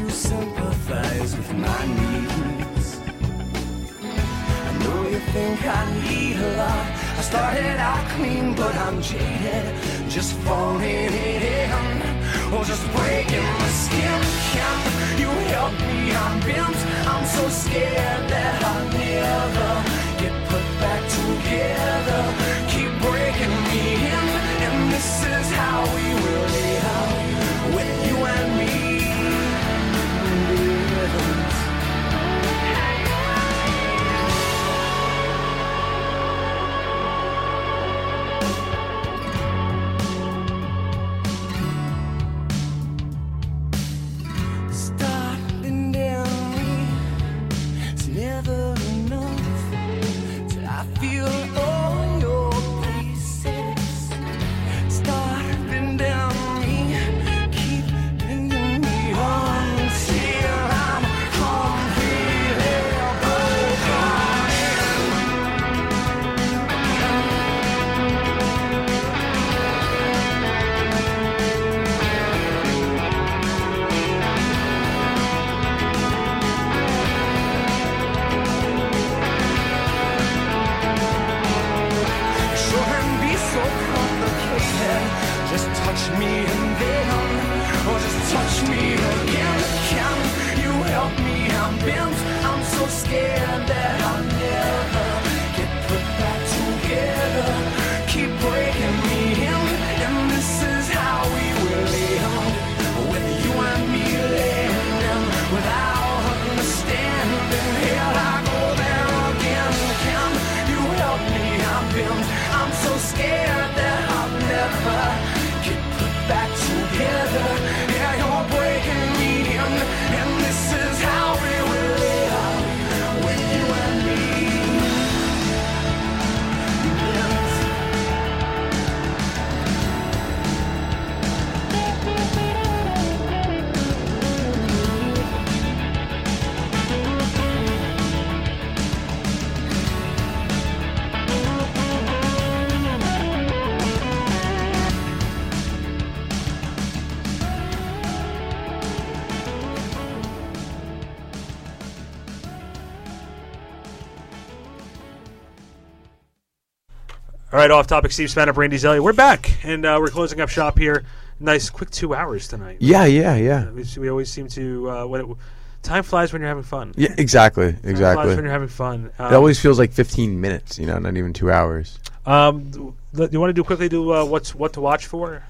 P: you sympathize with my needs? I know you think I need a lot. I started out clean, but I'm jaded. Just falling in, or just breaking my skin. Can you help me? I'm bent. I'm so scared that I'll never get put back together. All
M: right, off topic. Steve Spanner, Randy Zelia. We're back, and uh, we're closing up shop here. Nice, quick two hours tonight.
O: Yeah, yeah, yeah.
M: We, we always seem to uh, when it, time flies when you're having fun.
O: Yeah, exactly,
M: Time
O: exactly.
M: flies when you're having fun.
O: it always feels like 15 minutes, you know, not even two hours.
M: Um, do you want to do quickly? Do uh, what's what to watch for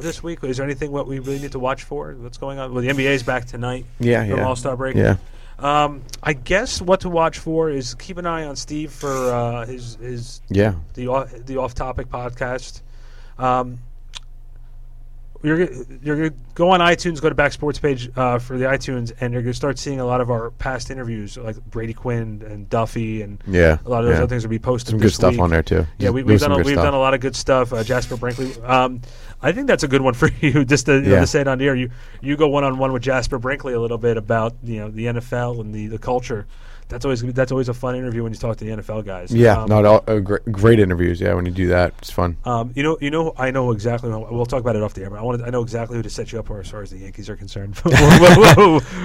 M: this week? Is there anything what we really need to watch for? What's going on? Well, the NBA's back tonight.
O: Yeah, yeah.
M: All Star break.
O: Yeah.
M: Um, I guess what to watch for is keep an eye on Steve for uh, his his
O: Yeah.
M: the off, the off topic podcast. Um, you're you're gonna go on iTunes, go to Back Sports page uh, for the iTunes, and you're gonna start seeing a lot of our past interviews, like Brady Quinn and Duffy, and
O: Yeah,
M: a lot of those
O: yeah.
M: other things will be posted.
O: Some good stuff
M: week.
O: on there, too.
M: Yeah, we, we've done a, we've
O: stuff.
M: done a lot of good stuff. Uh, Jasper Brinkley. Um, I think that's a good one for you, just to, you know, to say it on the air. You you go one on one with Jasper Brinkley a little bit about you know the NFL and the, the culture. That's always that's always a fun interview when you talk to the NFL guys.
O: Yeah,
M: Um,
O: no, all, uh, great, great interviews. Yeah, when you do that, it's fun.
M: um, you know, you know, I know exactly. We'll talk about it off the air, but I want I know exactly who to set you up for as far as the Yankees are concerned.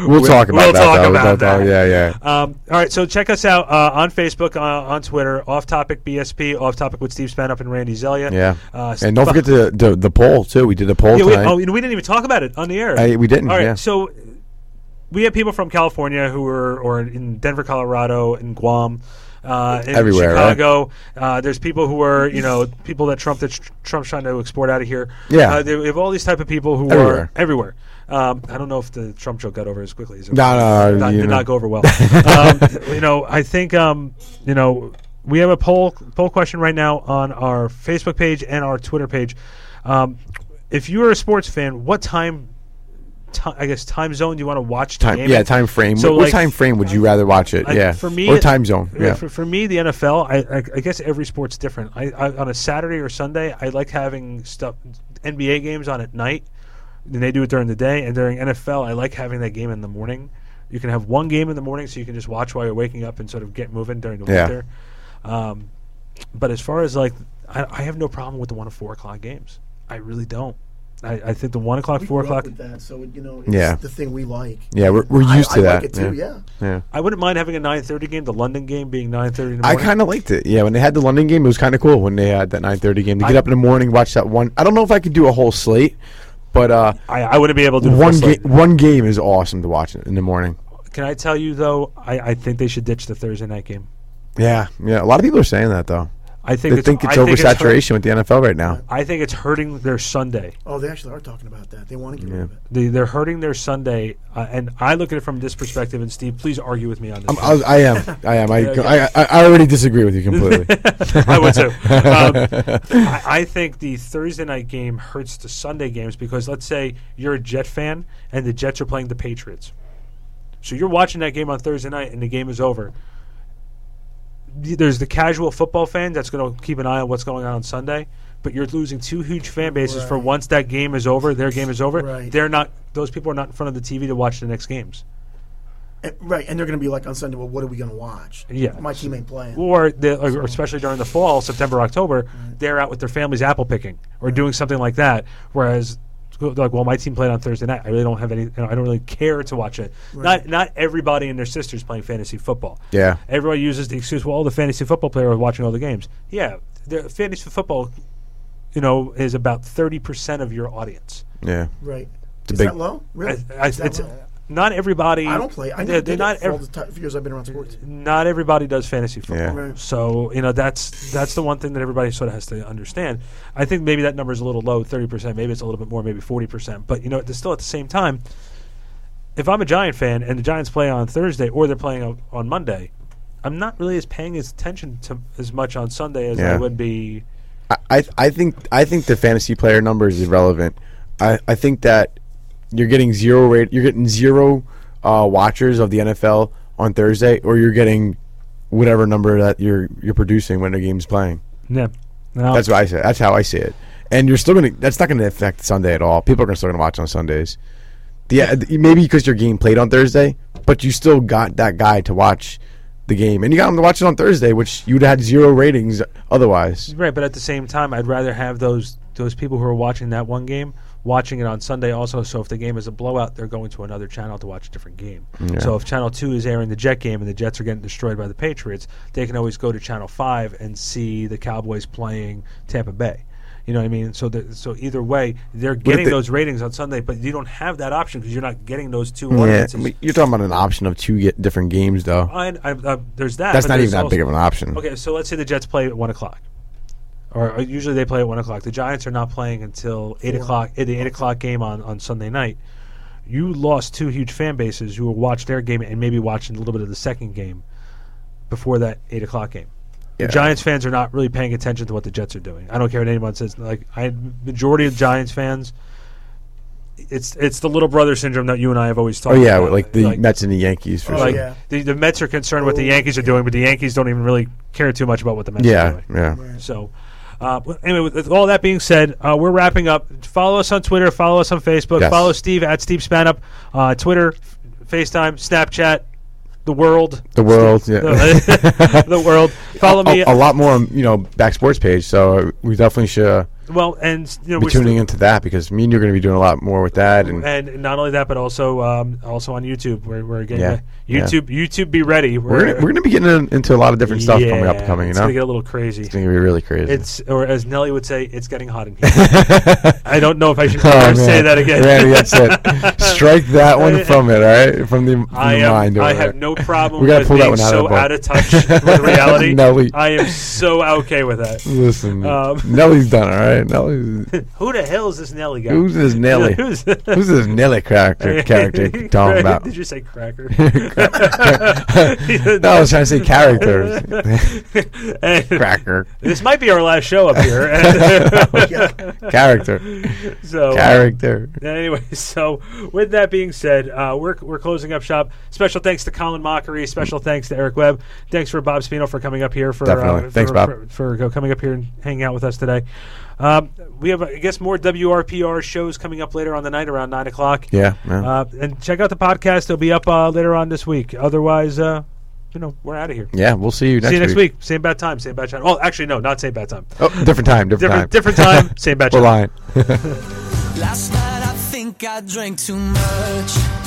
O: We'll talk about
M: we'll
O: that,
M: Talk
O: though.
M: about
O: We'll talk-
M: that.
O: yeah, yeah.
M: Um, all right, so check us out uh, on Facebook, uh, on Twitter, Off Topic BSP, Off Topic with Steve Spanup and Randy Zelia.
O: Yeah,
M: Uh,
O: and don't forget the, the the poll too. We did a poll
M: yeah, we, oh, you know, we didn't even talk about it on the air.
O: Uh, we didn't,
M: All right,
O: yeah.
M: so we have people from California who are, or in Denver, Colorado, in Guam, uh, in
O: Everywhere, right?
M: Chicago. Uh, there's people who are, you know, people that Trump that tr- Trump's trying to export out of here.
O: Yeah.
M: uh, they, we have all these type of people who
O: Everywhere.
M: are everywhere. Um, I don't know if the Trump joke got over as quickly as it
O: No, no,
M: not,
O: you
M: did
O: know.
M: not go over well. um, you know, I think um, you know we have a poll poll question right now on our Facebook page and our Twitter page. Um, if you're a sports fan, what time? Ti- I guess time zone do you want to watch the
O: time,
M: game?
O: yeah, time frame.
M: So
O: what, what
M: like,
O: time frame would you rather watch it?
M: I-
O: yeah,
M: for me,
O: or time zone. Yeah,
M: For, for me, the NFL. I, I, I guess every sport's different. I, I on a Saturday or Sunday, I like having stuff NBA games on at night. Then they do it during the day, and during NFL, I like having that game in the morning. You can have one game in the morning, so you can just watch while you're waking up and sort of get moving during the
O: Yeah.
M: winter. Um, but as far as like, I, I have no problem with the one to four o'clock games. I really don't. I, I think the one o'clock,
T: We
M: four
T: grew up
M: o'clock.
T: with that, so you know, it's
O: Yeah.
T: the thing we like.
O: Yeah, we're, we're
T: I-
O: used to
T: I
O: that.
T: like it too, yeah.
O: yeah.
M: I wouldn't mind having a nine thirty game. The London game being nine thirty.
O: I kind of liked it. Yeah, when they had the London game, it was kind of cool. When they had that nine thirty game, to get
M: I-
O: up in the morning, watch that one. I don't know if I could do a whole slate, but uh,
M: I, I wouldn't be able to do the
O: one
M: full
O: game.
M: slate.
O: One game is awesome to watch in the morning.
M: Can I tell you though? I, I think they should ditch the Thursday night game.
O: Yeah, yeah. A lot of people are saying that though.
M: I think
O: they
M: it's-
O: think it's
M: I think it's
O: oversaturation with the NFL right now.
M: I think it's hurting their Sunday.
T: Oh, they actually are talking about that. They want to get rid of it.
M: They, they're hurting their Sunday, uh, and I look at it from this perspective. And Steve, please argue with me on this.
O: I'm, I, I am. I am. I,
M: Yeah, okay.
O: I, I, I already disagree with you completely.
M: I would too. Um, I, I think the Thursday night game hurts the Sunday games because let's say you're a Jet fan and the Jets are playing the Patriots. So you're watching that game on Thursday night and the game is over. Th- There's the casual football fan that's going to keep an eye on what's going on on Sunday, but you're losing two huge fan bases for once that game is over, their game is over.
T: Right.
M: They're not; those people are not in front of the TV to watch the next games.
T: And, right, and they're going to be like on Sunday. Well, what are we going to watch?
M: Yeah.
T: my team ain't playing.
M: or, the, or especially during the fall, September, October, they're out with their families apple picking or doing something like that. Whereas, like, well, my team played on Thursday night. I really don't have any. You know, I don't really care to watch it.
T: Right.
M: Not not everybody and their sisters playing fantasy football.
O: Yeah.
M: Everybody uses the excuse. Well, all the fantasy football players are watching all the games. Yeah, the fantasy football, you know, is about thirty percent of your audience.
O: yeah.
T: Right.
O: It's a
T: Is
O: big-
T: that low? Really?
M: I- I-
T: Is that
M: it's
T: low?
M: Not everybody.
T: I don't play. I
M: they're,
T: never
M: they're
T: did
M: not
T: it for all
M: ev-
T: the ti- years I've been around sports.
M: not everybody does fantasy football.
O: Yeah.
T: Right.
M: So you know that's that's the one thing that everybody sort of has to understand. I think maybe that number is a little low, thirty percent. Maybe it's a little bit more, maybe forty percent. But you know, it's still at the same time. If I'm a Giant fan and the Giants play on Thursday or they're playing on, on Monday, I'm not really as paying as attention to as much on Sunday as I would be.
O: I, I I think I think the fantasy player number is irrelevant. I, I think that you're getting zero rate. You're getting zero uh, watchers of the NFL on Thursday, or you're getting whatever number that you're you're producing when the game's playing.
M: Yeah, no,
O: That's what I say. That's how I see it. And you're still gonna. That's not gonna affect Sunday at all. People are gonna still gonna watch on Sundays. Yeah, maybe because your game played on Thursday, but you still got that guy to watch the game, and you got him to watch it on Thursday, which you'd had zero ratings otherwise.
M: Right, but at the same time, I'd rather have those those people who are watching that one game watching it on Sunday also. So if the game is a blowout, they're going to another channel to watch a different game.
O: Yeah.
M: So if Channel Two is airing the Jet game and the Jets are getting destroyed by the Patriots, they can always go to Channel Five and see the Cowboys playing Tampa Bay. You know what I mean? So the, so either way, they're getting
O: they-
M: those ratings on Sunday, but you don't have that option because you're not getting those two
O: Yeah. I mean, you're talking about an option of two get different games, though.
M: I, I, there's that.
O: That's not even that big of an option.
M: Okay, so let's say the Jets play at one o'clock, or usually they play at one o'clock. The Giants are not playing until eight
T: Four.
M: o'clock. The eight o'clock game on on Sunday night. You lost two huge fan bases who will watch their game and maybe watching a little bit of the second game before that eight o'clock game.
O: Yeah.
M: The Giants fans are not really paying attention to what the Jets are doing. I don't care what anyone says. Like I, majority of Giants fans, it's it's the little brother syndrome that you and I have always
O: oh,
M: talked about.
O: Oh yeah,
M: about.
O: like the Mets and the Yankees for
M: like
O: sure.
M: the, the Mets are concerned what the oh. Yankees are doing, but the Yankees don't even really care too much about what the Mets
O: Yeah,
M: are doing.
O: yeah.
M: So, uh, anyway, with, with all that being said, uh, we're wrapping up. Follow us on Twitter. Follow us on Facebook.
O: Yes.
M: Follow Steve at Steve Spanup. Uh, Twitter, FaceTime, Snapchat, the world.
O: The world, yeah.
M: The, the world. Follow
O: a,
M: me.
O: A, a lot more, you know, back sports page. So we definitely should uh,
M: well, and you know,
O: be
M: we're
O: tuning into that because me and you're going to be doing a lot more with that. And
M: and not only that, but also um, also on YouTube. We're, we're getting
O: Yeah, yeah.
M: YouTube. YouTube, be ready.
O: we're gonna, we're going to be getting in, into a lot of different stuff coming up,
M: Yeah,
O: coming. You
M: it's
O: know,
M: gonna get a little crazy.
O: It's going to be really crazy.
M: It's or as Nelly would say, it's getting hot in here. I don't know if I should
O: Oh,
M: ever say that again.
O: Randy, that's it. Strike that one from it, all right? From the, from
M: I
O: the
M: am,
O: mind.
M: I have no problem
O: We gotta pull that one out
M: so
O: of
M: out of touch with reality.
O: Nelly.
M: I am so okay with that.
O: Listen,
M: Um,
O: Nelly's done all right. Nelly's
M: Who the hell is this Nelly guy?
O: who's this Nelly?
M: Who's,
O: who's this Nelly character? Character talking about?
M: Did you say cracker?
O: no, I was trying to say characters. Cracker.
M: This might be our last show up here.
O: Character.
M: So uh,
O: Character.
M: anyway, so with that being said, uh, we're we're closing up shop. Special thanks to Colin Mochrie. Special thanks to Eric Webb. Thanks for Bob Spino for coming up here for
O: Definitely.
M: Uh,
O: Thanks, Bob.
M: for, for uh, coming up here and hanging out with us today. Um, we have, I guess, more WRPR shows coming up later on the night around nine o'clock.
O: Yeah, yeah.
M: Uh, and check out the podcast; it'll be up uh, later on this week. Otherwise, uh, you know, we're out of here.
O: Yeah, we'll see you next
M: See you next
O: week.
M: week. Same bad time, same bad channel. Oh, actually, no, not same bad time.
O: Oh, different time. Different,
M: different, different time, same bad
O: We're lying.
P: Last night I think I drank too much.